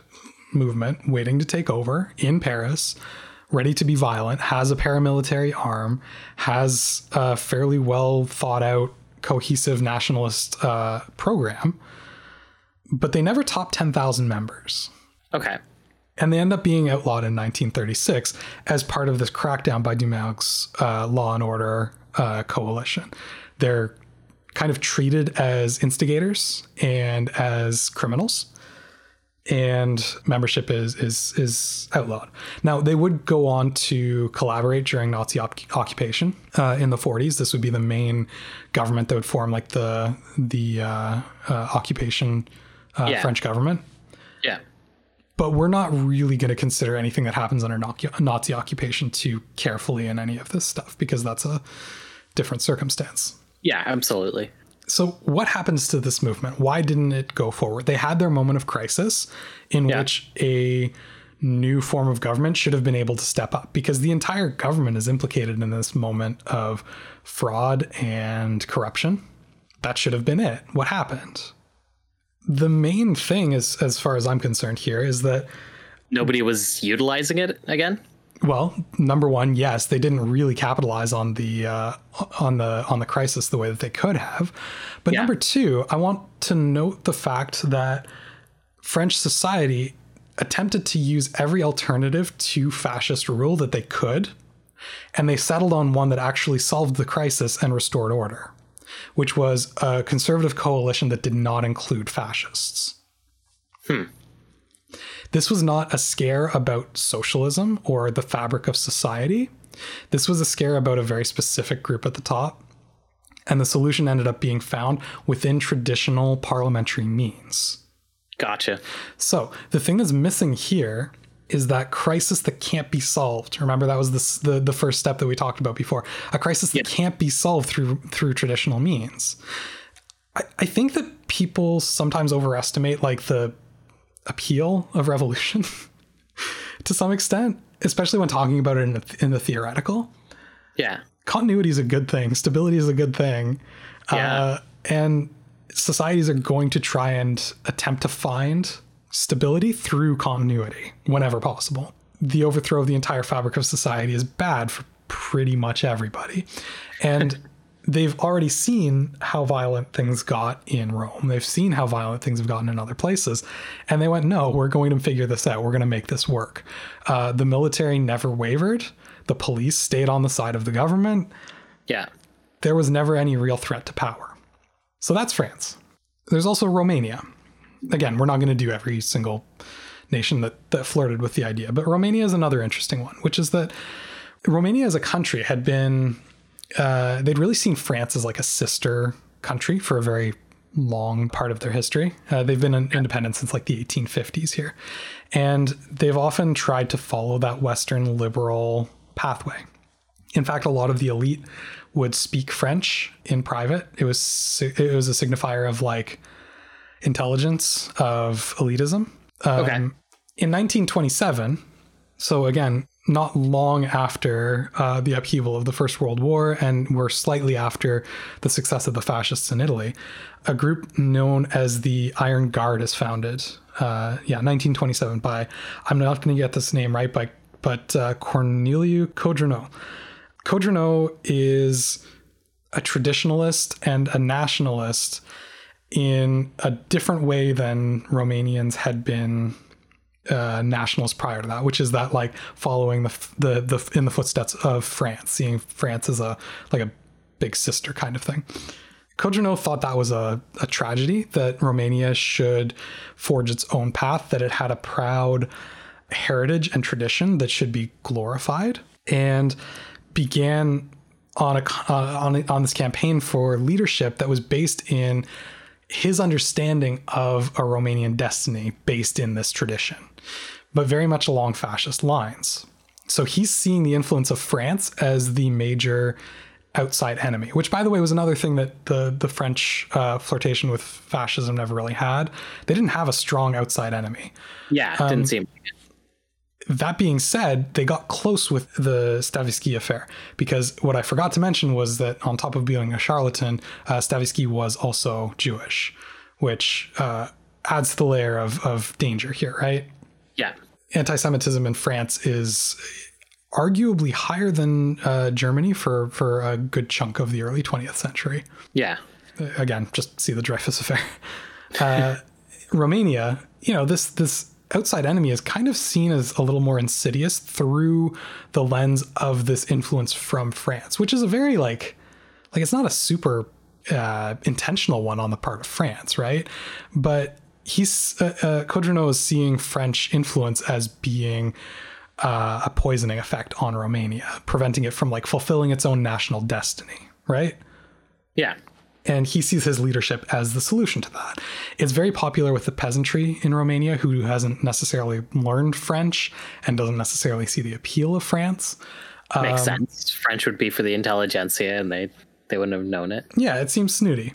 movement waiting to take over in Paris, ready to be violent, has a paramilitary arm, has a fairly well thought out, cohesive nationalist uh, program, but they never top 10,000 members. Okay. And they end up being outlawed in 1936 as part of this crackdown by Doumergue's uh, law and order uh, coalition. They're kind of treated as instigators and as criminals and membership is is is outlawed. Now they would go on to collaborate during Nazi op- occupation uh, in the 40s. This would be the main government that would form like the the uh, uh, occupation uh, Yeah. French government. Yeah. But we're not really going to consider anything that happens under Nazi occupation too carefully in any of this stuff because that's a different circumstance. Yeah, absolutely. So, what happens to this movement? Why didn't it go forward? They had their moment of crisis in Yeah. which a new form of government should have been able to step up because the entire government is implicated in this moment of fraud and corruption. That should have been it. What happened? The main thing is as far as I'm concerned here is that Nobody was utilizing it again. well, number one, yes, they didn't really capitalize on the uh, on the on the crisis the way that they could have. But Yeah. number two, I want to note the fact that French society attempted to use every alternative to fascist rule that they could, and they settled on one that actually solved the crisis and restored order, which was a conservative coalition that did not include fascists. Hmm. This was not a scare about socialism or the fabric of society. This was a scare about a very specific group at the top. And the solution ended up being found within traditional parliamentary means. Gotcha. So the thing that's missing here is that crisis that can't be solved. Remember that was the the, the first step that we talked about before. A crisis that can't be solved through through traditional means. I, I think that people sometimes overestimate like the appeal of revolution to some extent, especially when talking about it in the, in the theoretical. Yeah. Continuity is a good thing. Stability is a good thing. Yeah. Uh, and societies are going to try and attempt to find stability through continuity whenever possible. The overthrow of the entire fabric of society is bad for pretty much everybody. And they've already seen how violent things got in Rome. They've seen how violent things have gotten in other places. And they went, no, we're going to figure this out. We're going to make this work. Uh, the military never wavered. The police stayed on the side of the government Yeah. there was never any real threat to power. So that's France. There's also Romania. Again, we're not going to do every single nation that, that flirted with the idea, but Romania is another interesting one, which is that Romania as a country had been, uh, they'd really seen France as like a sister country for a very long part of their history. Uh, they've been in- independent since like the 1850s here. And they've often tried to follow that Western liberal pathway. In fact, a lot of the elite would speak French in private. It was it was a signifier of like intelligence of elitism. Um, Okay. In 1927, so again, not long after uh, the upheaval of the First World War, and we're slightly after the success of the fascists in Italy, a group known as the Iron Guard is founded. Uh, yeah, 1927 by I'm not going to get this name right, but but uh, Corneliu. Codreanu is a traditionalist and a nationalist in a different way than Romanians had been uh, nationalists prior to that, which is that like following the, the the in the footsteps of France, seeing France as a like a big sister kind of thing. Codreanu thought that was a, a tragedy that Romania should forge its own path, that it had a proud heritage and tradition that should be glorified, and began on a uh, on on this campaign for leadership that was based in his understanding of a Romanian destiny based in this tradition, but very much along fascist lines. So he's seeing the influence of France as the major outside enemy, which, by the way, was another thing that the the French uh, flirtation with fascism never really had. They didn't have a strong outside enemy. Yeah. Didn't seem. That being said, they got close with the Stavisky affair because what I forgot to mention was that on top of being a charlatan, uh, Stavisky was also Jewish, which uh, adds to the layer of, of danger here, right? Yeah. Anti Semitism in France is arguably higher than uh, Germany for, for a good chunk of the early 20th century. Yeah. Again, just see the Dreyfus affair. Uh, Romania, you know, this this outside enemy is kind of seen as a little more insidious through the lens of this influence from France, which is a very like like it's not a super uh, intentional one on the part of France, right? But he's uh, uh, is seeing French influence as being uh, a poisoning effect on Romania, preventing it from like fulfilling its own national destiny, right? Yeah and he sees his leadership as the solution to that. It's very popular with the peasantry in Romania who hasn't necessarily learned French and doesn't necessarily see the appeal of France. Makes um, sense. French would be for the intelligentsia, and they they wouldn't have known it. Yeah, it seems snooty.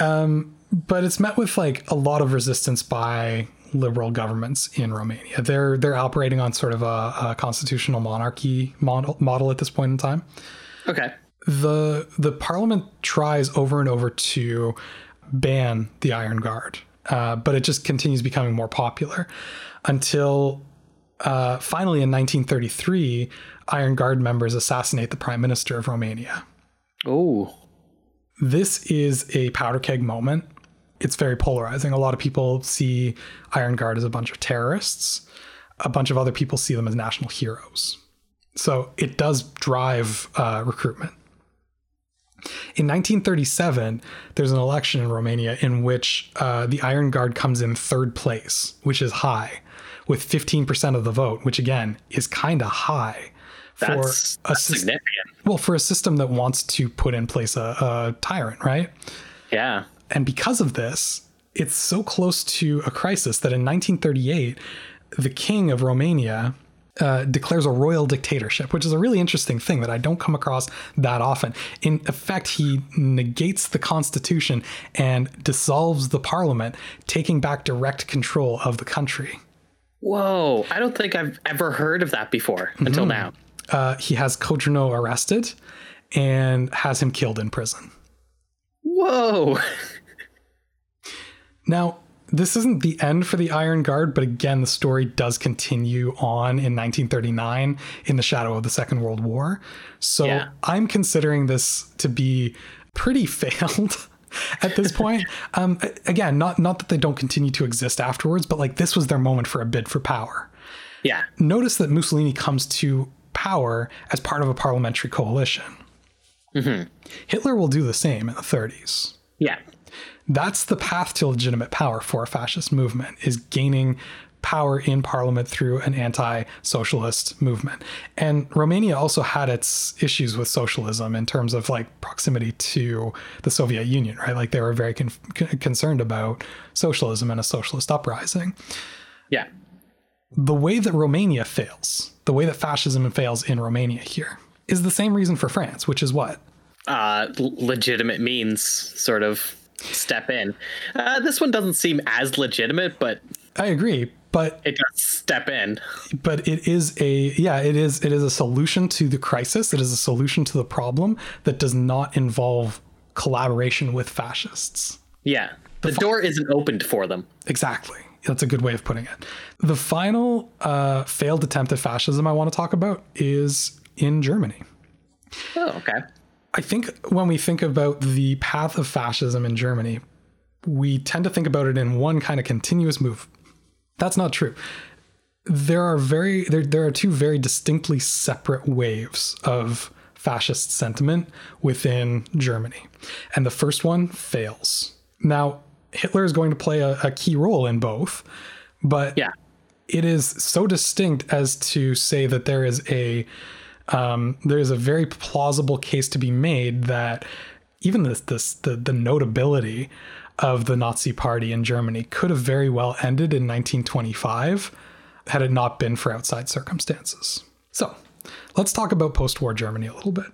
Um, but it's met with like a lot of resistance by liberal governments in Romania. They're they're operating on sort of a, a constitutional monarchy model model at this point in time. Okay the the parliament tries over and over to ban the Iron Guard, uh, but it just continues becoming more popular until uh, finally in 1933, Iron Guard members assassinate the prime minister of Romania. Oh, this is a powder keg moment. It's very polarizing. A lot of people see Iron Guard as a bunch of terrorists. A bunch of other people see them as national heroes. So it does drive uh, recruitment. In 1937, there's an election in Romania in which uh, the Iron Guard comes in third place, which is high, with 15% of the vote, which again is kind of high for that's, a that's significant. Well, for a system that wants to put in place a, a tyrant, right? Yeah. And because of this, it's so close to a crisis that in 1938, the king of Romania uh, declares a royal dictatorship, which is a really interesting thing that I don't come across that often. In effect, he negates the constitution and dissolves the parliament, taking back direct control of the country. Whoa, I don't think I've ever heard of that before mm-hmm. until now. Uh, he has Codreanu arrested and has him killed in prison. Whoa. now, this isn't the end for the Iron Guard, but again, the story does continue on in 1939 in the shadow of the Second World War. So yeah. I'm considering this to be pretty failed. at this point. Um, again, not not that they don't continue to exist afterwards, but like this was their moment for a bid for power. Yeah. Notice that Mussolini comes to power as part of a parliamentary coalition. Mm-hmm. Hitler will do the same in the 30s. Yeah that's the path to legitimate power for a fascist movement is gaining power in parliament through an anti-socialist movement. And Romania also had its issues with socialism in terms of like proximity to the Soviet Union, right? Like they were very con- concerned about socialism and a socialist uprising. Yeah. The way that Romania fails, the way that fascism fails in Romania here is the same reason for France, which is what? Uh, legitimate means sort of step in. Uh, this one doesn't seem as legitimate, but I agree. But it does step in. But it is a yeah, it is it is a solution to the crisis. It is a solution to the problem that does not involve collaboration with fascists. Yeah, the, the fi- door isn't opened for them. Exactly. That's a good way of putting it. The final uh, failed attempt at fascism I want to talk about is in Germany. Oh, okay. I think when we think about the path of fascism in Germany, we tend to think about it in one kind of continuous move. That's not true. There are very there, there are two very distinctly separate waves of fascist sentiment within Germany. And the first one fails. Now, Hitler is going to play a, a key role in both, but yeah. it is so distinct as to say that there is a um, there's a very plausible case to be made that even this, this the, the notability of the Nazi Party in Germany could have very well ended in 1925 had it not been for outside circumstances. So let's talk about post war Germany a little bit.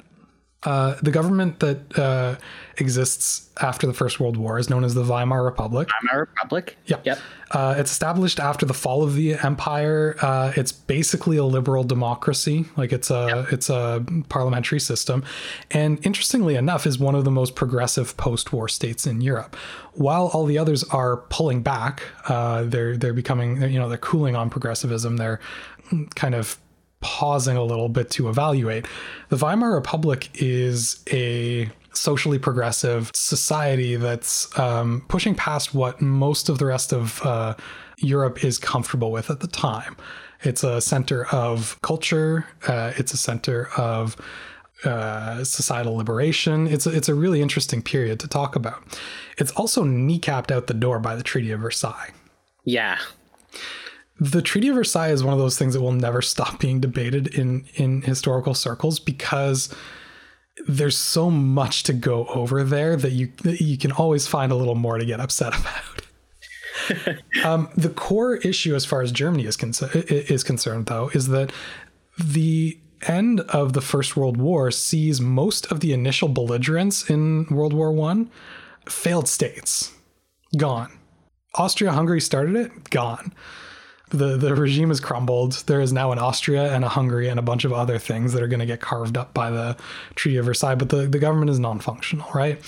Uh, the government that uh, exists after the First World War is known as the Weimar Republic. Weimar Republic. Yep. Yep. Uh, it's established after the fall of the empire. Uh, it's basically a liberal democracy, like it's a it's a parliamentary system, and interestingly enough, is one of the most progressive post-war states in Europe. While all the others are pulling back, uh, they're they're becoming you know they're cooling on progressivism. They're kind of pausing a little bit to evaluate. The Weimar Republic is a socially progressive society that's um, pushing past what most of the rest of uh, Europe is comfortable with at the time. It's a center of culture. Uh, it's a center of uh, societal liberation. It's a, it's a really interesting period to talk about. It's also kneecapped out the door by the Treaty of Versailles. Yeah. The Treaty of Versailles is one of those things that will never stop being debated in in historical circles because there's so much to go over there that you that you can always find a little more to get upset about. um, the core issue, as far as Germany is, con- is concerned, though, is that the end of the First World War sees most of the initial belligerents in World War One failed states gone. Austria-Hungary started it, gone the the regime has crumbled. There is now an Austria and a Hungary and a bunch of other things that are going to get carved up by the Treaty of Versailles. But the, the government is non-functional, right?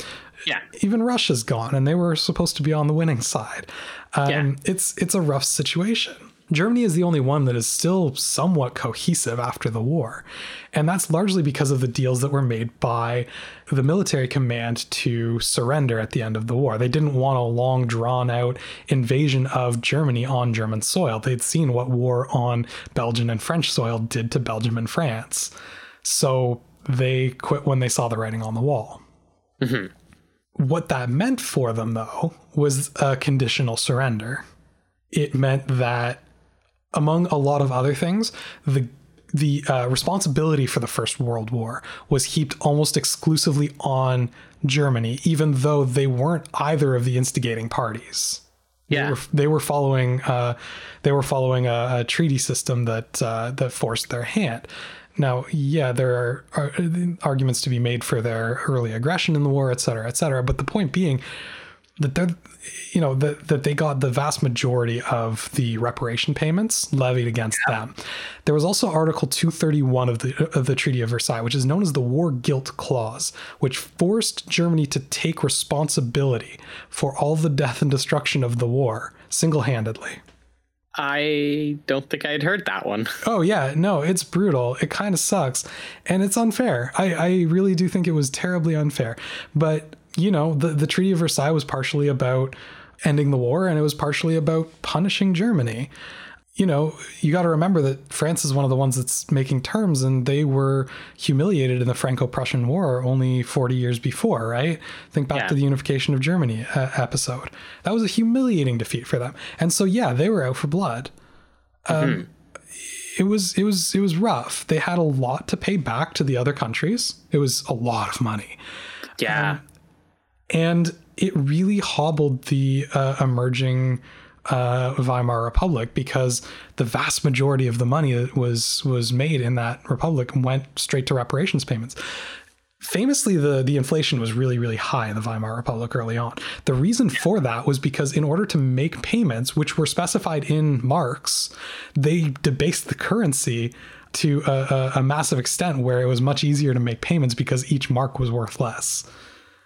Yeah. Even Russia's gone, and they were supposed to be on the winning side. Um, Yeah. It's it's a rough situation. Germany is the only one that is still somewhat cohesive after the war. And that's largely because of the deals that were made by the military command to surrender at the end of the war. They didn't want a long, drawn out invasion of Germany on German soil. They'd seen what war on Belgian and French soil did to Belgium and France. So they quit when they saw the writing on the wall. Mm-hmm. What that meant for them, though, was a conditional surrender. It meant that among a lot of other things, the the uh, responsibility for the First World War was heaped almost exclusively on Germany, even though they weren't either of the instigating parties. They Yeah. were, they were following uh, they were following a, a treaty system that uh, that forced their hand. Now, yeah, there are, are arguments to be made for their early aggression in the war, et cetera, et cetera. But the point being that they're, you know, that that they got the vast majority of the reparation payments levied against them. There was also Article 231 of the of the Treaty of Versailles, which is known as the War Guilt Clause, which forced Germany to take responsibility for all the death and destruction of the war single-handedly. I don't think I'd heard that one. Oh yeah, no, it's brutal. It kind of sucks, and it's unfair. I, I really do think it was terribly unfair. But you know, the the Treaty of Versailles was partially about ending the war, and it was partially about punishing Germany. You know, you got to remember that France is one of the ones that's making terms, and they were humiliated in the Franco-Prussian War only 40 years before, right? Think back Yeah. to the unification of Germany uh, episode. That was a humiliating defeat for them, and so yeah, they were out for blood um, mm-hmm. it was it was it was rough. They had a lot to pay back to the other countries. It was a lot of money, Yeah. Um, and it really hobbled the uh, emerging uh, Weimar Republic because the vast majority of the money that was was made in that republic went straight to reparations payments. Famously, the, the inflation was really, really high in the Weimar Republic early on. The reason for that was because, in order to make payments, which were specified in marks, they debased the currency to a, a, a massive extent where it was much easier to make payments because each mark was worth less.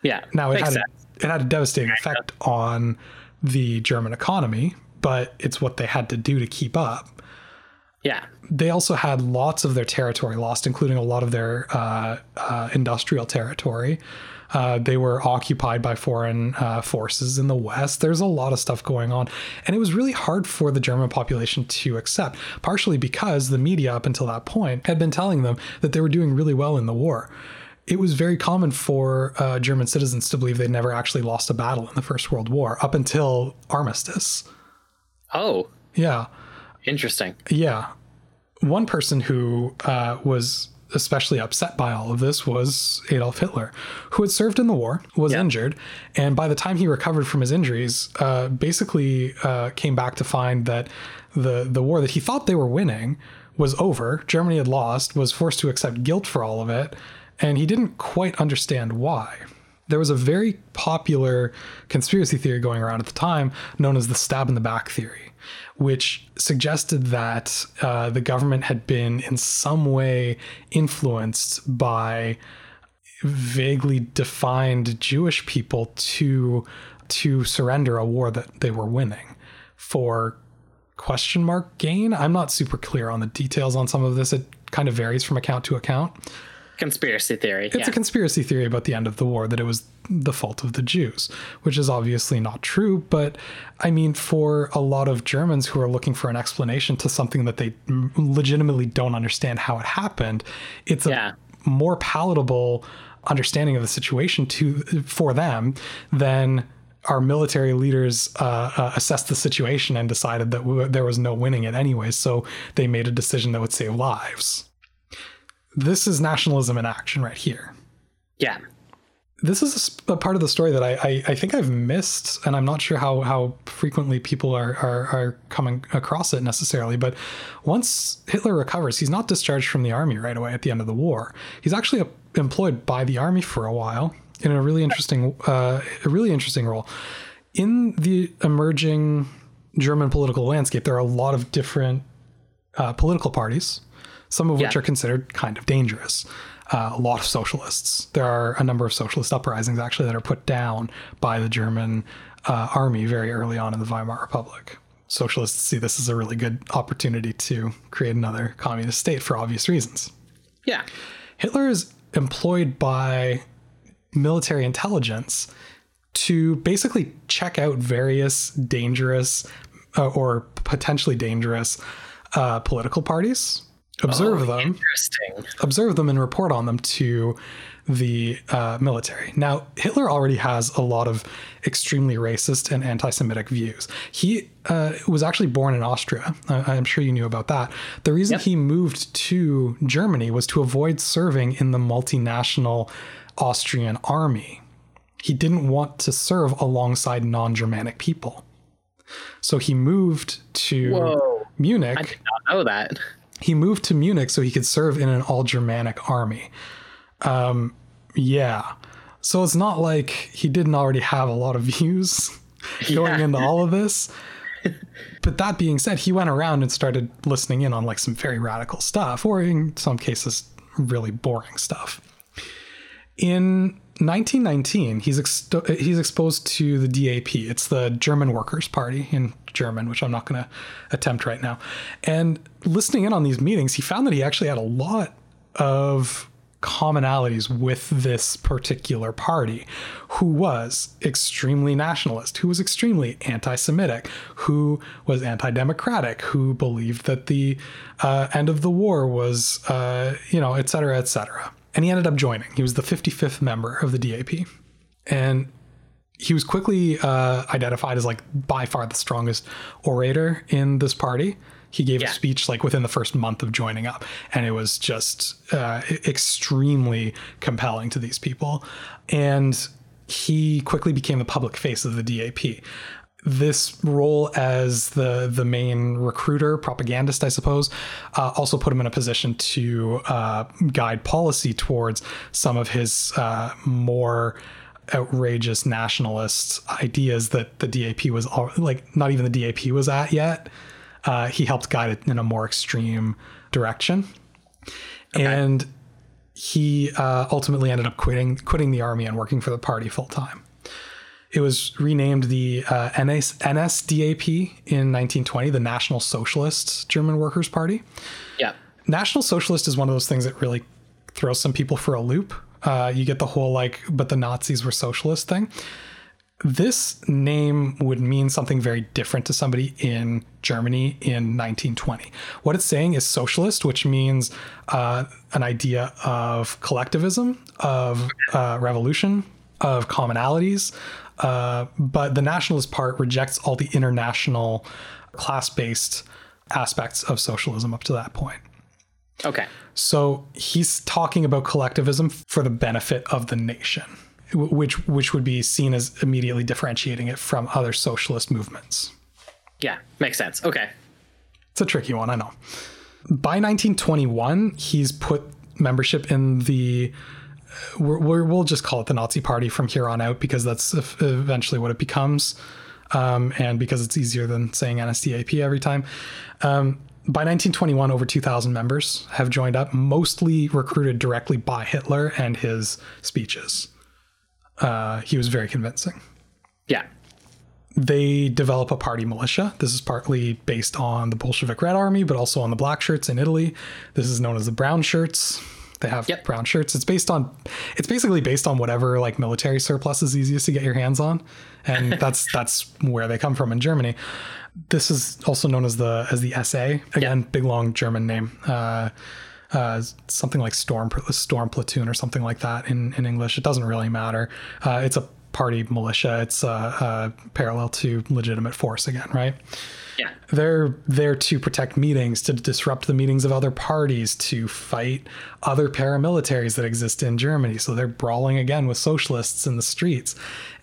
Yeah. Now, it had, a, it had a devastating effect on the German economy, but it's what they had to do to keep up Yeah. they also had lots of their territory lost, including a lot of their uh, uh, industrial territory. Uh, they were occupied by foreign uh, forces in the West. There's a lot of stuff going on. And it was really hard for the German population to accept, partially because the media up until that point had been telling them that they were doing really well in the war. It was very common for uh, German citizens to believe they'd never actually lost a battle in the First World War up until armistice. Oh, Yeah. interesting. Yeah. One person who uh, was especially upset by all of this was Adolf Hitler, who had served in the war, was Yeah. injured, and by the time he recovered from his injuries, uh, basically uh, came back to find that the the war that he thought they were winning was over. Germany had lost, was forced to accept guilt for all of it, and he didn't quite understand why. There was a very popular conspiracy theory going around at the time known as the stab in the back theory, which suggested that uh, the government had been in some way influenced by vaguely defined Jewish people to to surrender a war that they were winning for question mark gain. I'm not super clear on the details on some of this. It kind of varies from account to account. Conspiracy theory. It's yeah. a conspiracy theory about the end of the war that it was the fault of the Jews, which is obviously not true. But I mean, for a lot of Germans who are looking for an explanation to something that they legitimately don't understand how it happened, it's a yeah. more palatable understanding of the situation to for them than our military leaders uh, uh, assessed the situation and decided that w- there was no winning it anyway. So they made a decision that would save lives. This is nationalism in action right here. Yeah. This is a, part of the story that I, I, I, think I've missed, and I'm not sure how, how frequently people are, are, are coming across it necessarily. But once Hitler recovers, he's not discharged from the army right away at the end of the war. He's actually employed by the army for a while in a really interesting, uh, a really interesting role. In the emerging German political landscape, there are a lot of different uh, political parties, some of which yeah. are considered kind of dangerous. Uh, a lot of socialists. There are a number of socialist uprisings actually that are put down by the German uh, army very early on in the Weimar Republic. Socialists see this as a really good opportunity to create another communist state for obvious reasons. Yeah. Hitler is employed by military intelligence to basically check out various dangerous uh, or potentially dangerous uh, political parties, observe oh, them, observe them, and report on them to the uh, military. Now, Hitler already has a lot of extremely racist and anti-Semitic views. He uh, was actually born in Austria. I- am sure you knew about that. The reason yep. he moved to Germany was to avoid serving in the multinational Austrian army. He didn't want to serve alongside non Germanic people. So he moved to Whoa. Munich. I did not know that. He moved to Munich so he could serve in an all Germanic army. Um, yeah. So it's not like he didn't already have a lot of views going yeah. into all of this. but that being said, he went around and started listening in on like some very radical stuff, or in some cases, really boring stuff. In 1919, he's exto- he's exposed to the DAP. It's the German Workers' Party in German, which I'm not going to attempt right now. And listening in on these meetings, he found that he actually had a lot of commonalities with this particular party, who was extremely nationalist, who was extremely anti Semitic, who was anti democratic, who believed that the uh, end of the war was, uh, you know, et cetera, et cetera and he ended up joining. He was the 55th member of the DAP, and he was quickly uh, identified as like by far the strongest orator in this party. He gave yeah. a speech like within the first month of joining up, and it was just uh, extremely compelling to these people. And he quickly became the public face of the DAP this role as the the main recruiter, propagandist, I suppose, uh, also put him in a position to uh, guide policy towards some of his uh, more outrageous nationalist ideas that the DAP was all, like not even the DAP was at yet. Uh, he helped guide it in a more extreme direction, okay. and he uh, ultimately ended up quitting quitting the army and working for the party full time. It was renamed the uh, NS, NSDAP in 1920, the National Socialist German Workers' Party. Yeah. National Socialist is one of those things that really throws some people for a loop. Uh, you get the whole like, but the Nazis were socialist thing. This name would mean something very different to somebody in Germany in 1920. What it's saying is socialist, which means uh, an idea of collectivism, of uh, revolution, of commonalities, uh, but the nationalist part rejects all the international class based aspects of socialism up to that point. Okay. So he's talking about collectivism for the benefit of the nation, which which would be seen as immediately differentiating it from other socialist movements. Yeah, makes sense. Okay. It's a tricky one, I know. By 1921, he's put membership in the we're, we're, we'll just call it the Nazi Party from here on out because that's eventually what it becomes, um, and because it's easier than saying NSDAP every time. Um, by 1921, over 2,000 members have joined up, mostly recruited directly by Hitler and his speeches. Uh, he was very convincing. Yeah. They develop a party militia. This is partly based on the Bolshevik Red Army, but also on the black shirts in Italy. This is known as the brown shirts. They have Yep. brown shirts. It's based on, it's basically based on whatever like military surplus is easiest to get your hands on, and that's that's where they come from in Germany. This is also known as the as the SA. Again, big long German name. Uh, uh, something like storm storm platoon or something like that in in English. It doesn't really matter. Uh, it's a party militia. It's uh, uh, parallel to legitimate force again, right? Yeah. They're there to protect meetings, to disrupt the meetings of other parties, to fight other paramilitaries that exist in Germany. So they're brawling again with socialists in the streets.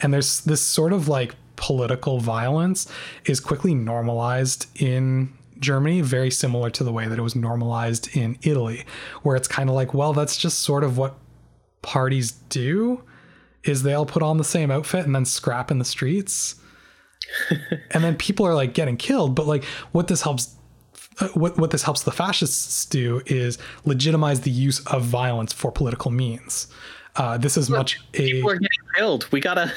And there's this sort of like political violence is quickly normalized in Germany, very similar to the way that it was normalized in Italy, where it's kind of like, well, that's just sort of what parties do is they all put on the same outfit and then scrap in the streets and then people are like getting killed but like what this helps uh, what what this helps the fascists do is legitimize the use of violence for political means uh, this is much a People are getting killed. We gotta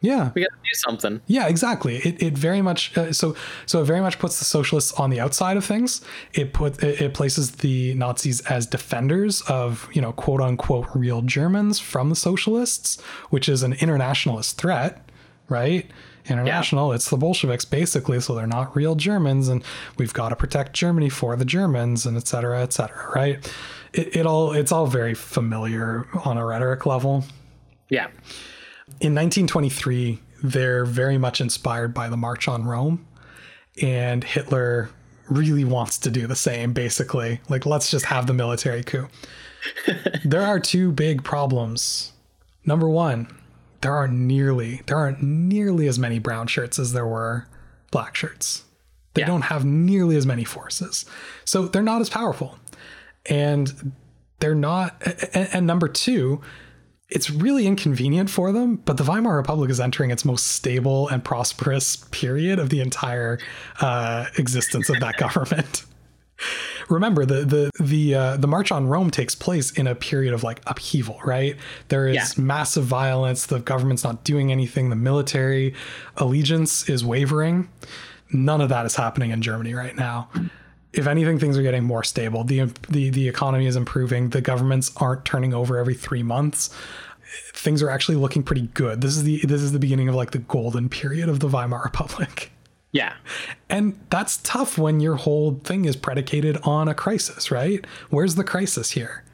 yeah. We gotta do something. yeah exactly. It, it very much uh, so so it very much puts the socialists on the outside of things. It put it, it places the nazis as defenders of you know quote unquote real germans from the socialists which is an internationalist threat right? International it's the bolsheviks basically so they're not real germans and we've got to protect germany for the germans and et cetera et cetera right? It, it all it's all very familiar on a rhetoric level. Yeah. In 1923, they're very much inspired by the March on Rome, and Hitler really wants to do the same, basically. Like, let's just have the military coup. there are two big problems. Number one, there are nearly there aren't nearly as many brown shirts as there were black shirts. They Yeah. don't have nearly as many forces. So they're not as powerful. And they're not and, and number two, it's really inconvenient for them, but the Weimar Republic is entering its most stable and prosperous period of the entire uh, existence of that government. Remember, the the the uh, the March on Rome takes place in a period of like upheaval, right? There is Yeah. massive violence. The government's not doing anything. The military allegiance is wavering. None of that is happening in Germany right now. If anything, things are getting more stable. the the The economy is improving. The governments aren't turning over every three months. Things are actually looking pretty good. This is the this is the beginning of like the golden period of the Weimar Republic. Yeah. And that's tough when your whole thing is predicated on a crisis, right? Where's the crisis here?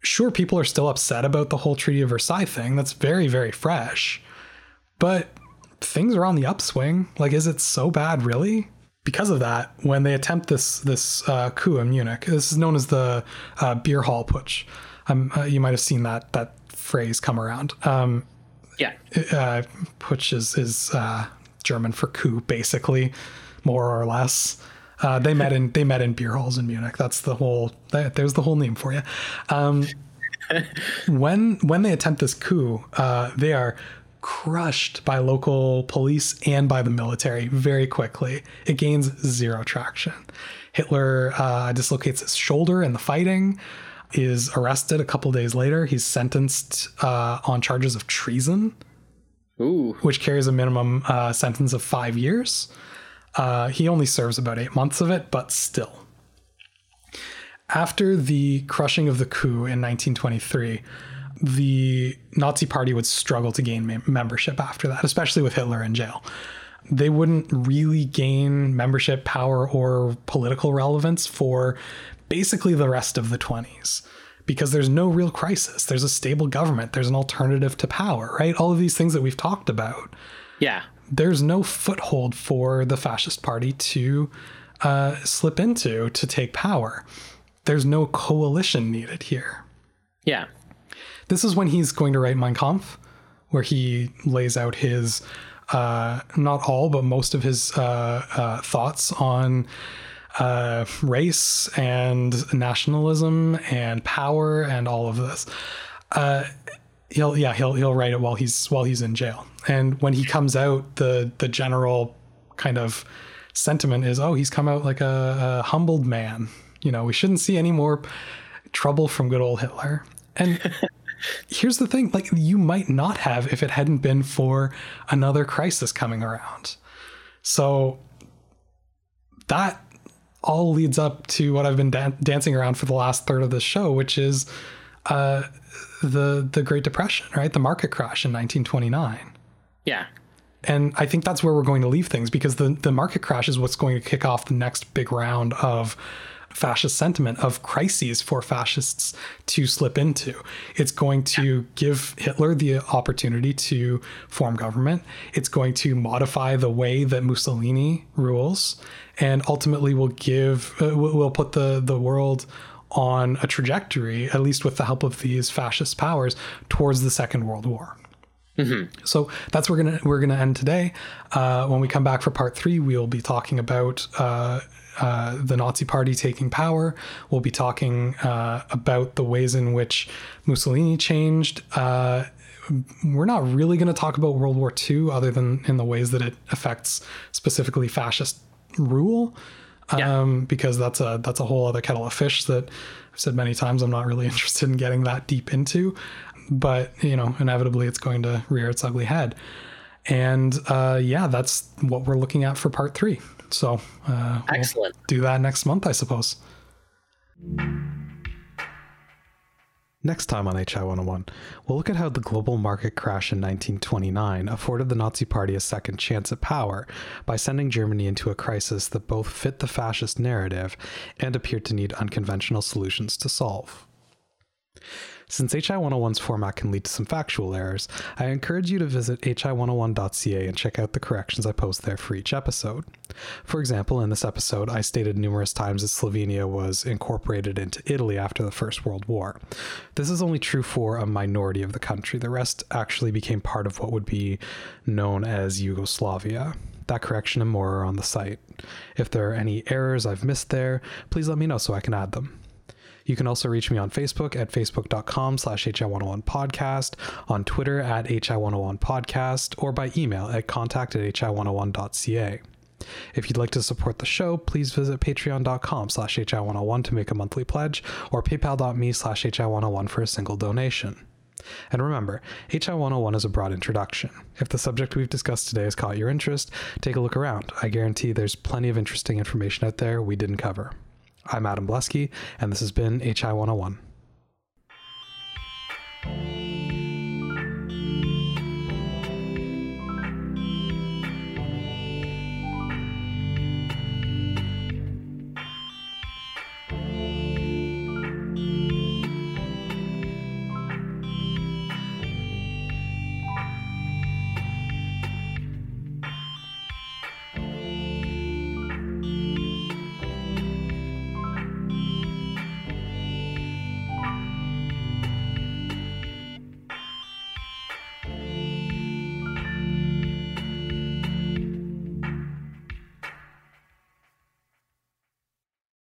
Sure, people are still upset about the whole Treaty of Versailles thing. That's very, very fresh. But things are on the upswing. Like, is it so bad, really? Because of that, when they attempt this this uh, coup in Munich, this is known as the uh, beer hall putsch. Um, uh, you might have seen that that phrase come around. Um, Yeah. uh, putsch is is uh, German for coup, basically, more or less. Uh, they met in they met in beer halls in Munich. That's the whole. That, there's the whole name for you. Um, when when they attempt this coup, uh, they are crushed by local police and by the military very quickly. It gains zero traction. Hitler uh, dislocates his shoulder in the fighting. Is arrested a couple days later. He's sentenced uh, on charges of treason Ooh. which carries a minimum uh, sentence of five years. Uh, he only serves about eight months of it, but still. After the crushing of the coup in 1923, the Nazi Party would struggle to gain mem- membership after that, especially with Hitler in jail. They wouldn't really gain membership, power, or political relevance for basically the rest of the 20s because there's no real crisis. There's a stable government, there's an alternative to power, right? All of these things that we've talked about Yeah. there's no foothold for the fascist party to uh, slip into to take power. There's no coalition needed here. Yeah. This is when he's going to write Mein Kampf, where he lays out his, uh, not all, but most of his uh, uh, thoughts on uh, race and nationalism and power and all of this. he'll yeah he'll he'll write it while he's while he's in jail. And when he comes out, the the general kind of sentiment is, oh, he's come out like a, a humbled man. You know, we shouldn't see any more trouble from good old Hitler. And here's the thing like you might not have if it hadn't been for another crisis coming around. So that all leads up to what i've been dan- dancing around for the last third of the show which is uh, the the great depression right? The market crash in 1929 Yeah. and I think that's where we're going to leave things because the, the market crash is what's going to kick off the next big round of fascist sentiment, of crises for fascists to slip into. It's going to give Hitler the opportunity to form government. It's going to modify the way that Mussolini rules, and ultimately will give uh, will put the the world on a trajectory, at least with the help of these fascist powers, towards the Second World War. So that's where we're gonna we're gonna end today. Uh, when we come back for part three, we'll be talking about uh, uh, the Nazi Party taking power. We'll be talking uh, about the ways in which Mussolini changed. Uh, we're not really going to talk about World War II, other than in the ways that it affects specifically fascist rule, Yeah. um, because that's a that's a whole other kettle of fish that I've said many times. I'm not really interested in getting that deep into, but you know, inevitably it's going to rear its ugly head. And uh, yeah, that's what we're looking at for part three. So uh, we'll Excellent. do that next month, I suppose. Next time on HI 101, we'll look at how the global market crash in 1929 afforded the Nazi Party a second chance at power by sending Germany into a crisis that both fit the fascist narrative and appeared to need unconventional solutions to solve. Since HI 101's format can lead to some factual errors, I encourage you to visit hi101.ca and check out the corrections I post there for each episode. For example, in this episode, I stated numerous times that Slovenia was incorporated into Italy after the First World War. This is only true for a minority of the country, the rest actually became part of what would be known as Yugoslavia. That correction and more are on the site. If there are any errors I've missed there, please let me know so I can add them. You can also reach me on Facebook at facebook.com slash hi101podcast, on Twitter at hi101podcast, or by email at contact at hi101.ca. If you'd like to support the show, please visit patreon.com slash hi101 to make a monthly pledge, or paypal.me slash hi101 for a single donation. And remember, HI 101 is a broad introduction. If the subject we've discussed today has caught your interest, take a look around. I guarantee there's plenty of interesting information out there we didn't cover. I'm Adam Blusky, and this has been HI 101.